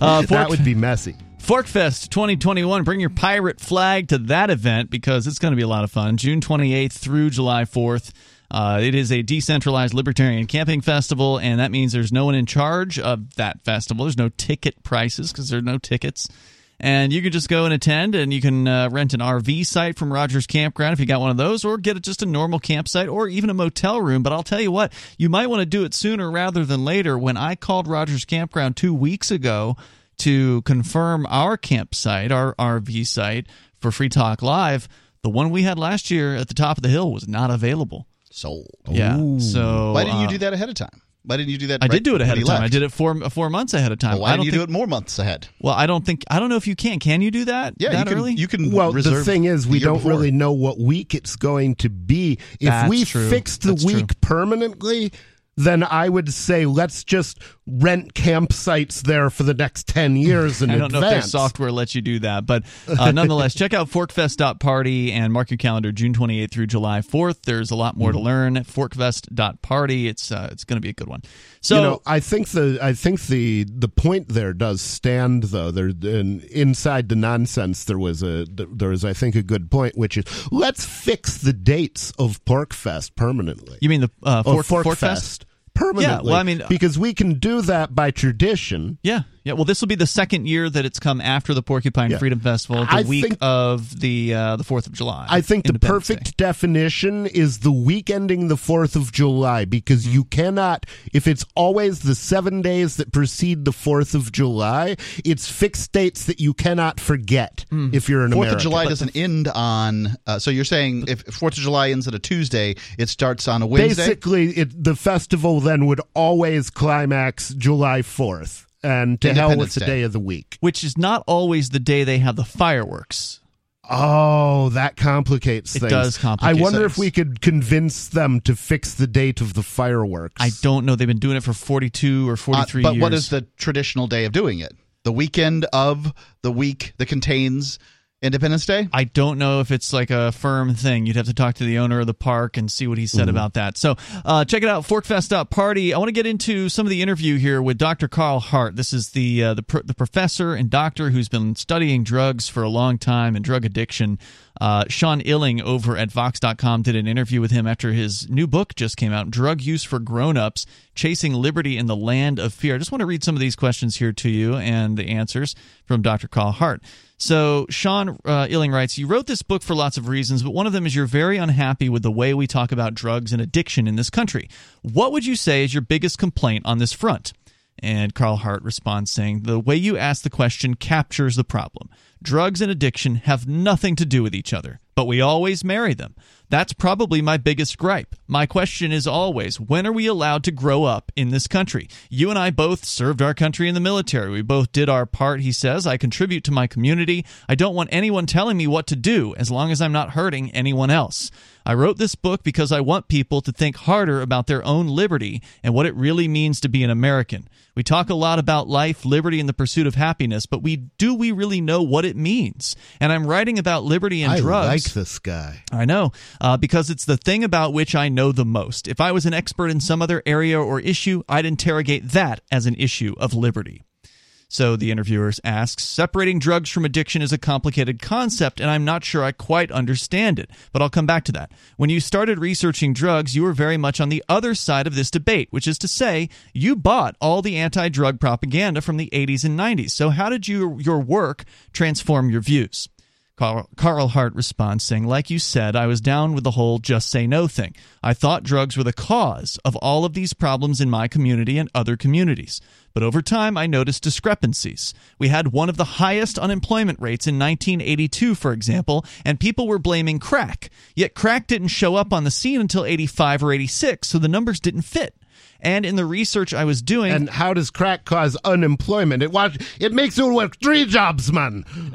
Uh, that would be messy. Forkfest 2021. Bring your pirate flag to that event because it's going to be a lot of fun. June 28th through July 4th. Uh, it is a decentralized libertarian camping festival, and that means there's no one in charge of that festival. There's no ticket prices because there are no tickets. And you can just go and attend, and you can uh, rent an RV site from Rogers Campground if you got one of those, or get just a normal campsite or even a motel room. But I'll tell you what, you might want to do it sooner rather than later. When I called Rogers Campground two weeks ago to confirm our campsite, our RV site for Free Talk Live, the one we had last year at the top of the hill was not available. Sold. Yeah. So Why didn't you uh, do that ahead of time? Why didn't you do that? I right did do it ahead of you time. I did it four four months ahead of time. Well, why I don't didn't you think, do it more months ahead? Well, I don't think I don't know if you can. Can you do that? Yeah, that you can. early? You can. Well, the thing is, we don't before. really know what week it's going to be. If That's we true. fix the That's true. week permanently, then I would say let's just rent campsites there for the next 10 years in (laughs) I don't know if their software lets you do that, but uh, (laughs) nonetheless, check out forkfest.party and mark your calendar June 28th through July 4th. There's a lot more Mm-hmm. to learn. Forkfest.party. It's uh, it's going to be a good one. So you know, I think the I think the the point there does stand though. There and inside the nonsense there was a there was I think a good point which is let's fix the dates of PorcFest permanently. you mean the uh, Or Fork, Forkfest Forkfest? Permanently. well, I mean- uh, because we can do that by tradition. Yeah, yeah. Well, this will be the second year that it's come after the Porcupine Yeah. Freedom Festival, the I week think- of the uh, the Fourth of July. I think the perfect Day. definition is the week ending the 4th of July because Mm-hmm. you cannot, if it's always the seven days that precede the 4th of July, it's fixed dates that you cannot forget Mm. if you're an Fourth American. of July doesn't end on. Uh, so you're saying if Fourth of July ends at a Tuesday, it starts on a Wednesday. Basically, it, the festival then would always climax July 4th. And to hell with the Day. day of the week. which is not always the day they have the fireworks. Oh, that complicates It things. does complicate I wonder things. if we could convince them to fix the date of the fireworks. I don't know. They've been doing it for 42 or Uh, 43 but years. what is the traditional day of doing it? The weekend of the week that contains Independence Day? I don't know if it's like a firm thing. You'd have to talk to the owner of the park and see what he said Mm-hmm. about that. So uh, check it out, forkfest.party. I want to get into some of the interview here with Dr. Carl Hart. This is the uh, the, pr- the professor and doctor who's been studying drugs for a long time and drug addiction. Uh, Sean Illing over at Vox.com did an interview with him after his new book just came out, Drug Use for Grown-Ups, Chasing Liberty in the Land of Fear. I just want to read some of these questions here to you and the answers from Dr. Carl Hart. So, Sean uh, Illing writes, You wrote this book for lots of reasons, but one of them is you're very unhappy with the way we talk about drugs and addiction in this country. What would you say is your biggest complaint on this front? And Carl Hart responds saying, The way you ask the question captures the problem. Drugs and addiction have nothing to do with each other, but we always marry them. That's probably my biggest gripe. My question is always when are we allowed to grow up in this country? You and I both served our country in the military. We both did our part, he says. I contribute to my community. I don't want anyone telling me what to do as long as I'm not hurting anyone else. I wrote this book because I want people to think harder about their own liberty and what it really means to be an American. We talk a lot about life, liberty, and the pursuit of happiness, but we do we really know what it means? And I'm writing about liberty and I drugs. I like this guy. I know, uh, because it's the thing about which I know the most. If I was an expert in some other area or issue, I'd interrogate that as an issue of liberty. So the interviewer asks, separating drugs from addiction is a complicated concept, and I'm not sure I quite understand it, but I'll come back to that. When you started researching drugs, you were very much on the other side of this debate, which is to say, you bought all the anti drug propaganda from the 80s and 90s. So how did you, your work transform your views? Carl, Hart responds saying, Like you said, I was down with the whole just say no thing. I thought drugs were the cause of all of these problems in my community and other communities. But over time, I noticed discrepancies. We had one of the highest unemployment rates in 1982, for example, and people were blaming crack. Yet crack didn't show up on the scene until 85 or 86, so the numbers didn't fit. And in the research I was doing, And how does crack cause unemployment? It watch, it makes you work three jobs, man. (laughs)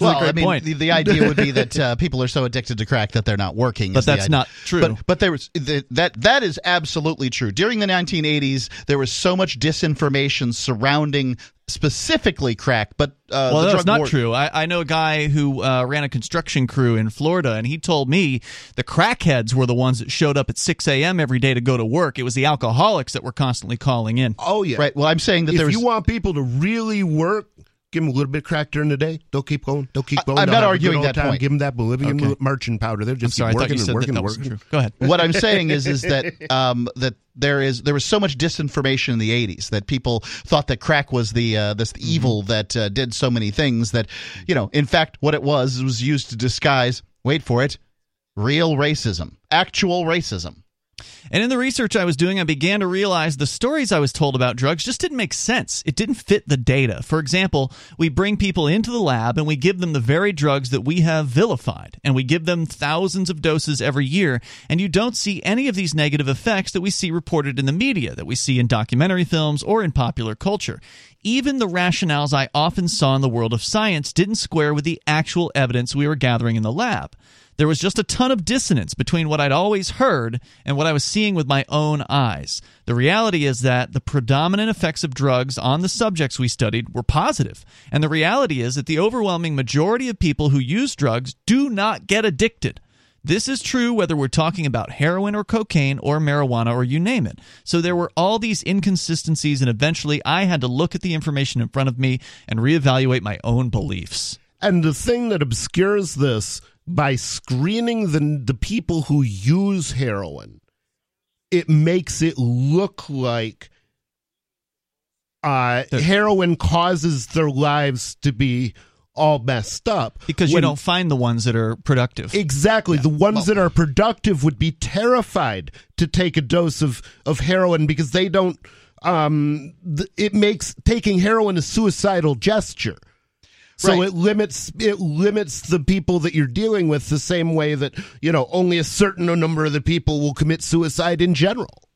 well, great I mean, point. The, the idea would be that (laughs) uh, people are so addicted to crack that they're not working. But that's not true. But, but there was the, that that is absolutely true. During the 1980s, there was so much disinformation surrounding specifically crack, but uh, well, the that's drug not war- true. I, I know a guy who uh, ran a construction crew in Florida, and he told me the crackheads were the ones that showed up at 6 a.m. every day to go to work. It was the alcoholics that were constantly calling in. Oh yeah. Right. Well, I'm saying that if there was. you want people to really work, give them a little bit of crack during the day. Don't keep going. Don't keep going. I, am not arguing that time. point. Give them that Bolivian Okay. marching powder. They're I'm just sorry, I keep thought you working and working and working. Go ahead. (laughs) what I'm saying is is that um, that there is there was so much disinformation in the 80s that people thought that crack was the uh, this Mm-hmm. evil that uh, did so many things that you know in fact what it was was used to disguise wait for it real racism actual racism And in the research I was doing, I began to realize the stories I was told about drugs just didn't make sense. It didn't fit the data. For example, we bring people into the lab and we give them the very drugs that we have vilified, and we give them thousands of doses every year, and you don't see any of these negative effects that we see reported in the media, that we see in documentary films or in popular culture. Even the rationales I often saw in the world of science didn't square with the actual evidence we were gathering in the lab. There was just a ton of dissonance between what I'd always heard and what I was seeing with my own eyes. The reality is that the predominant effects of drugs on the subjects we studied were positive, and the reality is that the overwhelming majority of people who use drugs do not get addicted. This is true whether we're talking about heroin or cocaine or marijuana or you name it. So there were all these inconsistencies, and eventually I had to look at the information in front of me and reevaluate my own beliefs. And the thing that obscures this by screening the the people who use heroin, it makes it look like uh, heroin causes their lives to be all messed up Because you don't find the ones that are productive. Exactly. The ones that are productive would be terrified to take a dose of, of heroin because they don't. Um, th- it makes taking heroin a suicidal gesture. So Right. it limits it limits the people that you're dealing with the same way that you know only a certain number of the people will commit suicide in general.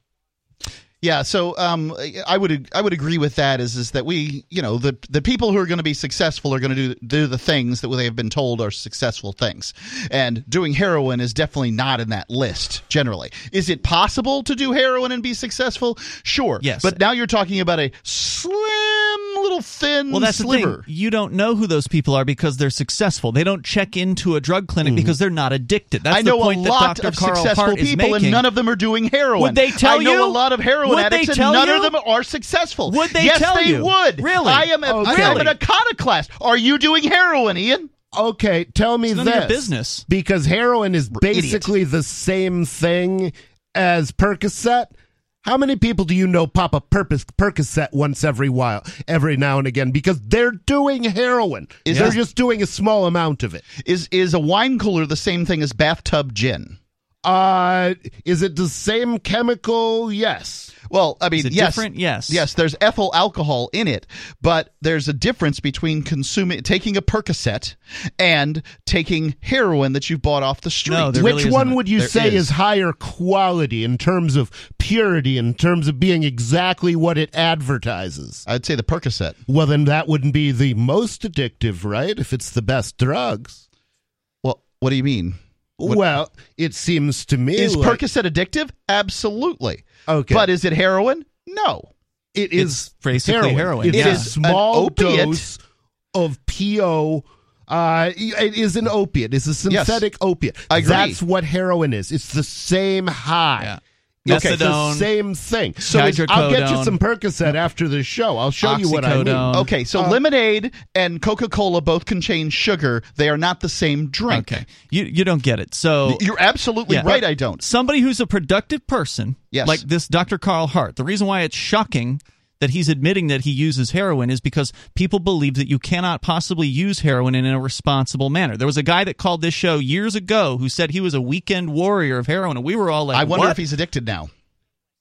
Yeah, so um, I would I would agree with that. Is is that we you know the the people who are going to be successful are going to do do the things that they have been told are successful things, and doing heroin is definitely not in that list. Generally, is it possible to do heroin and be successful? Sure. Yes. but now you're talking about a slim little thin Well, that's sliver. the thing. You don't know who those people are because they're successful. They don't check into a drug clinic because they're not addicted. That's Mm-hmm. I know the point a that lot Dr. of Carl successful Hart people, and none of them are doing heroin. Would they tell I know you? a lot of heroin Would they addicts, and none you? of them are successful. Would they yes, tell they you? would. Really? I am. A, I am an really? iconoclast. Are you doing heroin, Ian? Okay, tell me It's none this. of your business. Because heroin is idiot. basically the same thing as Percocet. How many people do you know pop a purpose Percocet once every while, every now and again? Because they're doing heroin. Is they're that- just doing a small amount of it. Is is a wine cooler the same thing as bathtub gin? Uh, is it the same chemical? Yes. Well, I mean, yes, different? Yes. yes. There's ethyl alcohol in it, but there's a difference between consuming, taking a Percocet, and taking heroin that you've bought off the street. No, there Which really isn't one would you there say is. is higher quality in terms of purity, in terms of being exactly what it advertises? I'd say the Percocet. Well, then that wouldn't be the most addictive, right? If it's the best drugs. Well, what do you mean? What- well, it seems to me Is like Percocet addictive? Absolutely. Okay. But is it heroin? No. it is It's basically heroin, It's yeah. a It is an small opiate. dose of PO. Uh, it is an opiate. It's a synthetic opiate. I agree. That's what heroin is. It's the same high. Yeah. It's the same thing. So I'll get you some Percocet after the show. I'll show you what I mean. Okay, so Uh, lemonade and Coca Cola both contain sugar. They are not the same drink. Okay. You you don't get it. So You're absolutely Yeah. right. I don't. somebody who's a productive person, Yes. like this Dr. Carl Hart, the reason why it's shocking that he's admitting that he uses heroin is because people believe that you cannot possibly use heroin in a responsible manner. There was a guy that called this show years ago who said he was a weekend warrior of heroin, and we were all like, I wonder "What?" if he's addicted now.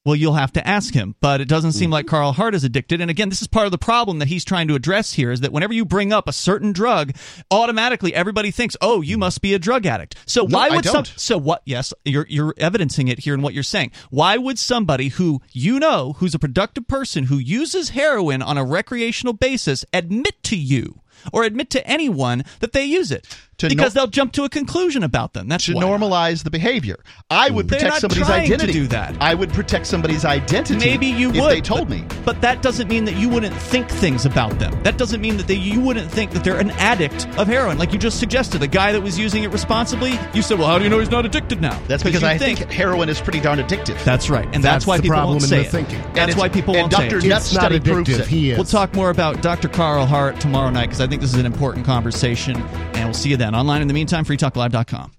Well, you'll have to ask him, but it doesn't seem mm-hmm. like Carl Hart is addicted. And again, this is part of the problem that he's trying to address here is that whenever you bring up a certain drug, automatically everybody thinks, "Oh, you must be a drug addict." So No, why would some. So what? Yes, you're you're evidencing it here in what you're saying. Why would somebody who you know who's a productive person who uses heroin on a recreational basis admit to you or admit to anyone that they use it? To because no- they'll jump to a conclusion about them. That's to why. normalize the behavior. I would They're protect not somebody's trying to identity. do that. I would protect somebody's identity. Maybe you if would. they told but, me. But that doesn't mean that you wouldn't think things about them. That doesn't mean that they, you wouldn't think that they're an addict of heroin. Like you just suggested, the guy that was using it responsibly, you said, well, how do you know he's not addicted now? That's because I think, think, heroin is pretty darn addictive. That's right. And that's, That's why the people problem won't say it. thinking. That's it's- why people and won't say it. Nutt's It's not study proves addictive. it. He is. We'll talk more about Dr. Carl Hart tomorrow night because I think this is an important conversation. And we'll see you then. Online in the meantime, freetalklive.com.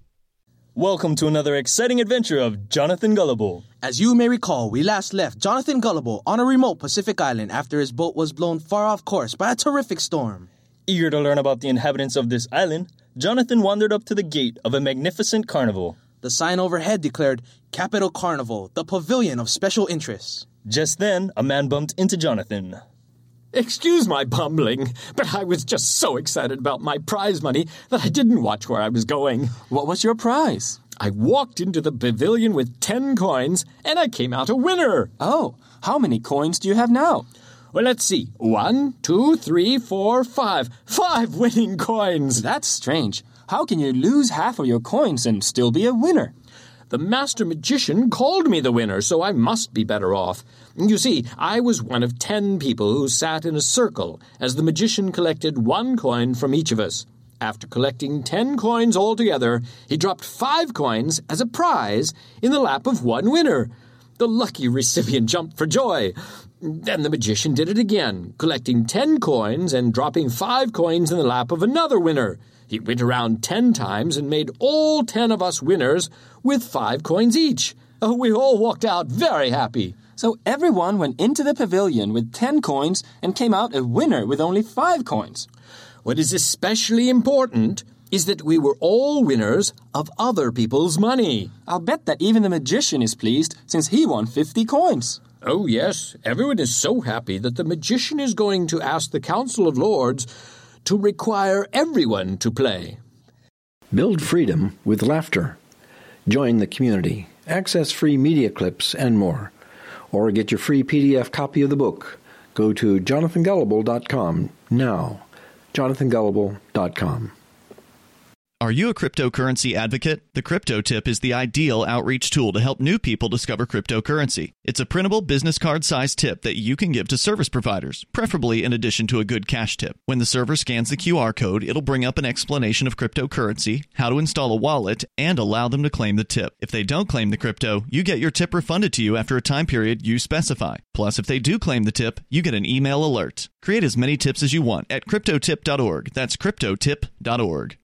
Welcome to another exciting adventure of Jonathan Gullible. As you may recall, we last left Jonathan Gullible on a remote Pacific island after his boat was blown far off course by a terrific storm. Eager to learn about the inhabitants of this island, Jonathan wandered up to the gate of a magnificent carnival. The sign overhead declared Capital Carnival, the pavilion of special interests. Just then, a man bumped into Jonathan. Excuse my bumbling, but I was just so excited about my prize money that I didn't watch where I was going. What was your prize? I walked into the pavilion with ten coins and I came out a winner. Oh, how many coins do you have now? Well, let's see. One, two, three, four, five. Five (laughs) winning coins. That's strange. How can you lose half of your coins and still be a winner? The master magician called me the winner, so I must be better off. You see, I was one of ten people who sat in a circle as the magician collected one coin from each of us. After collecting ten coins altogether, he dropped five coins as a prize in the lap of one winner. The lucky recipient jumped for joy. Then the magician did it again, collecting ten coins and dropping five coins in the lap of another winner. He went around ten times and made all ten of us winners with five coins each. Oh, we all walked out very happy. So everyone went into the pavilion with 10 coins and came out a winner with only 5 coins. What is especially important is that we were all winners of other people's money. I'll bet that even the magician is pleased since he won 50 coins. Oh, yes, everyone is so happy that the magician is going to ask the Council of Lords to require everyone to play. Build freedom with laughter. Join the community. Access free media clips and more. Or get your free PDF copy of the book, go to jonathangullible.com now. jonathangullible.com. Are you a cryptocurrency advocate? The Crypto Tip is the ideal outreach tool to help new people discover cryptocurrency. It's a printable business card sized tip that you can give to service providers, preferably in addition to a good cash tip. When the server scans the QR code, it'll bring up an explanation of cryptocurrency, how to install a wallet, and allow them to claim the tip. If they don't claim the crypto, you get your tip refunded to you after a time period you specify. Plus, if they do claim the tip, you get an email alert. Create as many tips as you want at cryptotip.org. That's cryptotip.org.